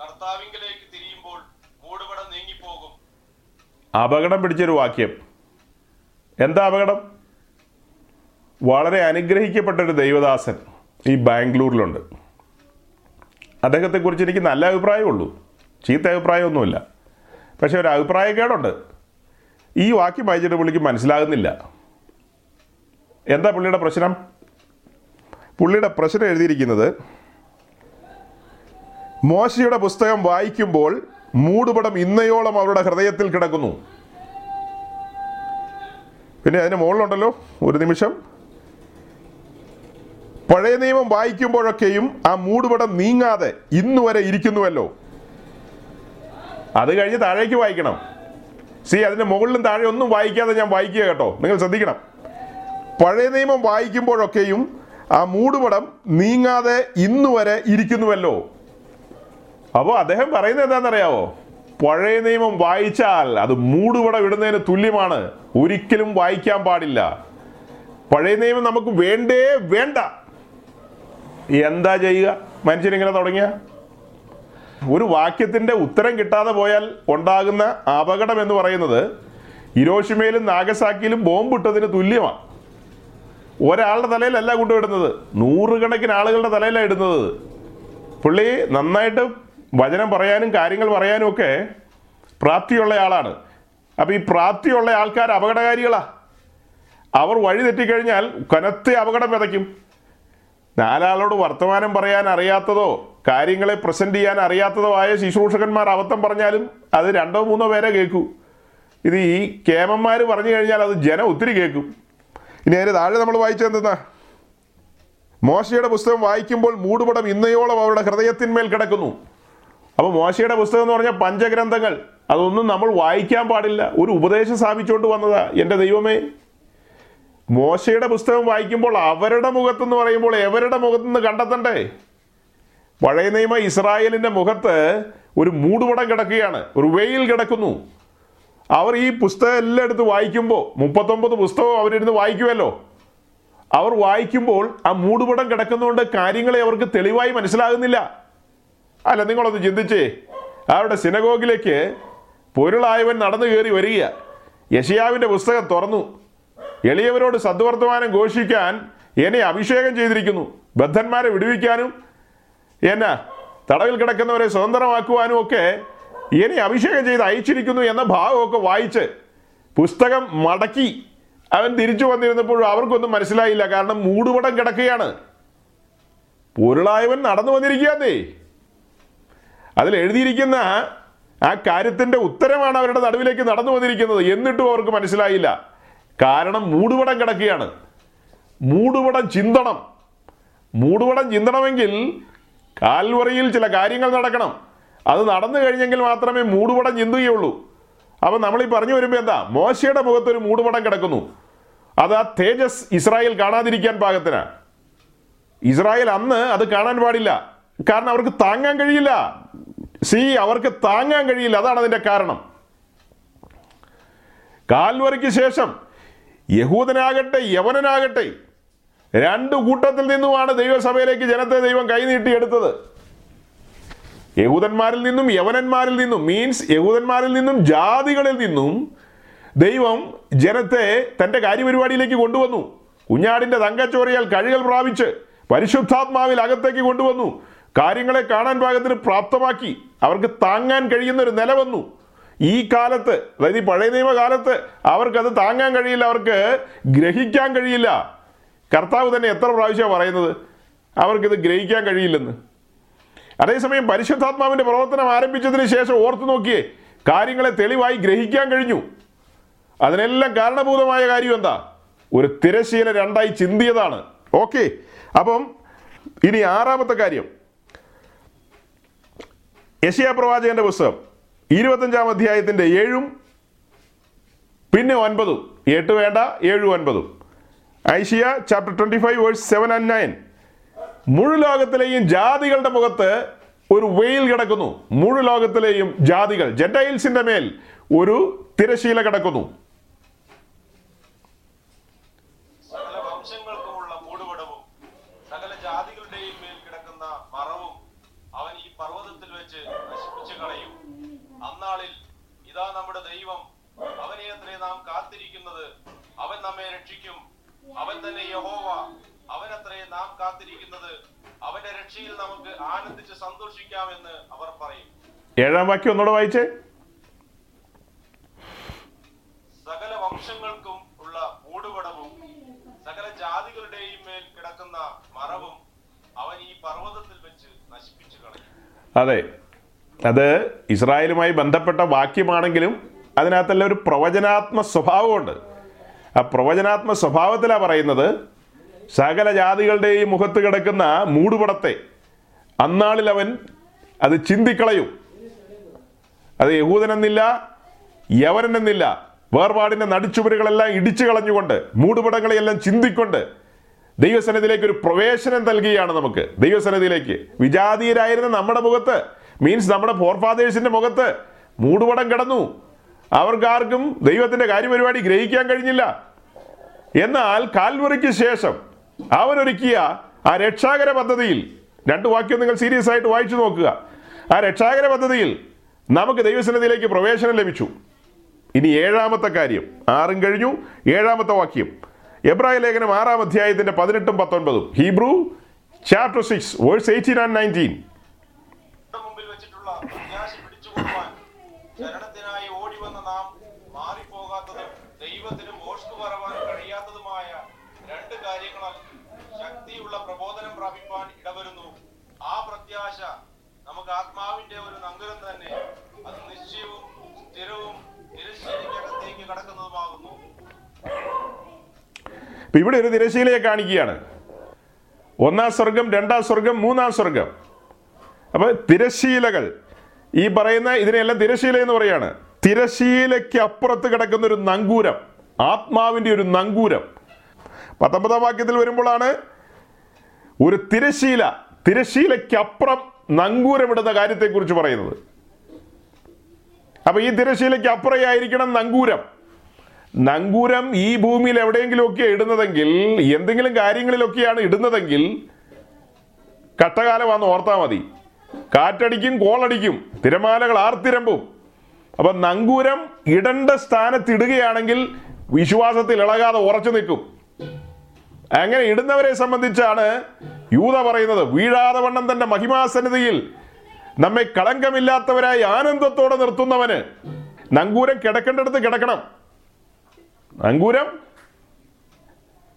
കർത്താവിങ്കിലേക്ക് തിരിയുമ്പോൾ മൂടുപടം നീങ്ങിപ്പോകും. അപകടം പിടിച്ചൊരു വാക്യം. എന്താ അപകടം? വളരെ അനുഗ്രഹിക്കപ്പെട്ട ഒരു ദൈവദാസൻ ഈ ബാംഗ്ലൂരിലുണ്ട്. അദ്ദേഹത്തെക്കുറിച്ച് എനിക്ക് നല്ല അഭിപ്രായമുള്ളൂ ചീത്ത അഭിപ്രായമൊന്നുമില്ല. പക്ഷെ ഒരു അഭിപ്രായക്കേടുണ്ട്. ഈ വാക്യം വായിച്ചിട്ട് പുള്ളിക്ക് മനസ്സിലാകുന്നില്ല. എന്താ പുള്ളിയുടെ പ്രശ്നം? പുള്ളിയുടെ പ്രശ്നം എഴുതിയിരിക്കുന്നത് മോശയുടെ പുസ്തകം വായിക്കുമ്പോൾ മൂടുപടം ഇന്നയോളം അവരുടെ ഹൃദയത്തിൽ കിടക്കുന്നു. പിന്നെ അതിന് മുകളിലുണ്ടല്ലോ ഒരു നിമിഷം. പഴയ നിയമം വായിക്കുമ്പോഴൊക്കെയും ആ മൂടുപടം നീങ്ങാതെ ഇന്നു വരെ ഇരിക്കുന്നുവല്ലോ. അത് കഴിഞ്ഞ് താഴേക്ക് വായിക്കണം. സി അതിന്റെ മുകളിലും താഴെ ഒന്നും വായിക്കാതെ ഞാൻ വായിക്കുക കേട്ടോ. നിങ്ങൾ ശ്രദ്ധിക്കണം. പഴയ നിയമം വായിക്കുമ്പോഴൊക്കെയും ആ മൂടുപടം നീങ്ങാതെ ഇന്നു വരെ ഇരിക്കുന്നുവല്ലോ. അപ്പോൾ അദ്ദേഹം പറയുന്നത് എന്താണെന്നറിയാവോ? പഴയ നിയമം വായിച്ചാൽ അത് മൂടുപട വിടുന്നതിന് തുല്യമാണ്. ഒരിക്കലും വായിക്കാൻ പാടില്ല. പഴയ നിയമം നമുക്ക് വേണ്ടേ വേണ്ട. എന്താ ചെയ്യുക? മനുഷ്യനിങ്ങനെ തുടങ്ങിയ? ഒരു വാക്യത്തിന്റെ ഉത്തരം കിട്ടാതെ പോയാൽ ഉണ്ടാകുന്ന അപകടം എന്ന് പറയുന്നത് ഇരോഷിമയിലും നാഗസാക്കിയിലും ബോംബിട്ടതിന് തുല്യമാണ് ഒരാളുടെ തലയിലല്ല കൊണ്ടുവിടുന്നത്. നൂറുകണക്കിന് ആളുകളുടെ തലയിലാണ് ഇടുന്നത്. പുള്ളി നന്നായിട്ട് വചനം പറയാനും കാര്യങ്ങൾ പറയാനും ഒക്കെ പ്രാപ്തിയുള്ള ആളാണ്. അപ്പം ഈ പ്രാപ്തിയുള്ള ആൾക്കാർ അപകടകാരികളാ. അവർ വഴി തെറ്റിക്കഴിഞ്ഞാൽ കനത്ത അപകടം വിതയ്ക്കും. നാലാളോട് വർത്തമാനം പറയാൻ അറിയാത്തതോ കാര്യങ്ങളെ പ്രസന്റ് ചെയ്യാൻ അറിയാത്തതോ ആയ ശുശ്രൂഷകന്മാർ അബദ്ധം പറഞ്ഞാലും അത് രണ്ടോ മൂന്നോ പേരെ കേൾക്കൂ. ഇത് ഈ കേമന്മാർ പറഞ്ഞു കഴിഞ്ഞാൽ അത് ജനം ഒത്തിരി കേൾക്കും. ഇനി അതിന് താഴെ നമ്മൾ വായിച്ചത് എന്തെന്നാ? മോശയുടെ പുസ്തകം വായിക്കുമ്പോൾ മൂടുപടം ഇന്നയോളം അവരുടെ ഹൃദയത്തിന്മേൽ കിടക്കുന്നു. അപ്പോൾ മോശയുടെ പുസ്തകം എന്ന് പറഞ്ഞാൽ പഞ്ചഗ്രന്ഥങ്ങൾ. അതൊന്നും നമ്മൾ വായിക്കാൻ പാടില്ല. ഒരു ഉപദേശം സ്ഥാപിച്ചുകൊണ്ട് വന്നതാ എന്റെ ദൈവമേ. മോശയുടെ പുസ്തകം വായിക്കുമ്പോൾ അവരുടെ മുഖത്തെന്ന് പറയുമ്പോൾ എവരുടെ മുഖത്തുനിന്ന് കണ്ടെത്തണ്ടേ? പഴയ നിയമ ഇസ്രായേലിന്റെ മുഖത്ത് ഒരു മൂടുപടം കിടക്കുകയാണ്. ഒരു വെയിൽ കിടക്കുന്നു. അവർ ഈ പുസ്തകം എല്ലാം എടുത്ത് വായിക്കുമ്പോൾ മുപ്പത്തൊമ്പത് പുസ്തകം അവരിരുന്ന് വായിക്കുമല്ലോ അവർ വായിക്കുമ്പോൾ ആ മൂടുപടം കിടക്കുന്നതുകൊണ്ട് കാര്യങ്ങളെ അവർക്ക് തെളിവായി മനസ്സിലാകുന്നില്ല. അല്ല നിങ്ങളൊന്ന് ചിന്തിച്ചേ. അവരുടെ സിനഗോഗിലേക്ക് പൊരുളായവൻ നടന്നു കയറി വരിക. യഷിയാവിന്റെ പുസ്തകം തുറന്നു. എളിയവരോട് സദ്വർത്തമാനം ഘോഷിക്കാൻ എന്നെ അഭിഷേകം ചെയ്തിരിക്കുന്നു. ബദ്ധന്മാരെ വിടുവിക്കാനും എന്നാ തടവിൽ കിടക്കുന്നവരെ സ്വതന്ത്രമാക്കുവാനും ഒക്കെ എന്നെ അഭിഷേകം ചെയ്ത് അയച്ചിരിക്കുന്നു എന്ന ഭാവമൊക്കെ വായിച്ച് പുസ്തകം മടക്കി അവൻ തിരിച്ചു വന്നിരുന്നപ്പോഴും അവർക്കൊന്നും മനസ്സിലായില്ല. കാരണം മൂടുപടം കിടക്കുകയാണ്. പൊരുളായവൻ നടന്നു വന്നിരിക്കുകയെന്നേ. അതിൽ എഴുതിയിരിക്കുന്ന ആ കാര്യത്തിന്റെ ഉത്തരമാണ് അവരുടെ നടുവിലേക്ക് നടന്നു വന്നിരിക്കുന്നത്. എന്നിട്ടും അവർക്ക് മനസ്സിലായില്ല. കാരണം മൂടുപടം കിടക്കുകയാണ്. മൂടുപടം ചിന്തണം. മൂടുപടം ചിന്തണമെങ്കിൽ കാൽവറിയിൽ ചില കാര്യങ്ങൾ നടക്കണം. അത് നടന്നു കഴിഞ്ഞെങ്കിൽ മാത്രമേ മൂടുപടം ചിന്തുകയുള്ളൂ. അപ്പം നമ്മൾ ഈ പറഞ്ഞു വരുമ്പോൾ എന്താ? മോശയുടെ മുഖത്തൊരു മൂടുപടം കിടക്കുന്നു. അത് ആ തേജസ് ഇസ്രായേൽ കാണാതിരിക്കാൻ പാകത്തിനാണ് ഇസ്രായേൽ അന്ന് അത് കാണാൻ പാടില്ല. കാരണം അവർക്ക് താങ്ങാൻ കഴിയില്ല. സി അവർക്ക് താങ്ങാൻ കഴിയില്ല. അതാണ് അതിന്റെ കാരണം. കാൽവറിക്ക് ശേഷം യഹൂദനാകട്ടെ യവനനാകട്ടെ രണ്ടു കൂട്ടത്തിൽ നിന്നുമാണ് ദൈവസഭയിലേക്ക് ജനത്തെ ദൈവം കൈനീട്ടിയെടുത്തത് യഹൂദന്മാരിൽ നിന്നും യവനന്മാരിൽ നിന്നും മീൻസ് യഹൂദന്മാരിൽ നിന്നും ജാതികളിൽ നിന്നും ദൈവം ജനത്തെ തന്റെ കാര്യപരിപാടിയിലേക്ക് കൊണ്ടുവന്നു. കുഞ്ഞാടിന്റെ തങ്കച്ചോറിയാൽ കഴികൾ പ്രാപിച്ച് പരിശുദ്ധാത്മാവിൽ അകത്തേക്ക് കൊണ്ടുവന്നു. കാര്യങ്ങളെ കാണാൻ പാകത്തിന് പ്രാപ്തമാക്കി അവർക്ക് താങ്ങാൻ കഴിയുന്ന ഒരു നില വന്നു. ഈ കാലത്ത് അതായത് ഈ പഴയ നിയമകാലത്ത് അവർക്കത് താങ്ങാൻ കഴിയില്ല അവർക്ക് ഗ്രഹിക്കാൻ കഴിയില്ല. കർത്താവ് തന്നെ എത്ര പ്രാവശ്യമാണ് പറയുന്നത്? അവർക്കിത് ഗ്രഹിക്കാൻ കഴിയില്ലെന്ന്. അതേസമയം പരിശുദ്ധാത്മാവിന്റെ പ്രവർത്തനം ആരംഭിച്ചതിന് ശേഷം ഓർത്തു നോക്കിയേ കാര്യങ്ങളെ തെളിവായി ഗ്രഹിക്കാൻ കഴിഞ്ഞു. അതിനെല്ലാം കാരണഭൂതമായ കാര്യം എന്താ? ഒരു തിരശീല രണ്ടായി ചിന്തിയതാണ്. ഓക്കെ. അപ്പം ഇനി ആറാമത്തെ കാര്യം. യശയാ പ്രവാചകന്റെ പുസ്തകം. ഇരുപത്തഞ്ചാം അധ്യായത്തിന്റെ ഏഴും പിന്നെ ഒൻപതും. എട്ട് വേണ്ട ഏഴും ഒൻപതും. Isaiah chapter twenty five verse seven and nine മുഴുവോകത്തിലെയും ജാതികളുടെ മുഖത്ത് ഒരു വെയിൽ കിടക്കുന്നു. മുഴുവോകത്തിലെയും ജാതികൾ ജെറ്റൈൽസിന്റെ മേൽ ഒരു തിരശീല കിടക്കുന്നു സകല വംശങ്ങൾക്കുമുള്ള മൂടുപടവും സകല ജാതികളുടെയും മേൽ കിടക്കുന്ന മറവും അവൻ ഈ പർവതത്തിൽ വെച്ച് നശിപ്പിച്ചു കളയും അന്നാളിൽ ഇതാ നമ്മുടെ ദൈവം അവനെ അത്രേ നാം കാത്തിരിക്കുന്നത് അവൻ നമ്മെ രക്ഷിക്കും. അവൻ തന്നെ യഹോവ. അവനത്രേ നാം കാത്തിരിക്കുന്നത്. അവന്റെ രക്ഷയിൽ നമുക്ക് ആനന്ദിച്ച് സന്തോഷിക്കാമെന്ന് അവർ പറയും. ഏഴാം വാക്യം ഒന്നുകൂടെ വായിച്ചേ. സകല വംശങ്ങൾക്കും ഉള്ള മൂടുപടവും സകല ജാതികളുടെയും മേൽ കിടക്കുന്ന മറവും അവൻ ഈ പർവതത്തിൽ വെച്ച് നശിപ്പിച്ചു കളയും. അതെ. അത് ഇസ്രായേലുമായി ബന്ധപ്പെട്ട വാക്യമാണെങ്കിലും അതിനകത്തെല്ലാം ഒരു പ്രവചനാത്മ സ്വഭാവമുണ്ട്. ആ പ്രവചനാത്മ സ്വഭാവത്തിലാണ് പറയുന്നത്. സകല ജാതികളുടെയും മുഖത്ത് കിടക്കുന്ന മൂടുപടത്തെ അന്നാളിൽ അവൻ അത് ചിന്തിക്കളയും. അത് യഹൂദനെന്നില്ല യവനെന്നില്ല വേർപാടിന്റെ നടിച്ചുവരുകളെല്ലാം ഇടിച്ചു കളഞ്ഞുകൊണ്ട് മൂടുപടങ്ങളെയെല്ലാം ചിന്തിക്കൊണ്ട് ദൈവസന്നിധിയിലേക്ക് ഒരു പ്രവേശനം നൽകുകയാണ് നമുക്ക്. ദൈവസന്നിധിയിലേക്ക്. വിജാതീയരായിരുന്ന നമ്മുടെ മുഖത്ത് മീൻസ് നമ്മുടെ ഫോർഫാദേഴ്സിന്റെ മുഖത്ത് മൂടുപടം കിടന്നു. അവർക്കാർക്കും ദൈവത്തിന്റെ കാര്യപരിപാടി ഗ്രഹിക്കാൻ കഴിഞ്ഞില്ല. എന്നാൽ കാൽവറിക്ക് ശേഷം അവരൊരുക്കിയ ആ രക്ഷാകര പദ്ധതിയിൽ രണ്ട് വാക്യം നിങ്ങൾ സീരിയസ് ആയിട്ട് വായിച്ചു നോക്കുക. ആ രക്ഷാകര പദ്ധതിയിൽ നമുക്ക് ദൈവസന്നിധിയിലേക്ക് പ്രവേശനം ലഭിച്ചു. ഇനി ഏഴാമത്തെ കാര്യം ആറും കഴിഞ്ഞു ഏഴാമത്തെ വാക്യം. എബ്രായ ലേഖനം ആറാം അധ്യായത്തിന്റെ പതിനെട്ടും പത്തൊൻപതും. Hebrew chapter six verse eighteen and nineteen നമ്മുടെ മുമ്പിൽ വെച്ചിട്ടുള്ള പ്രത്യാശ പിടിച്ചുകൊള്ളുവാൻ ശരണത്തിനായി ഓടി വന്ന നാം മാറിപ്പോകാത്തതും ദൈവത്തിന് മോഷ്കു പറവാൻ കഴിയാത്തതുമായ രണ്ട് കാര്യങ്ങളാൽ ശക്തിയുള്ള പ്രബോധനം പ്രാപിപ്പാൻ ഇടവരുന്നു ആ പ്രത്യാശ നമുക്ക് ആത്മാവിന്റെ ഒരു നങ്കുരം തന്നെ അത് നിശ്ചയവും സ്ഥിരവും തിരശ്ശീലയ്ക്കകത്തേക്ക് കടക്കുന്നതുമാകുന്നു ഇപ്പൊ ഇവിടെ ഒരു തിരശീലയെ കാണിക്കുകയാണ്. ഒന്നാം സ്വർഗം രണ്ടാം സ്വർഗം മൂന്നാം സ്വർഗം. അപ്പൊ തിരശീലകൾ ഈ പറയുന്ന ഇതിനെല്ലാം തിരശീല എന്ന് പറയാണ്. തിരശീലയ്ക്ക് അപ്പുറത്ത് കിടക്കുന്ന ഒരു നങ്കൂരം ആത്മാവിന്റെ ഒരു നങ്കൂരം. പത്തൊമ്പതാം വാക്യത്തിൽ വരുമ്പോഴാണ് ഒരു തിരശീല തിരശീലയ്ക്കപ്പുറം നങ്കൂരമിടുന്ന കാര്യത്തെക്കുറിച്ച് പറയുന്നത്. അപ്പൊ ഈ തിരശീലയ്ക്ക് അപ്പുറയായിരിക്കണം നങ്കൂരം. നങ്കൂരം ഈ ഭൂമിയിൽ എവിടെയെങ്കിലുമൊക്കെ ഇടുന്നതെങ്കിൽ എന്തെങ്കിലും കാര്യങ്ങളിലൊക്കെയാണ് ഇടുന്നതെങ്കിൽ കട്ടകാലം കട്ടകാലമാണെന്ന് ഓർത്താൽ മതി. കാറ്റടിക്കും കോളടിക്കും തിരമാലകൾ ആർത്തിരമ്പും. അപ്പം നങ്കൂരം ഇടണ്ട സ്ഥാനത്ത് ഇടുകയാണെങ്കിൽ വിശ്വാസത്തിൽ ഇളകാതെ ഉറച്ചു നിൽക്കും. അങ്ങനെ ഇടുന്നവരെ സംബന്ധിച്ചാണ് യൂത പറയുന്നത് വീഴാതെ വണ്ണം തന്റെ മഹിമാസന്നിധിയിൽ നമ്മെ കളങ്കമില്ലാത്തവരായി ആനന്ദത്തോടെ നിർത്തുന്നവന് നങ്കൂരം കിടക്കേണ്ടടുത്ത് കിടക്കണം. നങ്കൂരം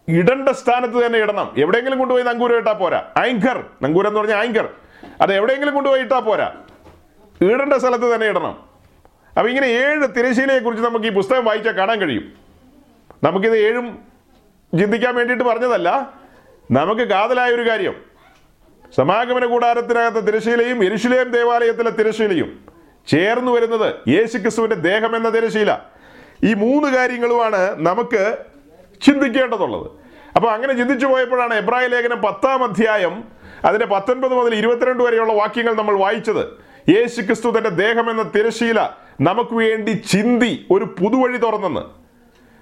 ഇടണ്ട സ്ഥാനത്ത് തന്നെ ഇടണം. എവിടെയെങ്കിലും കൊണ്ടുപോയി നങ്കൂരം ഇട്ടാ പോരാ. ആങ്കർ നങ്കൂരം എന്ന് പറഞ്ഞാൽ ആങ്കർ അത് എവിടെയെങ്കിലും കൊണ്ടുപോയി ഇട്ടാ പോരാ. ഇടേണ്ട സ്ഥലത്ത് തന്നെ ഇടണം. അപ്പൊ ഇങ്ങനെ ഏഴ് തിരശീലയെ കുറിച്ച് നമുക്ക് ഈ പുസ്തകം വായിച്ചാൽ കാണാൻ കഴിയും. നമുക്കിത് ഏഴും ചിന്തിക്കാൻ വേണ്ടിയിട്ട് പറഞ്ഞതല്ല. നമുക്ക് കാതലായ ഒരു കാര്യം. സമാഗമന കൂടാരത്തിനകത്തെ തിരശീലയും എരുശിലേം ദേവാലയത്തിലെ തിരശീലയും ചേർന്ന് വരുന്നത് യേശു ക്രിസ്തുവിന്റെ ദേഹം എന്ന തിരശീല ഈ മൂന്ന് കാര്യങ്ങളുമാണ് നമുക്ക് ചിന്തിക്കേണ്ടതുള്ളത്. അപ്പോൾ അങ്ങനെ ചിന്തിച്ചു പോയപ്പോഴാണ് എബ്രായ ലേഖനം പത്താം അധ്യായം അതിന്റെ പത്തൊൻപത് മുതൽ ഇരുപത്തിരണ്ട് വരെയുള്ള വാക്യങ്ങൾ നമ്മൾ വായിച്ചത്. യേശു ക്രിസ്തു തന്റെ ദേഹം എന്ന തിരശീല നമുക്ക് വേണ്ടി ചിന്തി ഒരു പുതുവഴി തുറന്നെന്ന്.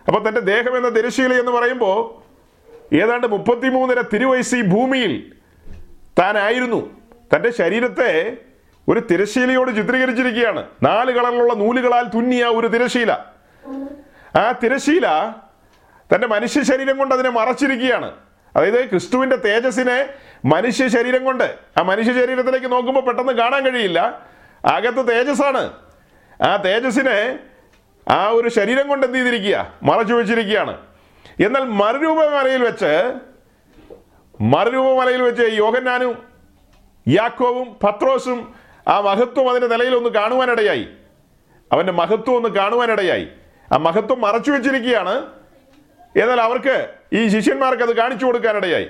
അപ്പോൾ തന്റെ ദേഹം എന്ന തിരശീല എന്ന് പറയുമ്പോൾ ഏതാണ്ട് മുപ്പത്തിമൂന്നര തിരുവയസ് ഈ ഭൂമിയിൽ താനായിരുന്നു. തന്റെ ശരീരത്തെ ഒരു തിരശീലയോട് ചിത്രീകരിച്ചിരിക്കുകയാണ്. നാല് കളറിലുള്ള നൂലുകളാൽ തുന്നിയ ഒരു തിരശീല ആ തിരശീല തന്റെ മനുഷ്യ ശരീരം കൊണ്ട് അതിനെ മറച്ചിരിക്കുകയാണ്. അതായത് ക്രിസ്തുവിന്റെ തേജസ്സിനെ മനുഷ്യ ശരീരം കൊണ്ട് ആ മനുഷ്യ ശരീരത്തിലേക്ക് നോക്കുമ്പോൾ പെട്ടെന്ന് കാണാൻ കഴിയില്ല. അകത്ത് തേജസ്സാണ്. ആ തേജസ്സിനെ ആ ഒരു ശരീരം കൊണ്ട് എന്ത് ചെയ്തിരിക്കുക? മറച്ചു വെച്ചിരിക്കുകയാണ്. എന്നാൽ മറുരൂപമലയിൽ വെച്ച് മറുരൂപമലയിൽ വെച്ച് യോഹന്നാനും യാക്കോവും പത്രോസും ആ മഹത്വം അതിന്റെ നിലയിൽ ഒന്ന് കാണുവാനിടയായി. അവന്റെ മഹത്വം ഒന്ന് കാണുവാനിടയായി. ആ മഹത്വം മറച്ചു വെച്ചിരിക്കുകയാണ്. എന്നാൽ അവർക്ക് ഈ ശിഷ്യന്മാർക്ക് അത് കാണിച്ചു കൊടുക്കാനിടയായി.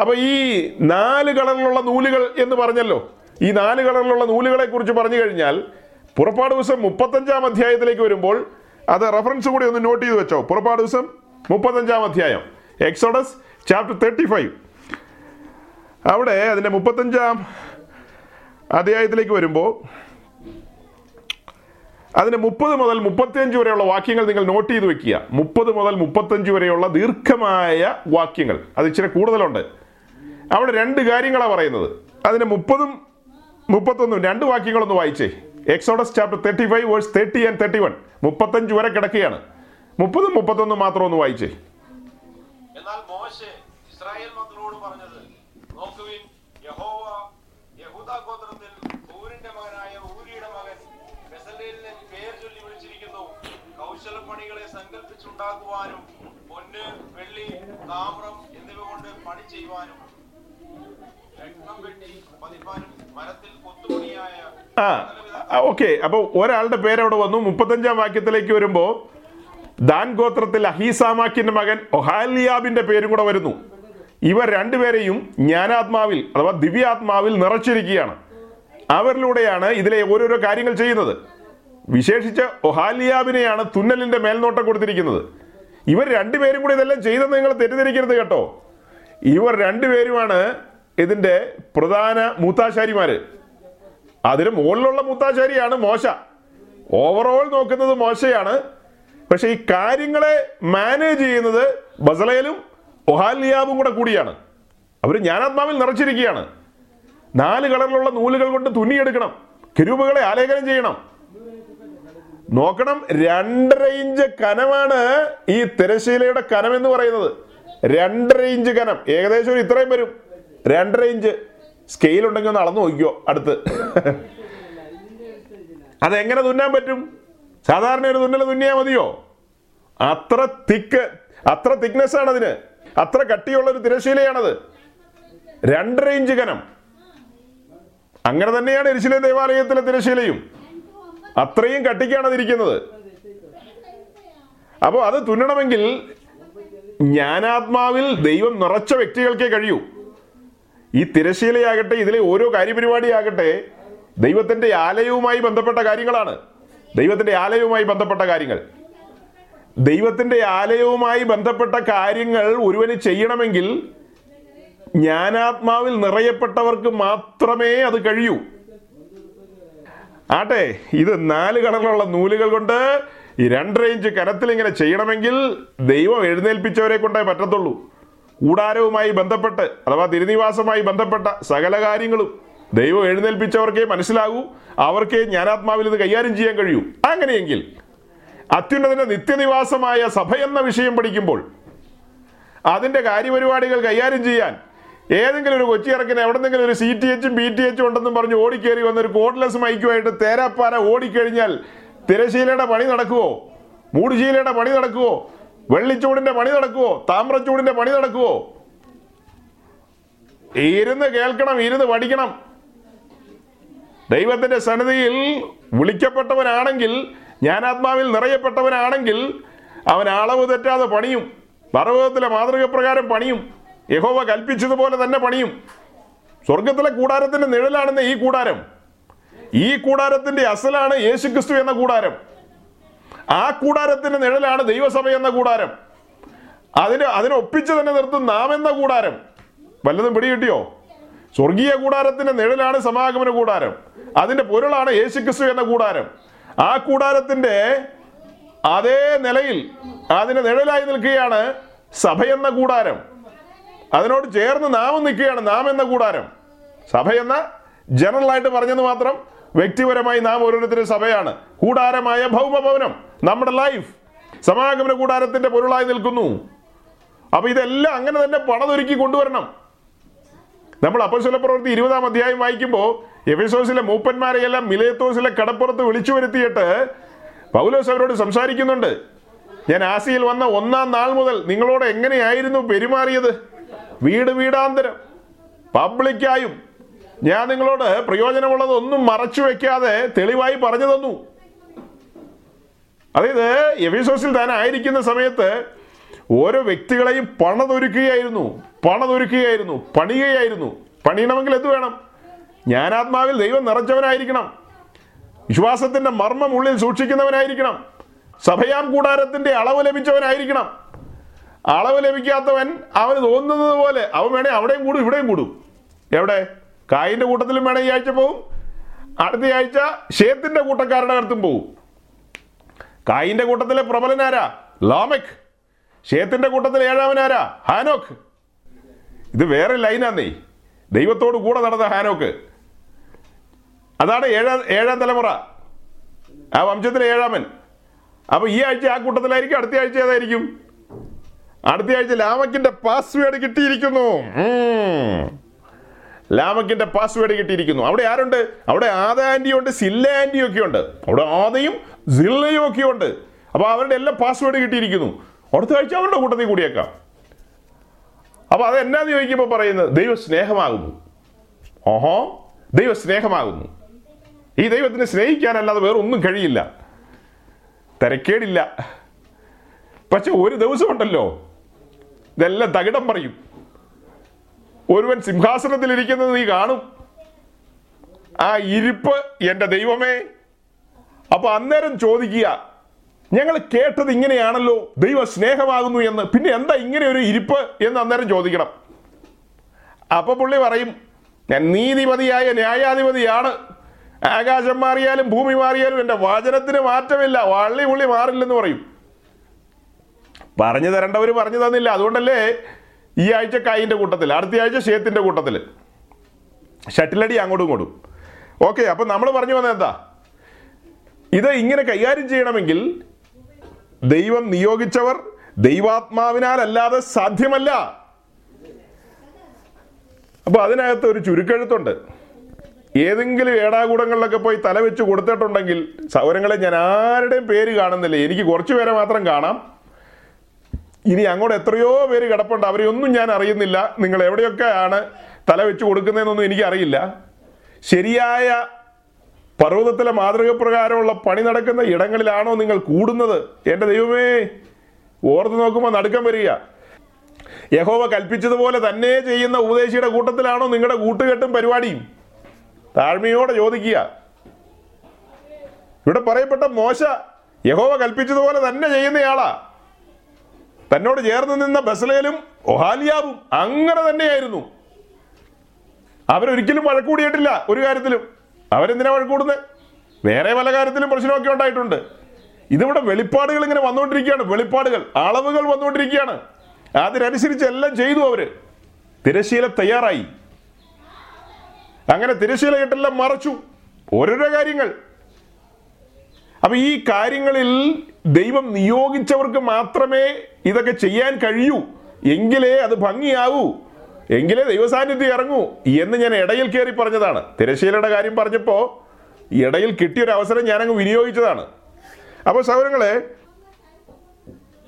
അപ്പൊ ഈ നാല് കളറിലുള്ള നൂലുകൾ എന്ന് പറഞ്ഞല്ലോ ഈ നാല് കളറിലുള്ള നൂലുകളെ കുറിച്ച് പറഞ്ഞു കഴിഞ്ഞാൽ പുറപ്പാട് ദിവസം മുപ്പത്തഞ്ചാം അധ്യായത്തിലേക്ക് വരുമ്പോൾ അത് റെഫറൻസ് കൂടി ഒന്ന് നോട്ട് ചെയ്ത് വെച്ചോ. പുറപ്പാട് ദിവസം മുപ്പത്തഞ്ചാം അധ്യായം. എക്സോഡസ് ചാപ്റ്റർ തേർട്ടി ഫൈവ് അവിടെ അതിന്റെ മുപ്പത്തഞ്ചാം അധ്യായത്തിലേക്ക് വരുമ്പോൾ അതിന് മുപ്പത് മുതൽ മുപ്പത്തിയഞ്ച് വരെയുള്ള വാക്യങ്ങൾ നിങ്ങൾ നോട്ട് ചെയ്ത് വെക്കുക. മുപ്പത് മുതൽ മുപ്പത്തഞ്ച് വരെയുള്ള ദീർഘമായ വാക്യങ്ങൾ. അത് ഇച്ചിരി കൂടുതലുണ്ട്. അവിടെ രണ്ട് കാര്യങ്ങളാണ് പറയുന്നത്. അതിന് മുപ്പതും മുപ്പത്തൊന്നും രണ്ട് വാക്യങ്ങളൊന്ന് വായിച്ചേ. Exodus chapter thirty five verse thirty and thirty one മുപ്പത്തഞ്ച് വരെ കിടക്കുകയാണ്. മുപ്പതും മുപ്പത്തൊന്നും മാത്രം ഒന്ന് വായിച്ചേ ഇസ്രായേൽ മക്കളോട് പറഞ്ഞത് നോക്കുവിൻ യഹോവ യഹൂദ ഗോത്രത്തിൽ ഊരിന്റെ മകനായ ഊരിയുടെ മകൻ ബെസലേലിനെ പേർ ചൊല്ലി വിളിച്ചിരിക്കുന്നു കൗശലപ്പണികളെ സങ്കല്പിച്ചുണ്ടാക്കുവാനും പൊന്ന് വെള്ളി താമ്രം എന്നിവ കൊണ്ട് പണി ചെയ്യുവാനും ആ ഓക്കെ. അപ്പോൾ ഒരാളുടെ പേര് അവിടെ വന്നു. മുപ്പത്തഞ്ചാം വാക്യത്തിലേക്ക് വരുമ്പോൾ ദാൻ ഗോത്രത്തിൽ അഹീസാമാക്കിന്റെ മകൻ ഒഹാലിയാബിന്റെ പേരും കൂടെ വരുന്നു. ഇവർ രണ്ടുപേരെയും ജ്ഞാനാത്മാവിൽ അഥവാ ദിവ്യാത്മാവിൽ നിറച്ചിരിക്കുകയാണ്. അവരിലൂടെയാണ് ഇതിലെ ഓരോരോ കാര്യങ്ങൾ ചെയ്യുന്നത്. വിശേഷിച്ച് ഒഹാലിയാബിനെയാണ് തുന്നലിന്റെ മേൽനോട്ടം കൊടുത്തിരിക്കുന്നത്. ഇവർ രണ്ടുപേരും കൂടി ഇതെല്ലാം ചെയ്തെന്ന് നിങ്ങൾ തെറ്റിദ്ധരിക്കരുത് കേട്ടോ. ഇവർ രണ്ടുപേരുമാണ് ഇതിന്റെ പ്രധാന മൂത്താശാരിമാര്. അതിന് മുകളിലുള്ള മൂത്താശാരിയാണ് മോശ. ഓവറോൾ നോക്കുന്നത് മോശയാണ്. പക്ഷേ ഈ കാര്യങ്ങളെ മാനേജ് ചെയ്യുന്നത് ബസലയിലും ഒഹാലിയാബും കൂടെ കൂടിയാണ്. അവർ ജ്ഞാനാത്മാവിൽ നിറച്ചിരിക്കുകയാണ്. നാല് കളറിലുള്ള നൂലുകൾ കൊണ്ട് തുന്നിയെടുക്കണം. കിരൂപുകളെ ആലേഖനം ചെയ്യണം. നോക്കണം രണ്ടര ഇഞ്ച് കനമാണ് ഈ തിരശീലയുടെ കനം എന്ന് പറയുന്നത്. രണ്ടര ഇഞ്ച് കനം. ഏകദേശം ഒരു ഇത്രയും വരും. രണ്ടര ഇഞ്ച്. സ്കെയിൽ ഉണ്ടെങ്കിൽ ഒന്ന് അളന്നു നോക്കിക്കോ അടുത്ത്. അതെങ്ങനെ തുന്നാൻ പറ്റും? സാധാരണ ഒരു തുന്നൽ തുന്നിയാൽ മതിയോ? അത്ര തിക്ക് അത്ര തിക്നെസ് ആണ് അതിന്. അത്ര കട്ടിയുള്ള ഒരു തിരശീലയാണത് രണ്ടര ഇഞ്ച് കനം. അങ്ങനെ തന്നെയാണ് എരിശിലെ ദേവാലയത്തിലെ തിരശീലയും അത്രയും കട്ടിക്കാണ് അതിരിക്കുന്നത്. അപ്പോൾ അത് തുന്നണമെങ്കിൽ ജ്ഞാനാത്മാവിൽ ദൈവം നിറച്ച വ്യക്തികൾക്കേ കഴിയൂ. ഈ തിരശീലയാകട്ടെ ഇതിലെ ഓരോ കാര്യപരിപാടിയാകട്ടെ ദൈവത്തിന്റെ ആലയവുമായി ബന്ധപ്പെട്ട കാര്യങ്ങളാണ്. ദൈവത്തിന്റെ ആലയവുമായി ബന്ധപ്പെട്ട കാര്യങ്ങൾ. ദൈവത്തിന്റെ ആലയവുമായി ബന്ധപ്പെട്ട കാര്യങ്ങൾ ഒരുവന് ചെയ്യണമെങ്കിൽ ജ്ഞാനാത്മാവിൽ നിറയപ്പെട്ടവർക്ക് മാത്രമേ അത് കഴിയൂ. ആട്ടെ ഇത് നാല് കളറിലുള്ള നൂലുകൾ കൊണ്ട് ഈ രണ്ട് റേഞ്ച് കനത്തിൽ ഇങ്ങനെ ചെയ്യണമെങ്കിൽ ദൈവം എഴുന്നേൽപ്പിച്ചവരെ കൊണ്ടേ പറ്റത്തുള്ളൂ. കൂടാരവുമായി ബന്ധപ്പെട്ട് അഥവാ തിരുനിവാസമായി ബന്ധപ്പെട്ട സകല കാര്യങ്ങളും ദൈവം എഴുന്നേൽപ്പിച്ചവർക്കേ മനസ്സിലാകൂ അവർക്കേ ജ്ഞാനാത്മാവിൽ ഇത് കൈകാര്യം ചെയ്യാൻ കഴിയൂ. അങ്ങനെയെങ്കിൽ അത്യുന്നതിന്റെ നിത്യനിവാസമായ സഭ എന്ന വിഷയം പഠിക്കുമ്പോൾ അതിന്റെ കാര്യപരിപാടികൾ കൈകാര്യം ചെയ്യാൻ ഏതെങ്കിലും ഒരു കൊച്ചി ഇറക്കിന് എവിടെന്നെങ്കിലും ഒരു സി ടി എച്ചും ബി ടി എച്ചും ഉണ്ടെന്നും പറഞ്ഞ് ഓടിക്കേറി വന്ന ഒരു കോഡ്ലെസ് മൈക്കുമായിട്ട് തേരാപ്പാര ഓടിക്കഴിഞ്ഞാൽ തിരശീലയുടെ പണി നടക്കുവോ? മൂടുശീലയുടെ പണി നടക്കുവോ? വെള്ളിച്ചൂടിന്റെ പണി നടക്കുവോ? താമ്രച്ചൂടിന്റെ പണി നടക്കുവോ? ഇരുന്ന് കേൾക്കണം ഇരുന്ന് പഠിക്കണം. ദൈവത്തിന്റെ സന്നിധിയിൽ വിളിക്കപ്പെട്ടവനാണെങ്കിൽ ജ്ഞാനാത്മാവിൽ നിറയപ്പെട്ടവനാണെങ്കിൽ അവൻ അളവ് തെറ്റാതെ പണിയും. പർവതത്തിലെ മാതൃകപ്രകാരം പണിയും. യഹോവ കൽപ്പിച്ചതുപോലെ തന്നെ പണിയും. സ്വർഗത്തിലെ കൂടാരത്തിന്റെ നിഴലാണെന്ന് ഈ കൂടാരം. ഈ കൂടാരത്തിന്റെ അസലാണ് യേശുക്രിസ്തു എന്ന കൂടാരം. ആ കൂടാരത്തിന്റെ നിഴലാണ് ദൈവസഭ എന്ന കൂടാരം. അതിന് അതിനൊപ്പിച്ച് തന്നെ നിർത്തും നാം എന്ന കൂടാരം. വല്ലതും പിടികിട്ടിയോ സ്വർഗീയ കൂടാരത്തിന്റെ നിഴലാണ് സമാഗമന കൂടാരം. അതിന്റെ പൊരുളാണ് യേശുക്രിസ്തു എന്ന കൂടാരം. ആ കൂടാരത്തിന്റെ അതേ നിലയിൽ അതിന് നിഴലായി നിൽക്കുകയാണ് സഭയെന്ന കൂടാരം. അതിനോട് ചേർന്ന് നാമം നിൽക്കുകയാണ് നാം എന്ന കൂടാരം. സഭ എന്ന ജനറൽ ആയിട്ട് പറഞ്ഞെന്ന് മാത്രം വ്യക്തിപരമായി നാം ഓരോരുത്തരും സഭയാണ്. കൂടാരമായ ഭൗമഭവനം നമ്മുടെ ലൈഫ്. സമാഗമന കൂടാരത്തിന്റെ പൊരുളായി നിൽക്കുന്നു. അപ്പൊ ഇതെല്ലാം അങ്ങനെ തന്നെ പണതൊരുക്കി കൊണ്ടുവരണം. നമ്മൾ അപ്പസ്വല പ്രവൃത്തി ഇരുപതാം അധ്യായം വായിക്കുമ്പോൾ എഫിസോസിലെ മൂപ്പന്മാരെയെല്ലാം മിലേത്തോസിലെ കടപ്പുറത്ത് വിളിച്ചു വരുത്തിയിട്ട് പൗലോസ് അവരോട് സംസാരിക്കുന്നുണ്ട്. ഞാൻ ആസിയിൽ വന്ന ഒന്നാം നാൾ മുതൽ നിങ്ങളോട് എങ്ങനെയായിരുന്നു പെരുമാറിയത്? വീട് വീടാന്തരം. പബ്ലിക്കായും ഞാൻ നിങ്ങളോട് പ്രയോജനമുള്ളതൊന്നും മറച്ചു വെക്കാതെ തെളിവായി പറഞ്ഞു തന്നു. അതായത് എഫിസോസിൽ താൻ ആയിരിക്കുന്ന സമയത്ത് ഓരോ വ്യക്തികളെയും പണതൊരുക്കുകയായിരുന്നു. പണതൊരുക്കുകയായിരുന്നു. പണിയുകയായിരുന്നു. പണിയണമെങ്കിൽ എന്ത് വേണം? ജ്ഞാനാത്മാവിൽ ദൈവം നിറച്ചവനായിരിക്കണം വിശ്വാസത്തിന്റെ മർമ്മം ഉള്ളിൽ സൂക്ഷിക്കുന്നവനായിരിക്കണം. സഭയാം കൂടാരത്തിന്റെ അളവ് ലഭിച്ചവനായിരിക്കണം. അളവ് ലഭിക്കാത്തവൻ അവന് തോന്നുന്നത് പോലെ അവൻ വേണേ അവിടെയും കൂടും ഇവിടെയും കൂടും. എവിടെ? കായിന്റെ കൂട്ടത്തിലും വേണേ ഈ ആഴ്ച പോവും. അടുത്ത ആഴ്ച ഷേത്തിന്റെ കൂട്ടക്കാരുടെ അടുത്തും പോവും. കായിന്റെ കൂട്ടത്തിലെ പ്രബലനാരാ ലോമക്. ഷേത്തിന്റെ കൂട്ടത്തിലെ ഏഴാമനാരാ ഹാനോക്ക്. ഇത് വേറെ ലൈനാന്നേ. ദൈവത്തോട് കൂടെ നടന്ന ഹാനോക്ക്. അതാണ് ഏഴാം ഏഴാം തലമുറ. ആ വംശത്തിലെ ഏഴാമൻ. അപ്പോൾ ഈ ആഴ്ച ആ കൂട്ടത്തിലായിരിക്കും അടുത്ത ആഴ്ച ഏതായിരിക്കും അടുത്ത ആഴ്ച ലാമക്കിന്റെ പാസ്വേഡ് കിട്ടിയിരിക്കുന്നു. ലാമക്കിന്റെ പാസ്വേഡ് കിട്ടിയിരിക്കുന്നു. അവിടെ ആരുണ്ട്? അവിടെ ആദ ആന്റി ഉണ്ട് സില്ല ആന്റി ഒക്കെ ഉണ്ട്. അവിടെ ആദയും സില്ലയും ഒക്കെ ഉണ്ട്. അപ്പോൾ അവരുടെ എല്ലാം പാസ്വേഡ് കിട്ടിയിരിക്കുന്നു. അടുത്ത ആഴ്ച അവരുടെ കൂട്ടത്തിൽ കൂടിയേക്കാം. അപ്പോൾ അത് എന്നാന്ന് ചോദിക്കുമ്പോൾ പറയുന്നത് ദൈവ സ്നേഹമാകുന്നു. ഓഹോ ദൈവ സ്നേഹമാകുന്നു. ഈ ദൈവത്തിനെ സ്നേഹിക്കാനല്ലാതെ വേറെ ഒന്നും കഴിയില്ല. തിരക്കേടില്ല. പക്ഷെ ഒരു ദിവസമുണ്ടല്ലോ. ഇതെല്ലാം തകിടം പറയും. ഒരുവൻ സിംഹാസനത്തിൽ ഇരിക്കുന്നത് നീ കാണും. ആ ഇരിപ്പ് എന്റെ ദൈവമേ. അപ്പൊ അന്നേരം ചോദിക്കുക ഞങ്ങൾ കേട്ടത് ഇങ്ങനെയാണല്ലോ ദൈവ സ്നേഹമാകുന്നു എന്ന്. പിന്നെ എന്താ ഇങ്ങനെ ഒരു ഇരിപ്പ്? എന്ന് അന്നേരം ചോദിക്കണം. അപ്പൊ പുള്ളി പറയും ഞാൻ നീതിപതിയായ ന്യായാധിപതിയാണ്. ആകാശം മാറിയാലും ഭൂമി മാറിയാലും എന്റെ വചനത്തിന് മാറ്റമില്ല. വള്ളി പുള്ളി മാറില്ലെന്ന് പറയും. പറഞ്ഞു തരേണ്ടവർ പറഞ്ഞു തന്നില്ല. അതുകൊണ്ടല്ലേ ഈ ആഴ്ച കായിന്റെ കൂട്ടത്തിൽ അടുത്ത ആഴ്ച ഷേത്തിന്റെ കൂട്ടത്തിൽ ഷട്ടിലടി അങ്ങോട്ടും ഇങ്ങോട്ടും. ഓക്കെ അപ്പം നമ്മൾ പറഞ്ഞു വന്നത് എന്താ? ഇത് ഇങ്ങനെ കൈകാര്യം ചെയ്യണമെങ്കിൽ ദൈവം നിയോഗിച്ചവർ ദൈവാത്മാവിനാലല്ലാതെ സാധ്യമല്ല. അപ്പോൾ അതിനകത്ത് ഒരു ചുരുക്കെഴുത്തുണ്ട്. ഏതെങ്കിലും ഏടാകൂടങ്ങളിലൊക്കെ പോയി തല വെച്ച് കൊടുത്തിട്ടുണ്ടെങ്കിൽ സൗരങ്ങളെ ഞാൻ ആരുടെയും പേര് കാണുന്നില്ല. എനിക്ക് കുറച്ച് പേരെ മാത്രം കാണാം. ഇനി അങ്ങോട്ട് എത്രയോ പേര് കിടപ്പുണ്ട്. അവരെയൊന്നും ഞാൻ അറിയുന്നില്ല. നിങ്ങൾ എവിടെയൊക്കെയാണ് തല വെച്ച് കൊടുക്കുന്നതെന്നൊന്നും എനിക്കറിയില്ല ശരിയായ പർവതത്തിലെ മാതൃക പ്രകാരമുള്ള പണി നടക്കുന്ന ഇടങ്ങളിലാണോ നിങ്ങൾ കൂടുന്നത്? എന്റെ ദൈവമേ ഓർത്ത് നോക്കുമ്പോൾ നടുക്കം വരിക. യഹോവ കൽപ്പിച്ചതുപോലെ തന്നെ ചെയ്യുന്ന ഉപദേശിയുടെ കൂട്ടത്തിലാണോ നിങ്ങളുടെ കൂട്ടുകെട്ടും പരിപാടിയും? താഴ്മയോടെ ചോദിക്കുക. ഇവിടെ പറയപ്പെട്ട മോശ യഹോവ കൽപ്പിച്ചതുപോലെ തന്നെ ചെയ്യുന്നയാളാ. തന്നോട് ചേർന്ന് നിന്ന ബസലേലും ഒഹാലിയാവും അങ്ങനെ തന്നെയായിരുന്നു. അവരൊരിക്കലും വഴക്കൂടിയിട്ടില്ല ഒരു കാര്യത്തിലും. അവരെന്തിനാ വഴക്കൂടുന്നത്? വേറെ പല കാര്യത്തിലും പ്രശ്നമൊക്കെ ഉണ്ടായിട്ടുണ്ട്. ഇതിവിടെ വെളിപ്പാടുകൾ ഇങ്ങനെ വന്നുകൊണ്ടിരിക്കുകയാണ് വെളിപ്പാടുകൾ അളവുകൾ വന്നുകൊണ്ടിരിക്കുകയാണ്. അതിനനുസരിച്ച് എല്ലാം ചെയ്തു അവർ. തിരശീല തയ്യാറായി. അങ്ങനെ തിരശീല കെട്ടെല്ലാം മറച്ചു. ഓരോരോ കാര്യങ്ങൾ. അപ്പൊ ഈ കാര്യങ്ങളിൽ ദൈവം നിയോഗിച്ചവർക്ക് മാത്രമേ ഇതൊക്കെ ചെയ്യാൻ കഴിയൂ. എങ്കിലേ അത് ഭംഗിയാവൂ. എങ്കിലേ ദൈവസാന്നിധ്യം ഇറങ്ങൂ എന്ന് ഞാൻ ഇടയിൽ കയറി പറഞ്ഞതാണ്. തിരശീലയുടെ കാര്യം പറഞ്ഞപ്പോൾ ഇടയിൽ കിട്ടിയൊരു അവസരം ഞാനങ്ങ് വിനിയോഗിച്ചതാണ്. അപ്പോൾ സൗരങ്ങളെ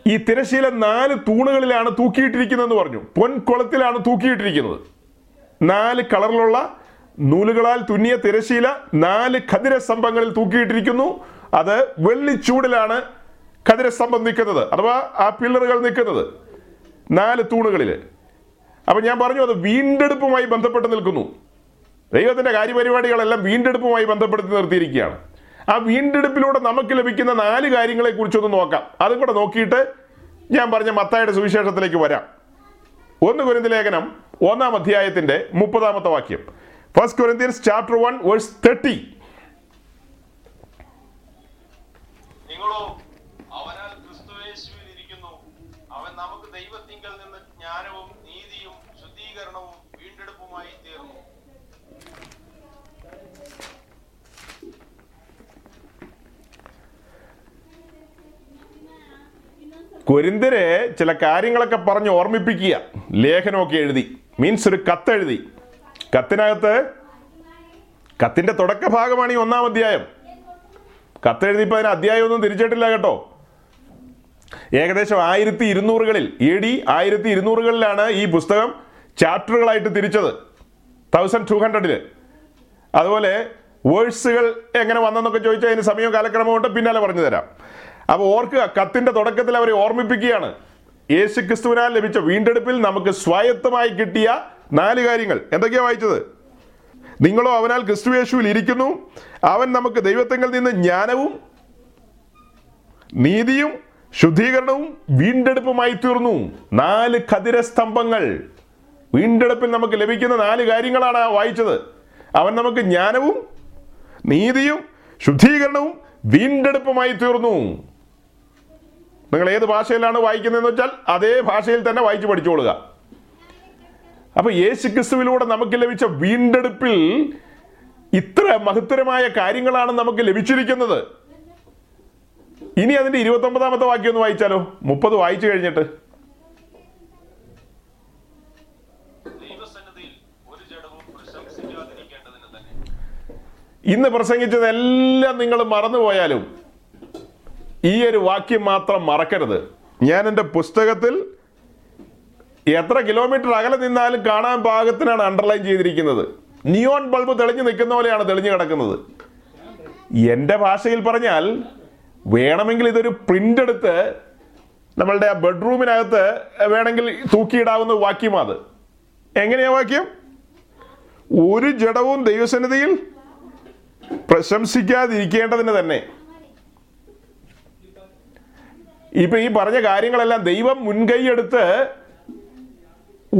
ഈ തിരശീല നാല് തൂണുകളിലാണ് തൂക്കിയിട്ടിരിക്കുന്നതെന്ന് പറഞ്ഞു. പൊൻകുളത്തിലാണ് തൂക്കിയിട്ടിരിക്കുന്നത്. നാല് കളറിലുള്ള നൂലുകളാൽ തുന്നിയ തിരശീല നാല് ഖതിര സ്തംഭങ്ങളിൽ തൂക്കിയിട്ടിരിക്കുന്നു. അത് വെള്ളിച്ചൂടിലാണ് ഖതിരസ്തംഭം നിൽക്കുന്നത് അഥവാ ആ പില്ലറുകൾ നിൽക്കുന്നത് നാല് തൂണുകളിൽ അപ്പം ഞാൻ പറഞ്ഞു അത് വീണ്ടെടുപ്പുമായി ബന്ധപ്പെട്ട് നിൽക്കുന്നു. ദൈവത്തിന്റെ കാര്യപരിപാടികളെല്ലാം വീണ്ടെടുപ്പുമായി ബന്ധപ്പെടുത്തി നിർത്തിയിരിക്കുകയാണ്. ആ വീണ്ടെടുപ്പിലൂടെ നമുക്ക് ലഭിക്കുന്ന നാല് കാര്യങ്ങളെ കുറിച്ചൊന്ന് നോക്കാം. അതും കൂടെ നോക്കിയിട്ട് ഞാൻ പറഞ്ഞ മത്തായുടെ സുവിശേഷത്തിലേക്ക് വരാം. ഒന്ന് കുരിന്തി ലേഖനം ഒന്നാം അധ്യായത്തിന്റെ മുപ്പതാമത്തെ വാക്യം. First Corinthians chapter one verse thirty നിങ്ങളോ അവനാൽ ക്രിസ്തുയേശുവിൽ ഇരിക്കുന്നു അവൻ നമുക്ക് ദൈവത്തിങ്കൽ നിന്ന് ജ്ഞാനവും നീതിയും ശുദ്ധീകരണവും വീണ്ടെടുപ്പുമായി തീർന്നു കൊരിന്തിരെ ചില കാര്യങ്ങളൊക്കെ പറഞ്ഞ് ഓർമ്മിപ്പിക്കുക. ലേഖനമൊക്കെ എഴുതി. മീൻസ് ഒരു കത്തെഴുതി. കത്തിനകത്ത് കത്തിന്റെ തുടക്ക ഭാഗമാണ് ഈ ഒന്നാം അധ്യായം. കത്തെഴുതിയപ്പോൾ അതിന് അധ്യായമൊന്നും തിരിച്ചിട്ടില്ല കേട്ടോ. ഏകദേശം ആയിരത്തി ഇരുന്നൂറുകളിൽ എ ഡി ആയിരത്തി ഇരുന്നൂറുകളിലാണ് ഈ പുസ്തകം ചാപ്റ്ററുകളായിട്ട് തിരിച്ചത്. തൗസൻഡ് ടു ഹൺഡ്രഡിൽ അതുപോലെ വേഴ്സുകൾ എങ്ങനെ വന്നെന്നൊക്കെ ചോദിച്ചാൽ അതിന് സമയവും കാലക്രമവും ഉണ്ട് പിന്നാലെ പറഞ്ഞു തരാം. അപ്പോൾ ഓർക്കുക കത്തിന്റെ തുടക്കത്തിൽ അവരെ ഓർമ്മിപ്പിക്കുകയാണ്. യേശു ക്രിസ്തുവിനാൽ ലഭിച്ച വീണ്ടെടുപ്പിൽ നമുക്ക് സ്വായത്തമായി കിട്ടിയ നാല് കാര്യങ്ങൾ. എന്തൊക്കെയാ വായിച്ചത്? നിങ്ങളോ അവനാൽ ക്രിസ്തു യേശുവിൽ ഇരിക്കുന്നു. അവൻ നമുക്ക് ദൈവത്വങ്ങളിൽ നിന്ന് ജ്ഞാനവും നീതിയും ശുദ്ധീകരണവും വീണ്ടെടുപ്പുമായി തീർന്നു. നാല് ഖതിരസ്തംഭങ്ങൾ വീണ്ടെടുപ്പിൽ നമുക്ക് ലഭിക്കുന്ന നാല് കാര്യങ്ങളാണ് വായിച്ചത്. അവൻ നമുക്ക് ജ്ഞാനവും നീതിയും ശുദ്ധീകരണവും വീണ്ടെടുപ്പുമായി തീർന്നു. നിങ്ങൾ ഏത് ഭാഷയിലാണ് വായിക്കുന്നതെന്ന് വെച്ചാൽ അതേ ഭാഷയിൽ തന്നെ വായിച്ചു പഠിച്ചുകൊള്ളുക അപ്പൊ യേശു ക്രിസ്തുവിലൂടെ നമുക്ക് ലഭിച്ച വീണ്ടെടുപ്പിൽ ഇത്ര മഹത്തരമായ കാര്യങ്ങളാണ് നമുക്ക് ലഭിച്ചിരിക്കുന്നത്. ഇനി അതിന്റെ ഇരുപത്തി ഒമ്പതാമത്തെ വാക്യം ഒന്ന് വായിച്ചാലോ? മുപ്പത് വായിച്ചു കഴിഞ്ഞിട്ട്. ഇന്ന് പ്രസംഗിച്ചതെല്ലാം നിങ്ങൾ മറന്നുപോയാലും ഈ ഒരു വാക്യം മാത്രം മറക്കരുത്. ഞാൻ എന്റെ പുസ്തകത്തിൽ എത്ര കിലോമീറ്റർ അകലെ നിന്നാലും കാണാൻ പാകത്തിനാണ് അണ്ടർലൈൻ ചെയ്തിരിക്കുന്നത്. നിയോൺ ബൾബ് തെളിഞ്ഞു നിൽക്കുന്ന പോലെയാണ് തെളിഞ്ഞു കിടക്കുന്നത്. എന്റെ ഭാഷയിൽ പറഞ്ഞാൽ വേണമെങ്കിൽ ഇതൊരു പ്രിന്റ് എടുത്ത് നമ്മളുടെ ആ ബെഡ്റൂമിനകത്ത് വേണമെങ്കിൽ തൂക്കിയിടാവുന്ന അത്. എങ്ങനെയാ വാക്യം? ഒരു ജഡവും ദൈവസന്നിധിയിൽ പ്രശംസിക്കാതിരിക്കേണ്ടതിന് തന്നെ. ഇപ്പൊ ഈ പറഞ്ഞ കാര്യങ്ങളെല്ലാം ദൈവം മുൻകൈയെടുത്ത്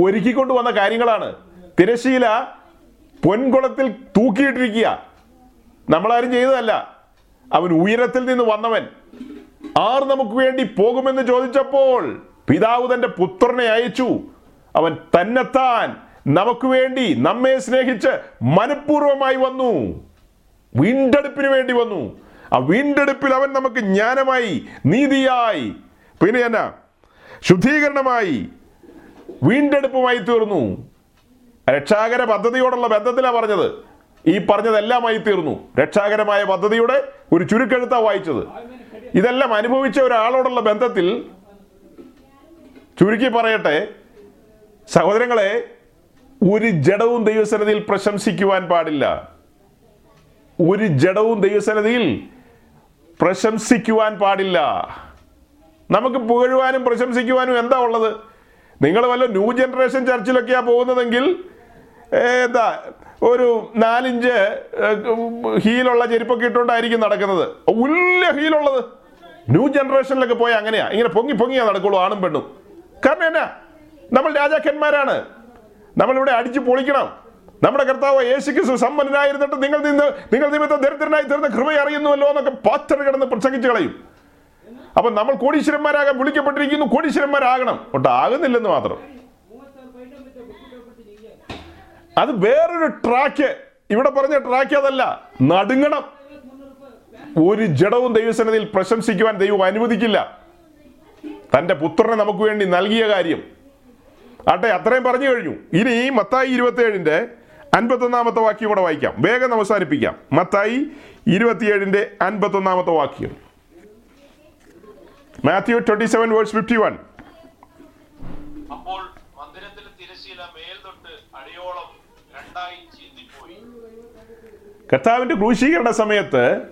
ഒരുക്കിക്കൊണ്ടു വന്ന കാര്യങ്ങളാണ്. തിരശീല പൊൻകുളത്തിൽ തൂക്കിയിട്ടിരിക്കുക. നമ്മളാരും ചെയ്തതല്ല. അവൻ ഉയരത്തിൽ നിന്ന് വന്നവൻ. ആർ നമുക്ക് വേണ്ടി പോകുമെന്ന് ചോദിച്ചപ്പോൾ പിതാവ് തന്റെ പുത്രനെ അയച്ചു. അവൻ തന്നെത്താൻ നമുക്ക് വേണ്ടി നമ്മെ സ്നേഹിച്ച് മനഃപൂർവമായി വന്നു. വീണ്ടെടുപ്പിന് വേണ്ടി വന്നു. ആ വീണ്ടെടുപ്പിൽ അവൻ നമുക്ക് ജ്ഞാനമായി നീതിയായി പിന്നെ എന്നാ? ശുദ്ധീകരണമായി വീണ്ടെടുപ്പുമായി തീർന്നു. രക്ഷാകര പദ്ധതിയോടുള്ള ബന്ധത്തിലാണ് പറഞ്ഞത്. ഈ പറഞ്ഞതെല്ലാമായി തീർന്നു. രക്ഷാകരമായ പദ്ധതിയുടെ ഒരു ചുരുക്കെഴുത്താണ് വായിച്ചത്. ഇതെല്ലാം അനുഭവിച്ച ഒരാളോടുള്ള ബന്ധത്തിൽ ചുരുക്കി പറയട്ടെ സഹോദരങ്ങളെ ഒരു ജഡവും ദൈവസന്നിധിയിൽ പ്രശംസിക്കുവാൻ പാടില്ല. ഒരു ജഡവും ദൈവസന്നിധിയിൽ പ്രശംസിക്കുവാൻ പാടില്ല. നമുക്ക് പുകഴുവാനും പ്രശംസിക്കുവാനും എന്താ ഉള്ളത്? നിങ്ങൾ വല്ല ന്യൂ ജനറേഷൻ ചർച്ചിലൊക്കെയാ പോകുന്നതെങ്കിൽ എന്താ ഒരു നാലിഞ്ച് ഹീലുള്ള ചെരുപ്പൊക്കെ ഇട്ടുകൊണ്ടായിരിക്കും നടക്കുന്നത്. വലിയ ഹീലുള്ളത്. ന്യൂ ജനറേഷനിലൊക്കെ പോയാൽ അങ്ങനെയാ. ഇങ്ങനെ പൊങ്ങി പൊങ്ങിയാ നടക്കുള്ളൂ ആണും പെണ്ണും. കാരണം എന്നാ? നമ്മൾ രാജാക്കന്മാരാണ്. നമ്മളിവിടെ അടിച്ചു പൊളിക്കണം. നമ്മുടെ കർത്താവ് യേശു ക്രിസ്തു സമ്പന്നനായിരുന്നിട്ട് നിങ്ങൾ നിന്ന് നിങ്ങൾ നിമിത്തം ദരിദ്രനായി തീർന്ന കൃപ അറിയുന്നുവല്ലോ എന്നൊക്കെ പാസ്റ്റർ കിടന്ന് പ്രസംഗിച്ചു കളയും. അപ്പൊ നമ്മൾ കോടീശ്വരന്മാരാകാൻ വിളിക്കപ്പെട്ടിരിക്കുന്നു കോടീശ്വരന്മാരാകണം. ഒട്ട് ആകുന്നില്ലെന്ന് മാത്രം. അത് വേറൊരു ട്രാക്ക്. ഇവിടെ പറഞ്ഞ ട്രാക്ക് അതല്ല നടുങ്ങണം. ഒരു ജഡവും ദൈവസന്നിധിയിൽ പ്രശംസിക്കുവാൻ ദൈവം അനുവദിക്കില്ല. തന്റെ പുത്രനെ നമുക്ക് വേണ്ടി നൽകിയ കാര്യം. ആട്ടെ അത്രയും പറഞ്ഞു കഴിഞ്ഞു. ഇനി മത്തായി ഇരുപത്തിയേഴിന്റെ അൻപത്തൊന്നാമത്തെ വാക്യം കൂടെ വായിക്കാം. വേഗം അവസാനിപ്പിക്കാം. മത്തായി ഇരുപത്തിയേഴിന്റെ അൻപത്തൊന്നാമത്തെ വാക്യം. Matthew twenty seven verse fifty one അപ്പോൾ മന്ദിരത്തിലെ തിരശീല അടിയോളം രണ്ടായി ചീന്തിപ്പോയി. കർത്താവിന്റെ ക്രൂശീകരണ സമയത്ത്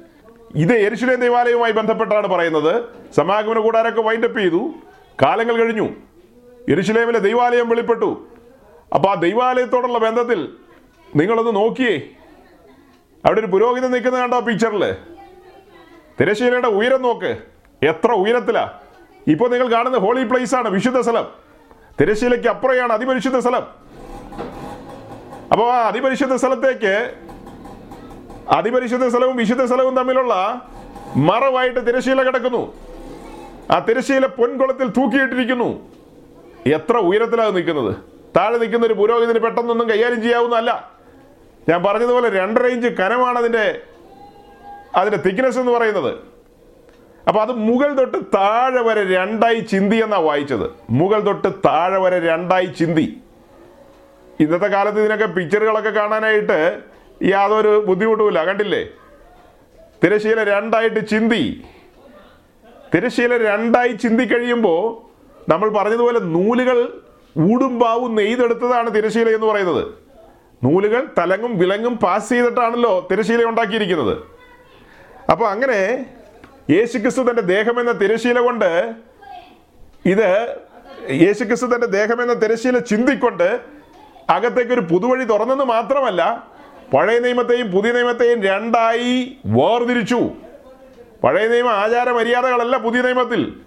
ഇത് എരിശുലേം ദേവാലയവുമായി ബന്ധപ്പെട്ടാണ് പറയുന്നത്. സമാഗമന കൂടാരൊക്കെ വൈൻഡപ്പ് ചെയ്തു. കാലങ്ങൾ കഴിഞ്ഞു. എരിശിലേമിലെ ദൈവാലയം വെളിപ്പെട്ടു. അപ്പോൾ ആ ദൈവാലയത്തോടുള്ള ബന്ധത്തിൽ നിങ്ങളൊന്ന് നോക്കിയേ. അവിടെ ഒരു പുരോഹിതൻ നിൽക്കുന്നത് കണ്ടോ പിക്ചറിൽ തിരശ്ശീലയുടെ ഉയരം നോക്ക്. എത്ര ഉയരത്തിലാ? ഇപ്പോൾ നിങ്ങൾ കാണുന്ന ഹോളി പ്ലേസ് ആണ് വിശുദ്ധ സ്ഥലം. തിരശ്ശീലയ്ക്ക് അപ്പുറയാണ് അതിപരിശുദ്ധ സ്ഥലം. അപ്പോൾ ആ അതിപരിശുദ്ധ സ്ഥലത്തേക്ക് അതിപരിശുദ്ധ സ്ഥലവും വിശുദ്ധ സ്ഥലവും തമ്മിലുള്ള മറവായിട്ട് തിരശ്ശീല കിടക്കുന്നു. ആ തിരശ്ശീല പൊൻകുളത്തിൽ തൂക്കിയിട്ടിരിക്കുന്നു. എത്ര ഉയരത്തിലാണ് നിൽക്കുന്നത്? താഴെ നിൽക്കുന്ന ഒരു പുരോഹിതന് പെട്ടെന്നൊന്നും കൈകാര്യം ചെയ്യാവുന്നതല്ല. ഞാൻ പറഞ്ഞതുപോലെ രണ്ടര ഇഞ്ച് കനമാണ് അതിന്റെ അതിന്റെ തിക്നെസ് എന്ന് പറയുന്നത്. അപ്പോൾ അത് മുകൾ തൊട്ട് താഴെ വരെ രണ്ടായി ചിന്തി എന്നാണ് വായിച്ചത്. മുകൾ തൊട്ട് താഴെ വരെ രണ്ടായി ചിന്തി. ഇന്നത്തെ കാലത്ത് ഇതിനൊക്കെ പിക്ചറുകളൊക്കെ കാണാനായിട്ട് യാതൊരു ബുദ്ധിമുട്ടുമില്ല. കണ്ടില്ലേ? തിരശീല രണ്ടായിട്ട് ചിന്തി. തിരശീല രണ്ടായി ചിന്തി കഴിയുമ്പോൾ നമ്മൾ പറഞ്ഞതുപോലെ നൂലുകൾ ഊടും പാവും നെയ്തെടുത്തതാണ് തിരശീല എന്ന് പറയുന്നത്. നൂലുകൾ തലങ്ങും വിലങ്ങും പാസ് ചെയ്തിട്ടാണല്ലോ തിരശീല ഉണ്ടാക്കിയിരിക്കുന്നത്. അപ്പോൾ അങ്ങനെ യേശുക്രിസ്തു തന്റെ ദേഹം എന്ന തിരശീല കൊണ്ട് ഇത് യേശുക്രിസ്തു തന്റെ ദേഹം എന്ന തിരശീല ചിന്തിക്കൊണ്ട് അകത്തേക്ക് ഒരു പുതുവഴി തുറന്നെന്ന് മാത്രമല്ല പഴയ നിയമത്തെയും പുതിയ നിയമത്തെയും രണ്ടായി വേർതിരിച്ചു. പഴയ നിയമ ആചാര മര്യാദകളല്ല പുതിയ നിയമത്തിൽ.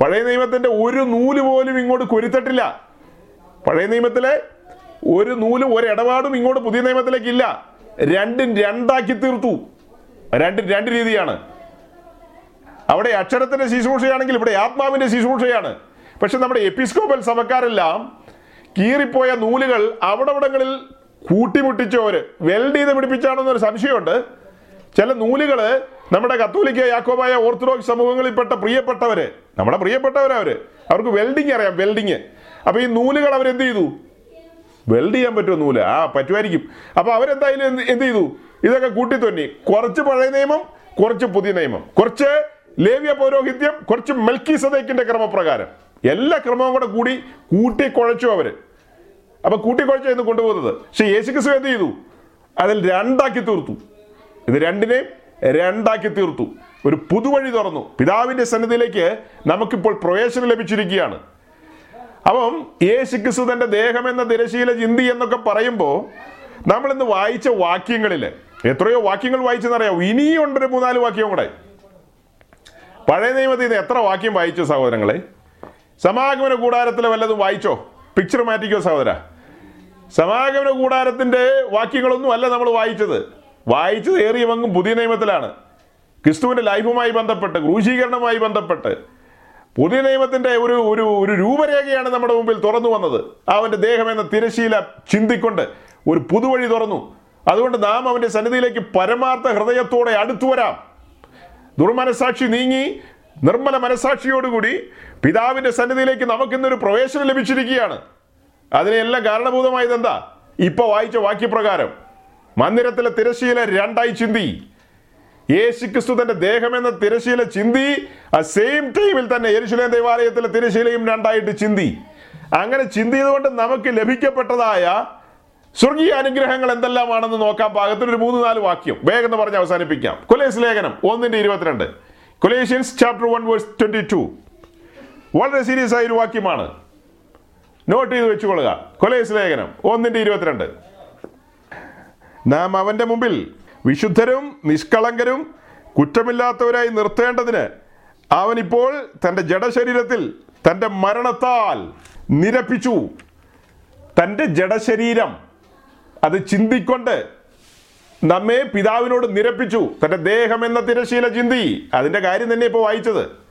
പഴയ നിയമത്തിന്റെ ഒരു നൂൽ പോലും ഇങ്ങോട്ട് കൊരുത്തട്ടില്ല. പഴയ നിയമത്തിലെ ഒരു നൂലും ഒരു ഇടപാടും ഇങ്ങോട്ട് പുതിയ നിയമത്തിലേക്ക് ഇല്ല രണ്ടും രണ്ടാക്കി തീർത്തു. രണ്ടും രണ്ട് രീതിയാണ്. അവിടെ അക്ഷരത്തിന്റെ ശുശ്രൂഷയാണെങ്കിൽ ഇവിടെ ആത്മാവിന്റെ ശുശ്രൂഷയാണ്. പക്ഷെ നമ്മുടെ എപ്പിസ്കോപ്പൽ സഭക്കാരെല്ലാം കീറിപ്പോയ നൂലുകൾ അവിടവിടങ്ങളിൽ കൂട്ടിമുട്ടിച്ചവര് വെൽഡ് ചെയ്ത് പിടിപ്പിച്ചാണെന്നൊരു സംശയമുണ്ട്. ചില നൂലുകൾ നമ്മുടെ കത്തോലിക്ക യാക്കോബായ ഓർത്തഡോക്സ് സമൂഹങ്ങളിൽപ്പെട്ട പ്രിയപ്പെട്ടവര് നമ്മുടെ പ്രിയപ്പെട്ടവരവര് അവർക്ക് വെൽഡിങ് അറിയാം വെൽഡിങ്. അപ്പൊ ഈ നൂലുകൾ അവരെന്ത് ചെയ്തു? വെൽഡ് ചെയ്യാൻ പറ്റുമെന്നൂല ആ പറ്റുമായിരിക്കും. അപ്പോൾ അവരെന്തായാലും എന്ത് എന്ത് ചെയ്തു? ഇതൊക്കെ കൂട്ടിത്തൊന്നി കുറച്ച് പഴയ നിയമം കുറച്ച് പുതിയ നിയമം. കുറച്ച് ലേവ്യ പൗരോഹിത്യം കുറച്ച് മെൽക്കി സദേക്കിന്റെ ക്രമപ്രകാരം. എല്ലാ ക്രമവും കൂടെ കൂടി കൂട്ടിക്കുഴച്ചു അവർ അപ്പൊ എന്ന് കൊണ്ടുപോകുന്നത്. പക്ഷെ യേശുക്രിസ്തു എന്ത് ചെയ്തു? അതിൽ രണ്ടാക്കി തീർത്തു. ഇത് രണ്ടിനെ രണ്ടാക്കി തീർത്തു. ഒരു പുതുവഴി തുറന്നു. പിതാവിന്റെ സന്നിധിയിലേക്ക് നമുക്കിപ്പോൾ പ്രവേശനം ലഭിച്ചിരിക്കുകയാണ്. അപ്പം യേശുക്രിസ്തു തന്റെ ദേഹം എന്ന തിരശീല ചിന്തി എന്നൊക്കെ പറയുമ്പോൾ നമ്മൾ ഇന്ന് വായിച്ച വാക്യങ്ങളിൽ എത്രയോ വാക്യങ്ങൾ വായിച്ചെന്നറിയാം ഇനിയും ഉണ്ടൊരു മൂന്നാൽ വാക്യം കൂടെ. പഴയ നിയമത്തിൽ നിന്ന് എത്ര വാക്യം വായിച്ചു സഹോദരങ്ങളെ? സമാഗമന കൂടാരത്തിലെ വല്ലതും വായിച്ചോ? പിക്ചർ മാറ്റിക്കോ സഹോദര. സമാഗമന കൂടാരത്തിന്റെ വാക്യങ്ങളൊന്നും അല്ല നമ്മൾ വായിച്ചത്. വായിച്ചത് ഏറിയ പങ്കും പുതിയ നിയമത്തിലാണ്. ക്രിസ്തുവിന്റെ ലൈഫുമായി ബന്ധപ്പെട്ട് ക്രൂശീകരണവുമായി ബന്ധപ്പെട്ട്. പുതിയ നിയമത്തിന്റെ ഒരു ഒരു ഒരു രൂപരേഖയാണ് നമ്മുടെ മുമ്പിൽ തുറന്നു വന്നത്. അവന്റെ ദേഹം എന്ന തിരശീല ചിന്തിക്കൊണ്ട് ഒരു പുതുവഴി തുറന്നു. അതുകൊണ്ട് നാം അവന്റെ സന്നിധിയിലേക്ക് പരമാർത്ഥ ഹൃദയത്തോടെ അടുത്തു വരാം. ദുർമനസാക്ഷി നീങ്ങി നിർമ്മല മനസാക്ഷിയോടുകൂടി പിതാവിന്റെ സന്നിധിയിലേക്ക് നമുക്കിന്നൊരു പ്രവേശനം ലഭിച്ചിരിക്കുകയാണ്. അതിനെല്ലാം കാരണഭൂതമായത് എന്താ ഇപ്പൊ വായിച്ച വാക്യപ്രകാരം മന്ദിരത്തിലെ തിരശീല രണ്ടായി ചിന്തി. യേശുക്രിസ്തു തന്റെ എന്ന തിരശീല ചിന്തി ആ സെയിം ടൈമിൽ തന്നെ യെരുശലേം ദേവാലയത്തിലെ തിരശീലയും രണ്ടായിട്ട് ചിന്തി. അങ്ങനെ ചിന്തിയതുകൊണ്ട് നമുക്ക് ലഭിക്കപ്പെട്ടതായ സ്വർഗീയ അനുഗ്രഹങ്ങൾ എന്തെല്ലാമാണെന്ന് നോക്കാൻ പാകത്തിന് ഒരു മൂന്ന് നാല് വാക്യം. വേഗം പറഞ്ഞ് അവസാനിപ്പിക്കാം. കൊലേസ് ലേഖനം ഒന്നിന്റെ ഇരുപത്തിരണ്ട്. Colossians chapter one verse twenty two വളരെ സീരിയസ് ആയ ഒരു വാക്യമാണ്. നോട്ട് ചെയ്ത് വെച്ചുകൊള്ളുക. കൊലേസ് ലേഖനം ഒന്നിന്റെ ഇരുപത്തിരണ്ട്. നാം അവന്റെ മുമ്പിൽ വിശുദ്ധരും നിഷ്കളങ്കരും കുറ്റമില്ലാത്തവരായി നിർത്തേണ്ടതിന് അവനിപ്പോൾ തന്റെ ജഡശരീരത്തിൽ തന്റെ മരണത്താൽ നിരപ്പിച്ചു. തന്റെ ജഡശരീരം അത് ചിന്തിക്കൊണ്ട് നമ്മെ പിതാവിനോട് നിരപ്പിച്ചു. തന്റെ ദേഹം എന്ന തിരശീല ചിന്തി. അതിന്റെ കാര്യം തന്നെ ഇപ്പോൾ വായിച്ചത്.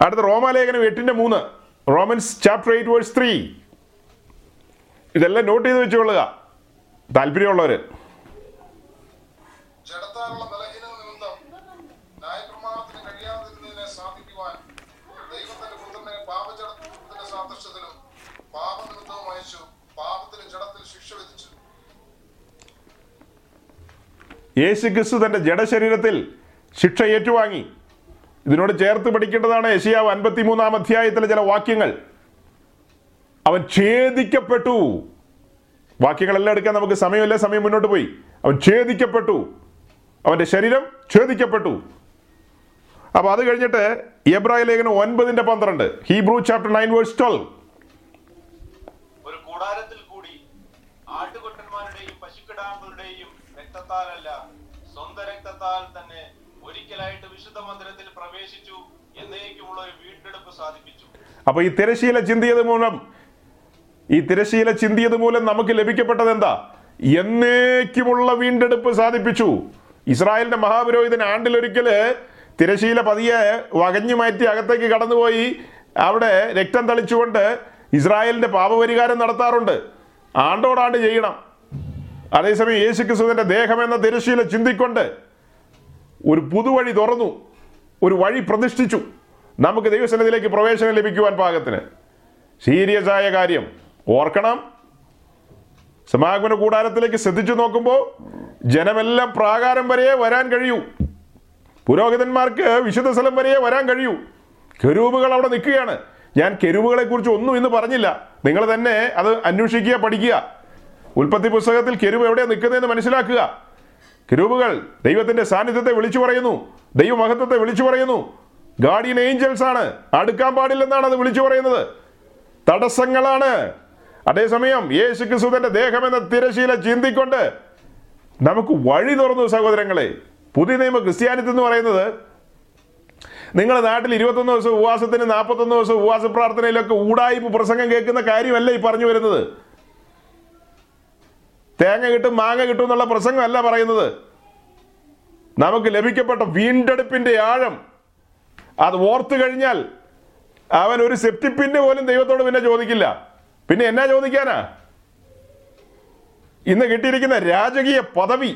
അടുത്ത റോമാലേഖനം എട്ടിന്റെ മൂന്ന് Romans chapter eight verse three ഇതെല്ലാം നോട്ട് ചെയ്ത് വെച്ചുകൊള്ളുക താല്പര്യമുള്ളവർ ജഡത്താലുള്ള ബലഹീനത നിമിത്തം ന്യായപ്രമാണത്തിന് കഴിയാതിരുന്നതിനെ സാധിക്കുവാൻ ദൈവത്തിന്റെ പുത്രനെ പാപജടത്തിന്റെ സാദൃശ്യത്തിലും പാപനിമിത്തവും അയച്ചു പാപത്തിന് ജഡത്തിൽ ശിക്ഷ വിധിച്ചു. യേശു ക്രിസ്തു തന്റെ ജഡശരീരത്തിൽ ശിക്ഷ ഏറ്റുവാങ്ങി. ഇതിനോട് ചേർത്ത് പഠിക്കേണ്ടതാണ് യശിയാവ് അൻപത്തിമൂന്നാം അധ്യായത്തിലെ ചില വാക്യങ്ങൾ. അവൻ ഛേദിക്കപ്പെട്ടു. വാക്യങ്ങളെല്ലാം എടുക്കാൻ നമുക്ക് സമയമില്ല സമയം മുന്നോട്ട് പോയി. അവൻ ഛേദിക്കപ്പെട്ടു. അവന്റെ ശരീരം ഛേദിക്കപ്പെട്ടു. അപ്പോൾ അത് കഴിഞ്ഞിട്ട് എബ്രായ ലേഖനം ഒൻപതിന്റെ പന്ത്രണ്ട് Hebrew chapter nine verse twelve. അപ്പൊ ഈ തിരശീല ചിന്തിയത് മൂലം ഈ തിരശീല ചിന്തിയത് മൂലം നമുക്ക് ലഭിക്കപ്പെട്ടത് എന്താ? എന്നേക്കുമുള്ള വീണ്ടെടുപ്പ് സാധിപ്പിച്ചു. ഇസ്രായേലിന്റെ മഹാപുരോഹിതൻ ആണ്ടിലൊരിക്കൽ തിരശീല പതിയെ വകഞ്ഞു മാറ്റി അകത്തേക്ക് കടന്നുപോയി. അവിടെ രക്തം തളിച്ചുകൊണ്ട് ഇസ്രായേലിന്റെ പാപപരിഹാരം നടത്താറുണ്ട്. ആണ്ടോടാണ്ട് ചെയ്യണം. അതേസമയം യേശു ക്രിസ്തുവിന്റെ ദേഹം എന്ന തിരശീല ചിന്തിക്കൊണ്ട് ഒരു പുതുവഴി തുറന്നു. ഒരു വഴി പ്രതിഷ്ഠിച്ചു. നമുക്ക് ദൈവസന്നിധിയിലേക്ക് പ്രവേശനം ലഭിക്കുവാൻ പാകത്തിന്. സീരിയസ് ആയ കാര്യം. ഓർക്കണം. സമാഗമന കൂടാരത്തിലേക്ക് ശ്രദ്ധിച്ചു നോക്കുമ്പോൾ ജനമെല്ലാം പ്രാകാരം വരെ വരാൻ കഴിയൂ. പുരോഹിതന്മാർക്ക് വിശുദ്ധ സ്ഥലം വരെ വരാൻ കഴിയൂ. കെരൂപുകൾ അവിടെ നിൽക്കുകയാണ്. ഞാൻ കെരൂബുകളെ കുറിച്ച് ഒന്നും ഇന്ന് പറഞ്ഞില്ല. നിങ്ങൾ തന്നെ അത് അന്വേഷിക്കുക പഠിക്കുക. ഉൽപ്പത്തി പുസ്തകത്തിൽ കെരുവ് എവിടെയാണ് നിൽക്കുന്നതെന്ന് മനസ്സിലാക്കുക. കെരുവുകൾ ദൈവത്തിന്റെ സാന്നിധ്യത്തെ വിളിച്ചു പറയുന്നു. ദൈവമഹത്വത്തെ വിളിച്ചു പറയുന്നു. ഗാർഡിയൻ ഏഞ്ചൽസ് ആണ്. അടുക്കാൻ പാടില്ലെന്നാണ് അത് വിളിച്ചു പറയുന്നത്. തടസ്സങ്ങളാണ്. അതേസമയം യേശു ക്രിസ്തുവിന്റെ ദേഹം എന്ന തിരശീല ചിന്തിക്കൊണ്ട് നമുക്ക് വഴി തുറന്നു സഹോദരങ്ങളെ പുതിയ നിയമ ക്രിസ്ത്യാനിത്വം എന്ന് പറയുന്നത് നിങ്ങളുടെ നാട്ടിൽ ഇരുപത്തൊന്ന് ദിവസം ഉപവാസത്തിന് നാൽപ്പത്തൊന്ന് ദിവസം ഉപവാസ പ്രാർത്ഥനയിലൊക്കെ ഊടായ്പ പ്രസംഗം കേൾക്കുന്ന കാര്യമല്ല ഈ പറഞ്ഞു വരുന്നത്. തേങ്ങ കിട്ടും മാങ്ങ കിട്ടും എന്നുള്ള പ്രസംഗമല്ല പറയുന്നത്. നമുക്ക് ലഭിക്കപ്പെട്ട വീണ്ടെടുപ്പിന്റെ ആഴം അത് ഓർത്തു കഴിഞ്ഞാൽ അവൻ ഒരു സെപ്റ്റിപ്പിന്റെ പോലും ദൈവത്തോട് പിന്നെ ചോദിക്കില്ല. പിന്നെ എന്നാ ചോദിക്കാനാ? ഇന്ന് കിട്ടിയിരിക്കുന്ന രാജകീയ പദവി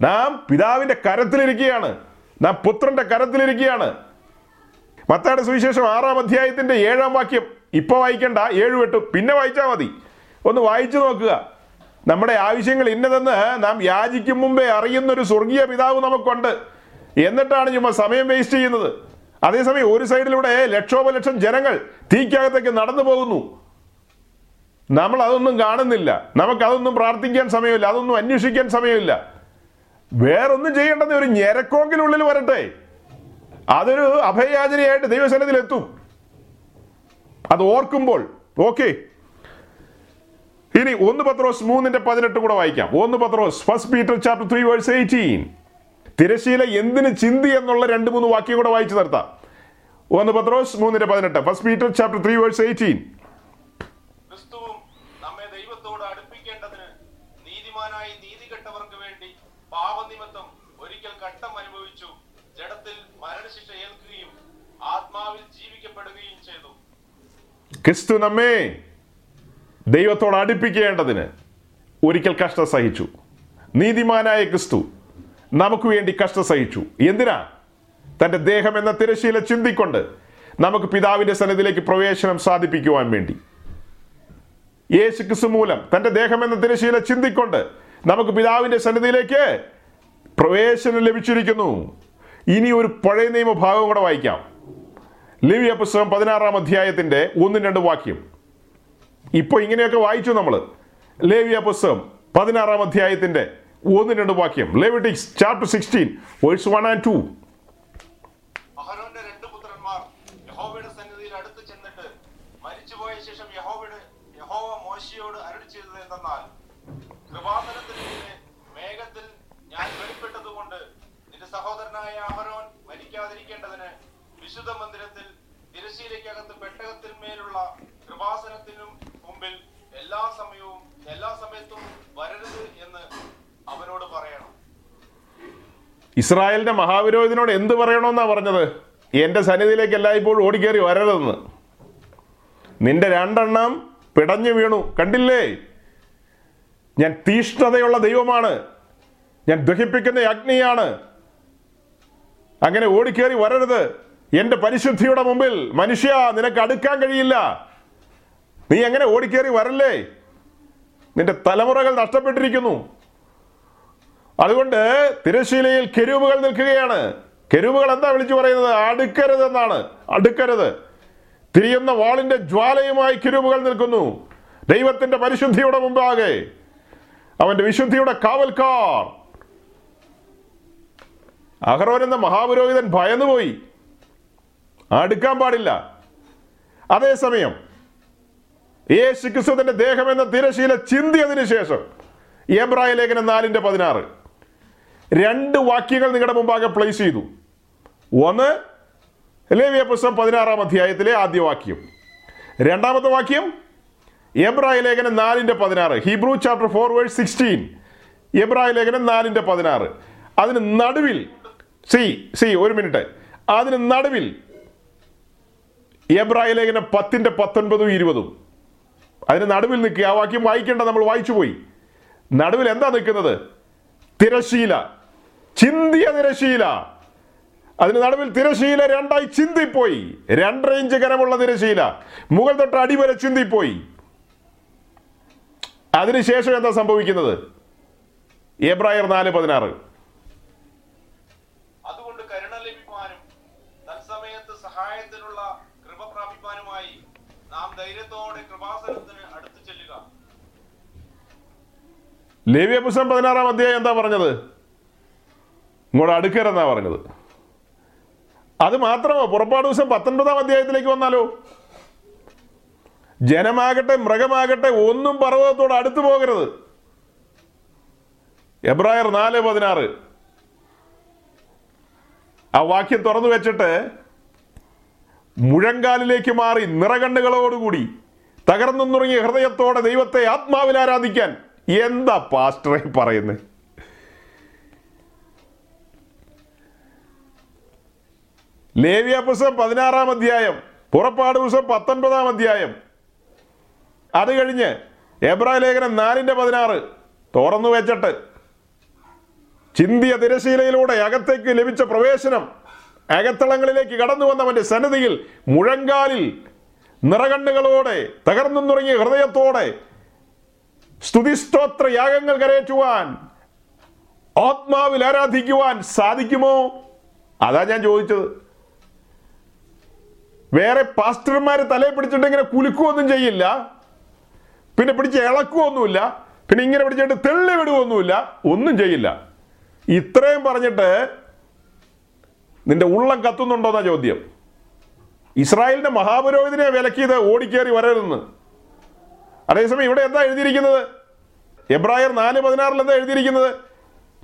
നാം പിതാവിന്റെ കരത്തിലിരിക്കുകയാണ്. നാം പുത്രന്റെ കരത്തിലിരിക്കുകയാണ്. മത്തയുടെ സുവിശേഷം ആറാം അധ്യായത്തിന്റെ ഏഴാം വാക്യം ഇപ്പൊ വായിക്കണ്ട ഏഴു എട്ടും പിന്നെ വായിച്ചാൽ മതി. ഒന്ന് വായിച്ചു നോക്കുക. നമ്മുടെ ആവശ്യങ്ങൾ ഇന്നതെന്ന് നാം യാചിക്കും മുമ്പേ അറിയുന്ന ഒരു സ്വർഗീയ പിതാവ് നമുക്കുണ്ട്. എന്നിട്ടാണ് ചുമ്മാ സമയം വേസ്റ്റ് ചെയ്യുന്നത്. അതേസമയം ഒരു സൈഡിലൂടെ ലക്ഷോപലക്ഷം ജനങ്ങൾ തീക്കകത്തേക്ക് നടന്നു പോകുന്നു. നമ്മൾ അതൊന്നും കാണുന്നില്ല. നമുക്ക് അതൊന്നും പ്രാർത്ഥിക്കാൻ സമയമില്ല. അതൊന്നും അന്വേഷിക്കാൻ സമയമില്ല. വേറൊന്നും ചെയ്യേണ്ടത് ഒരു ഞെരക്കോങ്കിനുള്ളിൽ വരട്ടെ. അതൊരു അഭയയാചനയായിട്ട് ദൈവസനത്തിൽ എത്തും അത് ഓർക്കുമ്പോൾ ഓക്കെ. ഇനി ഒന്ന് പത്രോസ് മൂന്നിന്റെ പതിനെട്ട് കൂടെ വായിക്കാം. ഒന്ന് പത്രോസ് first Peter chapter three verse eighteen തിരശീല എന്തിന് ചിന്തി എന്നുള്ള രണ്ട് മൂന്ന് വാക്യം കൂടെ വായിച്ചു നിർത്താം. ഒന്ന് പത്രോസ് മൂന്നിന്റെ പതിനെട്ട് first Peter chapter three verse eighteen ക്രിസ്തുവും നമ്മെ ദൈവത്തോട് അടുപ്പിക്കേണ്ടതിന് നീതിമാനായി നീതി കെട്ടവർക്ക് വേണ്ടി പാപനിമിത്തം ഒരിക്കൽ കട്ടം അനുഭവിച്ചു ജഡത്തിൽ മരണശിക്ഷ ഏൽക്കുകയും ആത്മാവിൽ ജീവിക്കപ്പെടുകയും ചെയ്തു ക്രിസ്തു നമ്മെ ദൈവത്തോട് അടുപ്പിക്കേണ്ടതിന് ഒരിക്കൽ കഷ്ടം സഹിച്ചു. നീതിമാനായ ക്രിസ്തു നമുക്ക് വേണ്ടി കഷ്ടം സഹിച്ചു. എന്തിനാ? തന്റെ ദേഹം എന്ന തിരശീല ചിന്തിക്കൊണ്ട് നമുക്ക് പിതാവിന്റെ സന്നിധിയിലേക്ക് പ്രവേശനം സാധിപ്പിക്കുവാൻ വേണ്ടി. യേശു ക്രിസ്തു മൂലം തന്റെ ദേഹം എന്ന തിരശീല ചിന്തിക്കൊണ്ട് നമുക്ക് പിതാവിന്റെ സന്നിധിയിലേക്ക് പ്രവേശനം ലഭിച്ചിരിക്കുന്നു. ഇനി ഒരു പഴയ നിയമ ഭാഗം കൂടെ വായിക്കാം. ലിവിയ പുസ്തകം പതിനാറാം അധ്യായത്തിന്റെ ഒന്നും രണ്ട് വാക്യം. ഇപ്പോൾ ഇങ്ങനെയൊക്കെ വായിച്ചു നമ്മൾ ലേവിയ പുസ്തകം പതിനാറാം അധ്യായത്തിന്റെ ഒന്ന് രണ്ട് വാക്യം. Leviticus chapter sixteen verse one and two മേഘത്തിൽ ഞാൻ വെളിപ്പെട്ടതുകൊണ്ട് നിന്റെ സഹോദരനായ അഹരോൻ മരിക്കാതിരിക്കേണ്ടതിന് വിശുദ്ധ മന്ദിരത്തിൽ തിരശീലയ്ക്കകത്ത് പെട്ടകത്തിന്മേലുള്ള കൃപാസനത്തിനും മുമ്പിൽ എല്ലാ സമയവും എല്ലാ സമയത്തും വരരുത് എന്ന് അവനോട് പറയണം. ഇസ്രായേലിന്റെ മഹാവിരോധിനോട് എന്ത് പറയണമെന്നാ പറഞ്ഞത്? എന്റെ സന്നിധിയിലേക്ക് എല്ലായ്പ്പോഴും ഓടിക്കേറി വരരുതെന്ന്. നിന്റെ രണ്ടെണ്ണം പിടഞ്ഞു വീണു. കണ്ടില്ലേ? ഞാൻ തീഷ്ണതയുള്ള ദൈവമാണ്. ഞാൻ ദഹിപ്പിക്കുന്ന അഗ്നിയാണ്. അങ്ങനെ ഓടിക്കേറി വരരുത്. എന്റെ പരിശുദ്ധിയുടെ മുമ്പിൽ മനുഷ്യ നിനക്ക് അടുക്കാൻ കഴിയില്ല. നീ എങ്ങനെ ഓടിക്കേറി വരല്ലേ? നിന്റെ തലമുറകൾ നഷ്ടപ്പെട്ടിരിക്കുന്നു. അതുകൊണ്ട് തിരശീലയിൽ കെരുവുകൾ നിൽക്കുകയാണ്. കെരുവുകൾ എന്താ വിളിച്ചു പറയുന്നത്? അടുക്കരുത് എന്നാണ് അടുക്കരുത്. തിരിയുന്ന വാളിന്റെ ജ്വാലയുമായി കെരുവുകൾ നിൽക്കുന്നു. ദൈവത്തിന്റെ പരിശുദ്ധിയുടെ മുമ്പാകെ. അവന്റെ വിശുദ്ധിയുടെ കാവൽക്കാർ. അഹറോൻ എന്ന മഹാപുരോഹിതൻ ഭയന്നുപോയി. അടുക്കാൻ പാടില്ല. അതേസമയം യേശു ക്രിസ്തുവിന്റെ ദേഹം എന്ന തിരശീല ചിന്തിയതിനു ശേഷം എബ്രായ ലേഖനം നാലിന്റെ പതിനാറ്. രണ്ട് വാക്യങ്ങൾ നിങ്ങളുടെ മുമ്പാകെ പ്ലേസ് ചെയ്തു. ഒന്ന് ലേവിയ പുസ്തകം പതിനാറാം അധ്യായത്തിലെ ആദ്യ വാക്യം. രണ്ടാമത്തെ വാക്യം എബ്രായ ലേഖനം നാലിന്റെ പതിനാറ്. Hebrew chapter four verse sixteen. എബ്രായ ലേഖനം നാലിന്റെ പതിനാറ്. അതിന് നടുവിൽ സി സി ഒരു മിനിറ്റ്. അതിന് നടുവിൽ എബ്രായ ലേഖനം പത്തിന്റെ പത്തൊൻപതും ഇരുപതും. അതിന് നടുവിൽ നിൽക്കുക. ആ വാക്യം വായിക്കേണ്ട നമ്മൾ വായിച്ചു പോയി നടുവിൽ എന്താ നിൽക്കുന്നത്? തിരശീല ചിന്തിയ തിരശീല അതിന് നടുവിൽ തിരശീല രണ്ടായി ചിന്തിപ്പോയി. രണ്ട് ഇഞ്ച് കനമുള്ള തിരശീല മുകൾ തൊട്ട് അടിവരെ ചിന്തിപ്പോയി. അതിനുശേഷം എന്താ സംഭവിക്കുന്നത്? എബ്രായർ നാല് പതിനാറ് അതുകൊണ്ട് കരുണ ലഭിക്കുവാനും തത്സമയത്ത് സഹായത്തിനുള്ള കൃപ പ്രാപിപ്പാനുമായി നാം ധൈര്യത്തോടെ കൃപാസനത്തിന് അടുത്തു ചെല്ലുക ലേവ്യ പുസ്തകം പതിനാറാം അധ്യായം എന്താ പറഞ്ഞത്? ഇങ്ങോട്ട് അടുക്കരെന്നാ പറഞ്ഞത്. അത് മാത്രമോ? പുറപ്പാട് ദിവസം പത്തൊൻപതാം അധ്യായത്തിലേക്ക് വന്നാലോ? ജനമാകട്ടെ മൃഗമാകട്ടെ ഒന്നും പർവതത്തോട് അടുത്തു പോകരുത്. എബ്രായർ നാല് പതിനാറ്. ആ വാക്യം തുറന്നു വെച്ചിട്ട് മുഴങ്കാലിലേക്ക് മാറി നിറകണ്ണുകളോടുകൂടി തകർന്നു നുറങ്ങിയ ഹൃദയത്തോടെ ദൈവത്തെ ആത്മാവിൽ ആരാധിക്കാൻ എന്താ പാസ്റ്ററെ പറയുന്നത് ലേവിയ പുസ്തകം പതിനാറാം അധ്യായം പുറപ്പാട് പുസ്തകം പത്തൊൻപതാം അധ്യായം. അത് കഴിഞ്ഞ് എബ്രാ ലേഖനം നാലിന്റെ പതിനാറ് തുറന്നു വെച്ചിട്ട് ചിന്തിയ തിരശീലയിലൂടെ അകത്തേക്ക് ലഭിച്ച പ്രവേശനം അകത്തളങ്ങളിലേക്ക് കടന്നു വന്നവന്റെ സന്നിധിയിൽ മുഴങ്കാലിൽ നിറകണ്ണുകളോടെ തകർന്നു തുടങ്ങിയ ഹൃദയത്തോടെ സ്തുതിസ്തോത്ര യാഗങ്ങൾ കരയറ്റുവാൻ ആത്മാവിൽ ആരാധിക്കുവാൻ സാധിക്കുമോ? അതാ ഞാൻ ചോദിച്ചത്. വേറെ പാസ്റ്റർമാര് തലയെ പിടിച്ചിട്ട് ഇങ്ങനെ കുലുക്കുമൊന്നും ചെയ്യില്ല. പിന്നെ പിടിച്ച് ഇളക്കുവൊന്നുമില്ല. പിന്നെ ഇങ്ങനെ പിടിച്ചിട്ട് തെള്ളി വിടുകയൊന്നുമില്ല ഒന്നും ചെയ്യില്ല. ഇത്രയും പറഞ്ഞിട്ട് നിന്റെ ഉള്ളം കത്തുന്നുണ്ടോന്നാ ചോദ്യം. ഇസ്രായേലിന്റെ മഹാപുരോഹിതനെ വിലക്കിയത് ഓടിക്കേറി വരരുതെന്ന്. അതേസമയം ഇവിടെ എന്താ എഴുതിയിരിക്കുന്നത്? എബ്രായർ നാല് പതിനാറിൽ എന്താ എഴുതിയിരിക്കുന്നത്?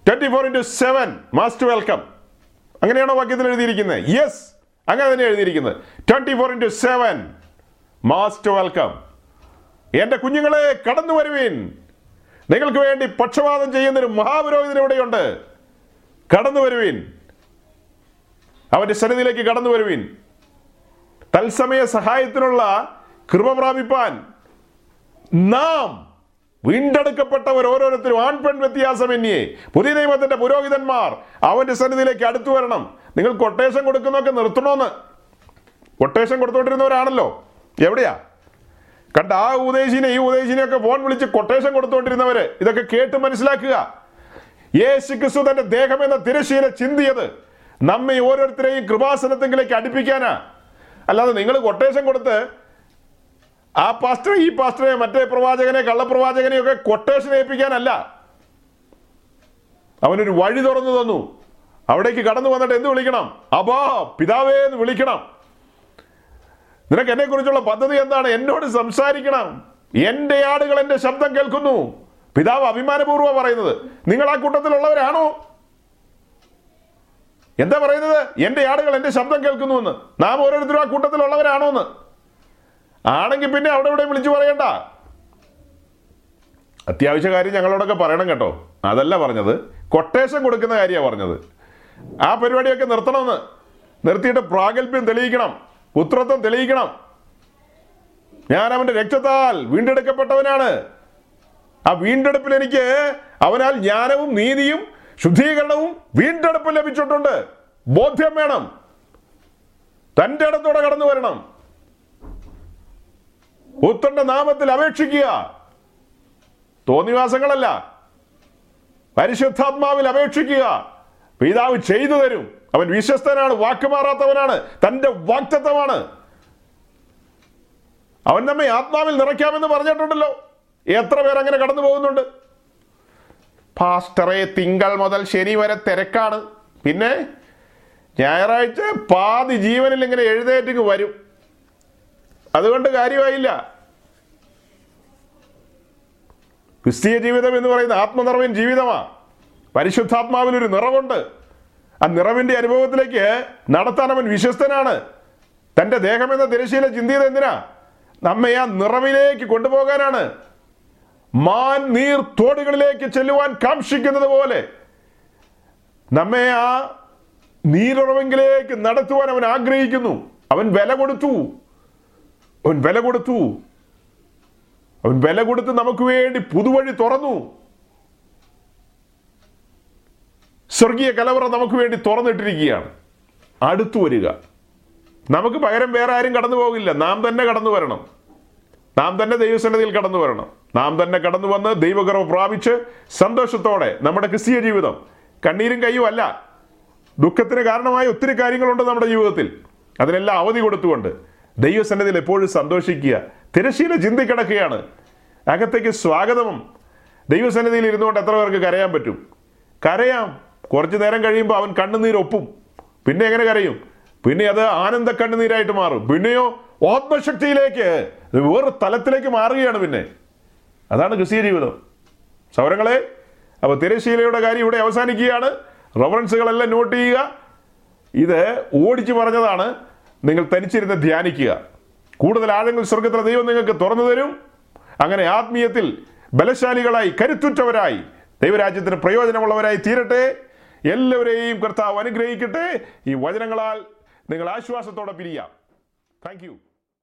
Twenty four into seven most welcome അങ്ങനെയാണോ വാക്യത്തിൽ എഴുതിയിരിക്കുന്നത്? യെസ് അങ്ങനെ തന്നെ എഴുതിയിരിക്കുന്നത്. Twenty four into seven most welcome എന്റെ കുഞ്ഞുങ്ങളെ കടന്നു വരുവീൻ. നിങ്ങൾക്ക് വേണ്ടി പക്ഷപാതം ചെയ്യുന്നൊരു മഹാപുരോഹിതൻ ഇവിടെയുണ്ട്. കടന്നു വരുവീൻ. അവന്റെ സന്നിധിയിലേക്ക് കടന്നു വരുവീൻ. തത്സമയ സഹായത്തിനുള്ള കൃപ പ്രാപിപ്പാൻ നാം വീണ്ടെടുക്കപ്പെട്ടവർ ഓരോരുത്തരും ആൺപെൺ വ്യത്യാസമന്യേ പുതിയ നിയമത്തിന്റെ പുരോഹിതന്മാർ അവന്റെ സന്നിധിയിലേക്ക് അടുത്തു വരണം. നിങ്ങൾ കൊട്ടേഷൻ കൊടുക്കുന്നൊക്കെ നിർത്തണമെന്ന് കൊട്ടേഷൻ കൊടുത്തോണ്ടിരുന്നവരാണല്ലോ. എവിടെയാ? കണ്ട ആ ഉപദേശിനെ ഈ ഉപദേശിനെ ഒക്കെ ഫോൺ വിളിച്ച് കൊട്ടേഷൻ കൊടുത്തോണ്ടിരുന്നവര്. ഇതൊക്കെ കേട്ട് മനസ്സിലാക്കുക. യേശു ക്രിസ്തു തന്റെ ദേഹം എന്ന തിരശീല ചിന്തിയത് നമ്മെ ഓരോരുത്തരെയും കൃപാസനത്തെങ്കിലേക്ക് അടുപ്പിക്കാനാ. അല്ലാതെ നിങ്ങൾ കൊട്ടേഷൻ കൊടുത്ത് ആ പാസ്റ്റർ ഈ പാസ്റ്ററെ മറ്റേ പ്രവാചകനെ കള്ളപ്രവാചകനെ ഒക്കെ കൊട്ടേഷൻ ഏൽപ്പിക്കാനല്ല. അവനൊരു വഴി തുറന്നു തന്നു. അവിടേക്ക് കടന്നു വന്നിട്ട് എന്ത് വിളിക്കണം? അബാ പിതാവേ എന്ന് വിളിക്കണം. നിനക്ക് എന്നെ കുറിച്ചുള്ള പദ്ധതി എന്താണ്? എന്നോട് സംസാരിക്കണം. എന്റെ ആടുകൾ എന്റെ ശബ്ദം കേൾക്കുന്നു. പിതാവ് അഭിമാനപൂർവം പറയുന്നത് നിങ്ങൾ ആ കൂട്ടത്തിലുള്ളവരാണോ? എന്താ പറയുന്നത്? എന്റെ ആടുകൾ എന്റെ ശബ്ദം കേൾക്കുന്നു എന്ന് നാം ഓരോരുത്തരും ആ കൂട്ടത്തിലുള്ളവരാണോ എന്ന് ആണെങ്കിൽ പിന്നെ അവിടെ ഇവിടെ വിളിച്ചു പറയണ്ട. അത്യാവശ്യ കാര്യം ഞങ്ങളോടൊക്കെ പറയണം കേട്ടോ. അതല്ല പറഞ്ഞത്. കൊട്ടേഷൻ കൊടുക്കുന്ന കാര്യമാണ് പറഞ്ഞത്. ആ പരിപാടിയൊക്കെ നിർത്തണമെന്ന്. നിർത്തിയിട്ട് പ്രാഗൽഭ്യം തെളിയിക്കണം. പുത്രത്വം തെളിയിക്കണം. ഞാൻ അവന്റെ രക്തത്താൽ വീണ്ടെടുക്കപ്പെട്ടവനാണ്. ആ വീണ്ടെടുപ്പിൽ എനിക്ക് അവനാൽ ജ്ഞാനവും നീതിയും ശുദ്ധീകരണവും വീണ്ടെടുപ്പ് ലഭിച്ചിട്ടുണ്ട്. ബോധ്യം വേണം. തന്റെ ഇടത്തോടെ കടന്നു വരണം. പുത്രന്റെ നാമത്തിൽ അപേക്ഷിക്കുക. തോന്നിവാസങ്ങളല്ല. പരിശുദ്ധാത്മാവിൽ അപേക്ഷിക്കുക. പിതാവ് ചെയ്തു തരും. അവൻ വിശ്വസ്തനാണ് വാക്കുമാറാത്തവനാണ് തന്റെ വാക്തത്വമാണ് അവൻ നമ്മെ ആത്മാവിൽ നിറയ്ക്കാമെന്ന് പറഞ്ഞിട്ടുണ്ടല്ലോ. എത്ര പേർ അങ്ങനെ കടന്നു പോകുന്നുണ്ട്? പാസ്റ്ററെ തിങ്കൾ മുതൽ ശനി വരെ തിരക്കാണ്. പിന്നെ ഞായറാഴ്ച പാതി ജീവനിൽ ഇങ്ങനെ എഴുന്നേറ്റിങ് വരും. അതുകൊണ്ട് കാര്യമായില്ല. ക്രിസ്തീയ ജീവിതം എന്ന് പറയുന്ന ആത്മനിറവിൻ ജീവിതമാണ് പരിശുദ്ധാത്മാവിനൊരു നിറവുണ്ട്. ആ നിറവിന്റെ അനുഭവത്തിലേക്ക് നടത്താൻ അവൻ വിശ്വസ്തനാണ്. തന്റെ ദേഹമെന്ന തിരശീല ചിന്തിയത് എന്തിനാ? നമ്മെ ആ നിറവിലേക്ക് കൊണ്ടുപോകാനാണ്. മാൻ നീർ തോടുകളിലേക്ക് ചെല്ലുവാൻ കാക്ഷിക്കുന്നത് പോലെ. നമ്മെ ആ നീരുറവെങ്കിലേക്ക് നടത്തുവാൻ അവൻ ആഗ്രഹിക്കുന്നു. അവൻ വില കൊടുത്തു. അവൻ വില കൊടുത്തു. അവൻ വില കൊടുത്ത് നമുക്ക് വേണ്ടി പുതുവഴി തുറന്നു. സ്വർഗീയ കലവറ നമുക്ക് വേണ്ടി തുറന്നിട്ടിരിക്കുകയാണ്. അടുത്തു വരിക. നമുക്ക് പകരം വേറെ ആരും കടന്നു പോകില്ല. നാം തന്നെ കടന്നു വരണം. നാം തന്നെ ദൈവസന്നിധിയിൽ കടന്നു വരണം. നാം തന്നെ കടന്നു വന്ന് ദൈവകർമ്മ പ്രാപിച്ച് സന്തോഷത്തോടെ നമ്മുടെ ക്രിസ്തീയ ജീവിതം കണ്ണീരും കയ്യും അല്ല. ദുഃഖത്തിന് കാരണമായ ഒത്തിരി കാര്യങ്ങളുണ്ട് നമ്മുടെ ജീവിതത്തിൽ. അതിനെല്ലാം അവധി കൊടുത്തുകൊണ്ട് ദൈവസന്നിധിയിൽ എപ്പോഴും സന്തോഷിക്കുക. തിരശീല ചിന്തിക്കിടക്കുകയാണ് അകത്തേക്ക് സ്വാഗതവും ദൈവസന്നിധിയിൽ ഇരുന്നുകൊണ്ട് എത്ര പേർക്ക് കരയാൻ പറ്റും? കരയാം. കുറച്ച് നേരം കഴിയുമ്പോൾ അവൻ കണ്ണുനീരൊപ്പും പിന്നെ എങ്ങനെ കരയും? പിന്നെ അത് ആനന്ദ കണ്ണുനീരായിട്ട് മാറും. പിന്നെയോ ആത്മശക്തിയിലേക്ക് വേറൊരു തലത്തിലേക്ക് മാറുകയാണ് പിന്നെ. അതാണ് ക്രിസ്തീയ ജീവിതം. സൗരങ്ങളെ അപ്പോൾ തിരശീലയുടെ കാര്യം ഇവിടെ അവസാനിക്കുകയാണ്. റഫറൻസുകളെല്ലാം നോട്ട് ചെയ്യുക. ഇത് ഓടിച്ചു പറഞ്ഞതാണ്. നിങ്ങൾ തനിച്ചിരുന്ന് ധ്യാനിക്കുക. കൂടുതൽ ആഴങ്ങൾ സ്വർഗത്തിലെ ദൈവം നിങ്ങൾക്ക് തുറന്നു തരും. അങ്ങനെ ആത്മീയത്തിൽ ബലശാലികളായി കരുത്തുറ്റവരായി ദൈവരാജ്യത്തിന് പ്രയോജനമുള്ളവരായി തീരട്ടെ. എല്ലാവരെയും കർത്താവ് അനുഗ്രഹിക്കട്ടെ. ഈ വചനങ്ങളാൽ നിങ്ങൾ ആശ്വാസത്തോടെ പിരിയാം. താങ്ക്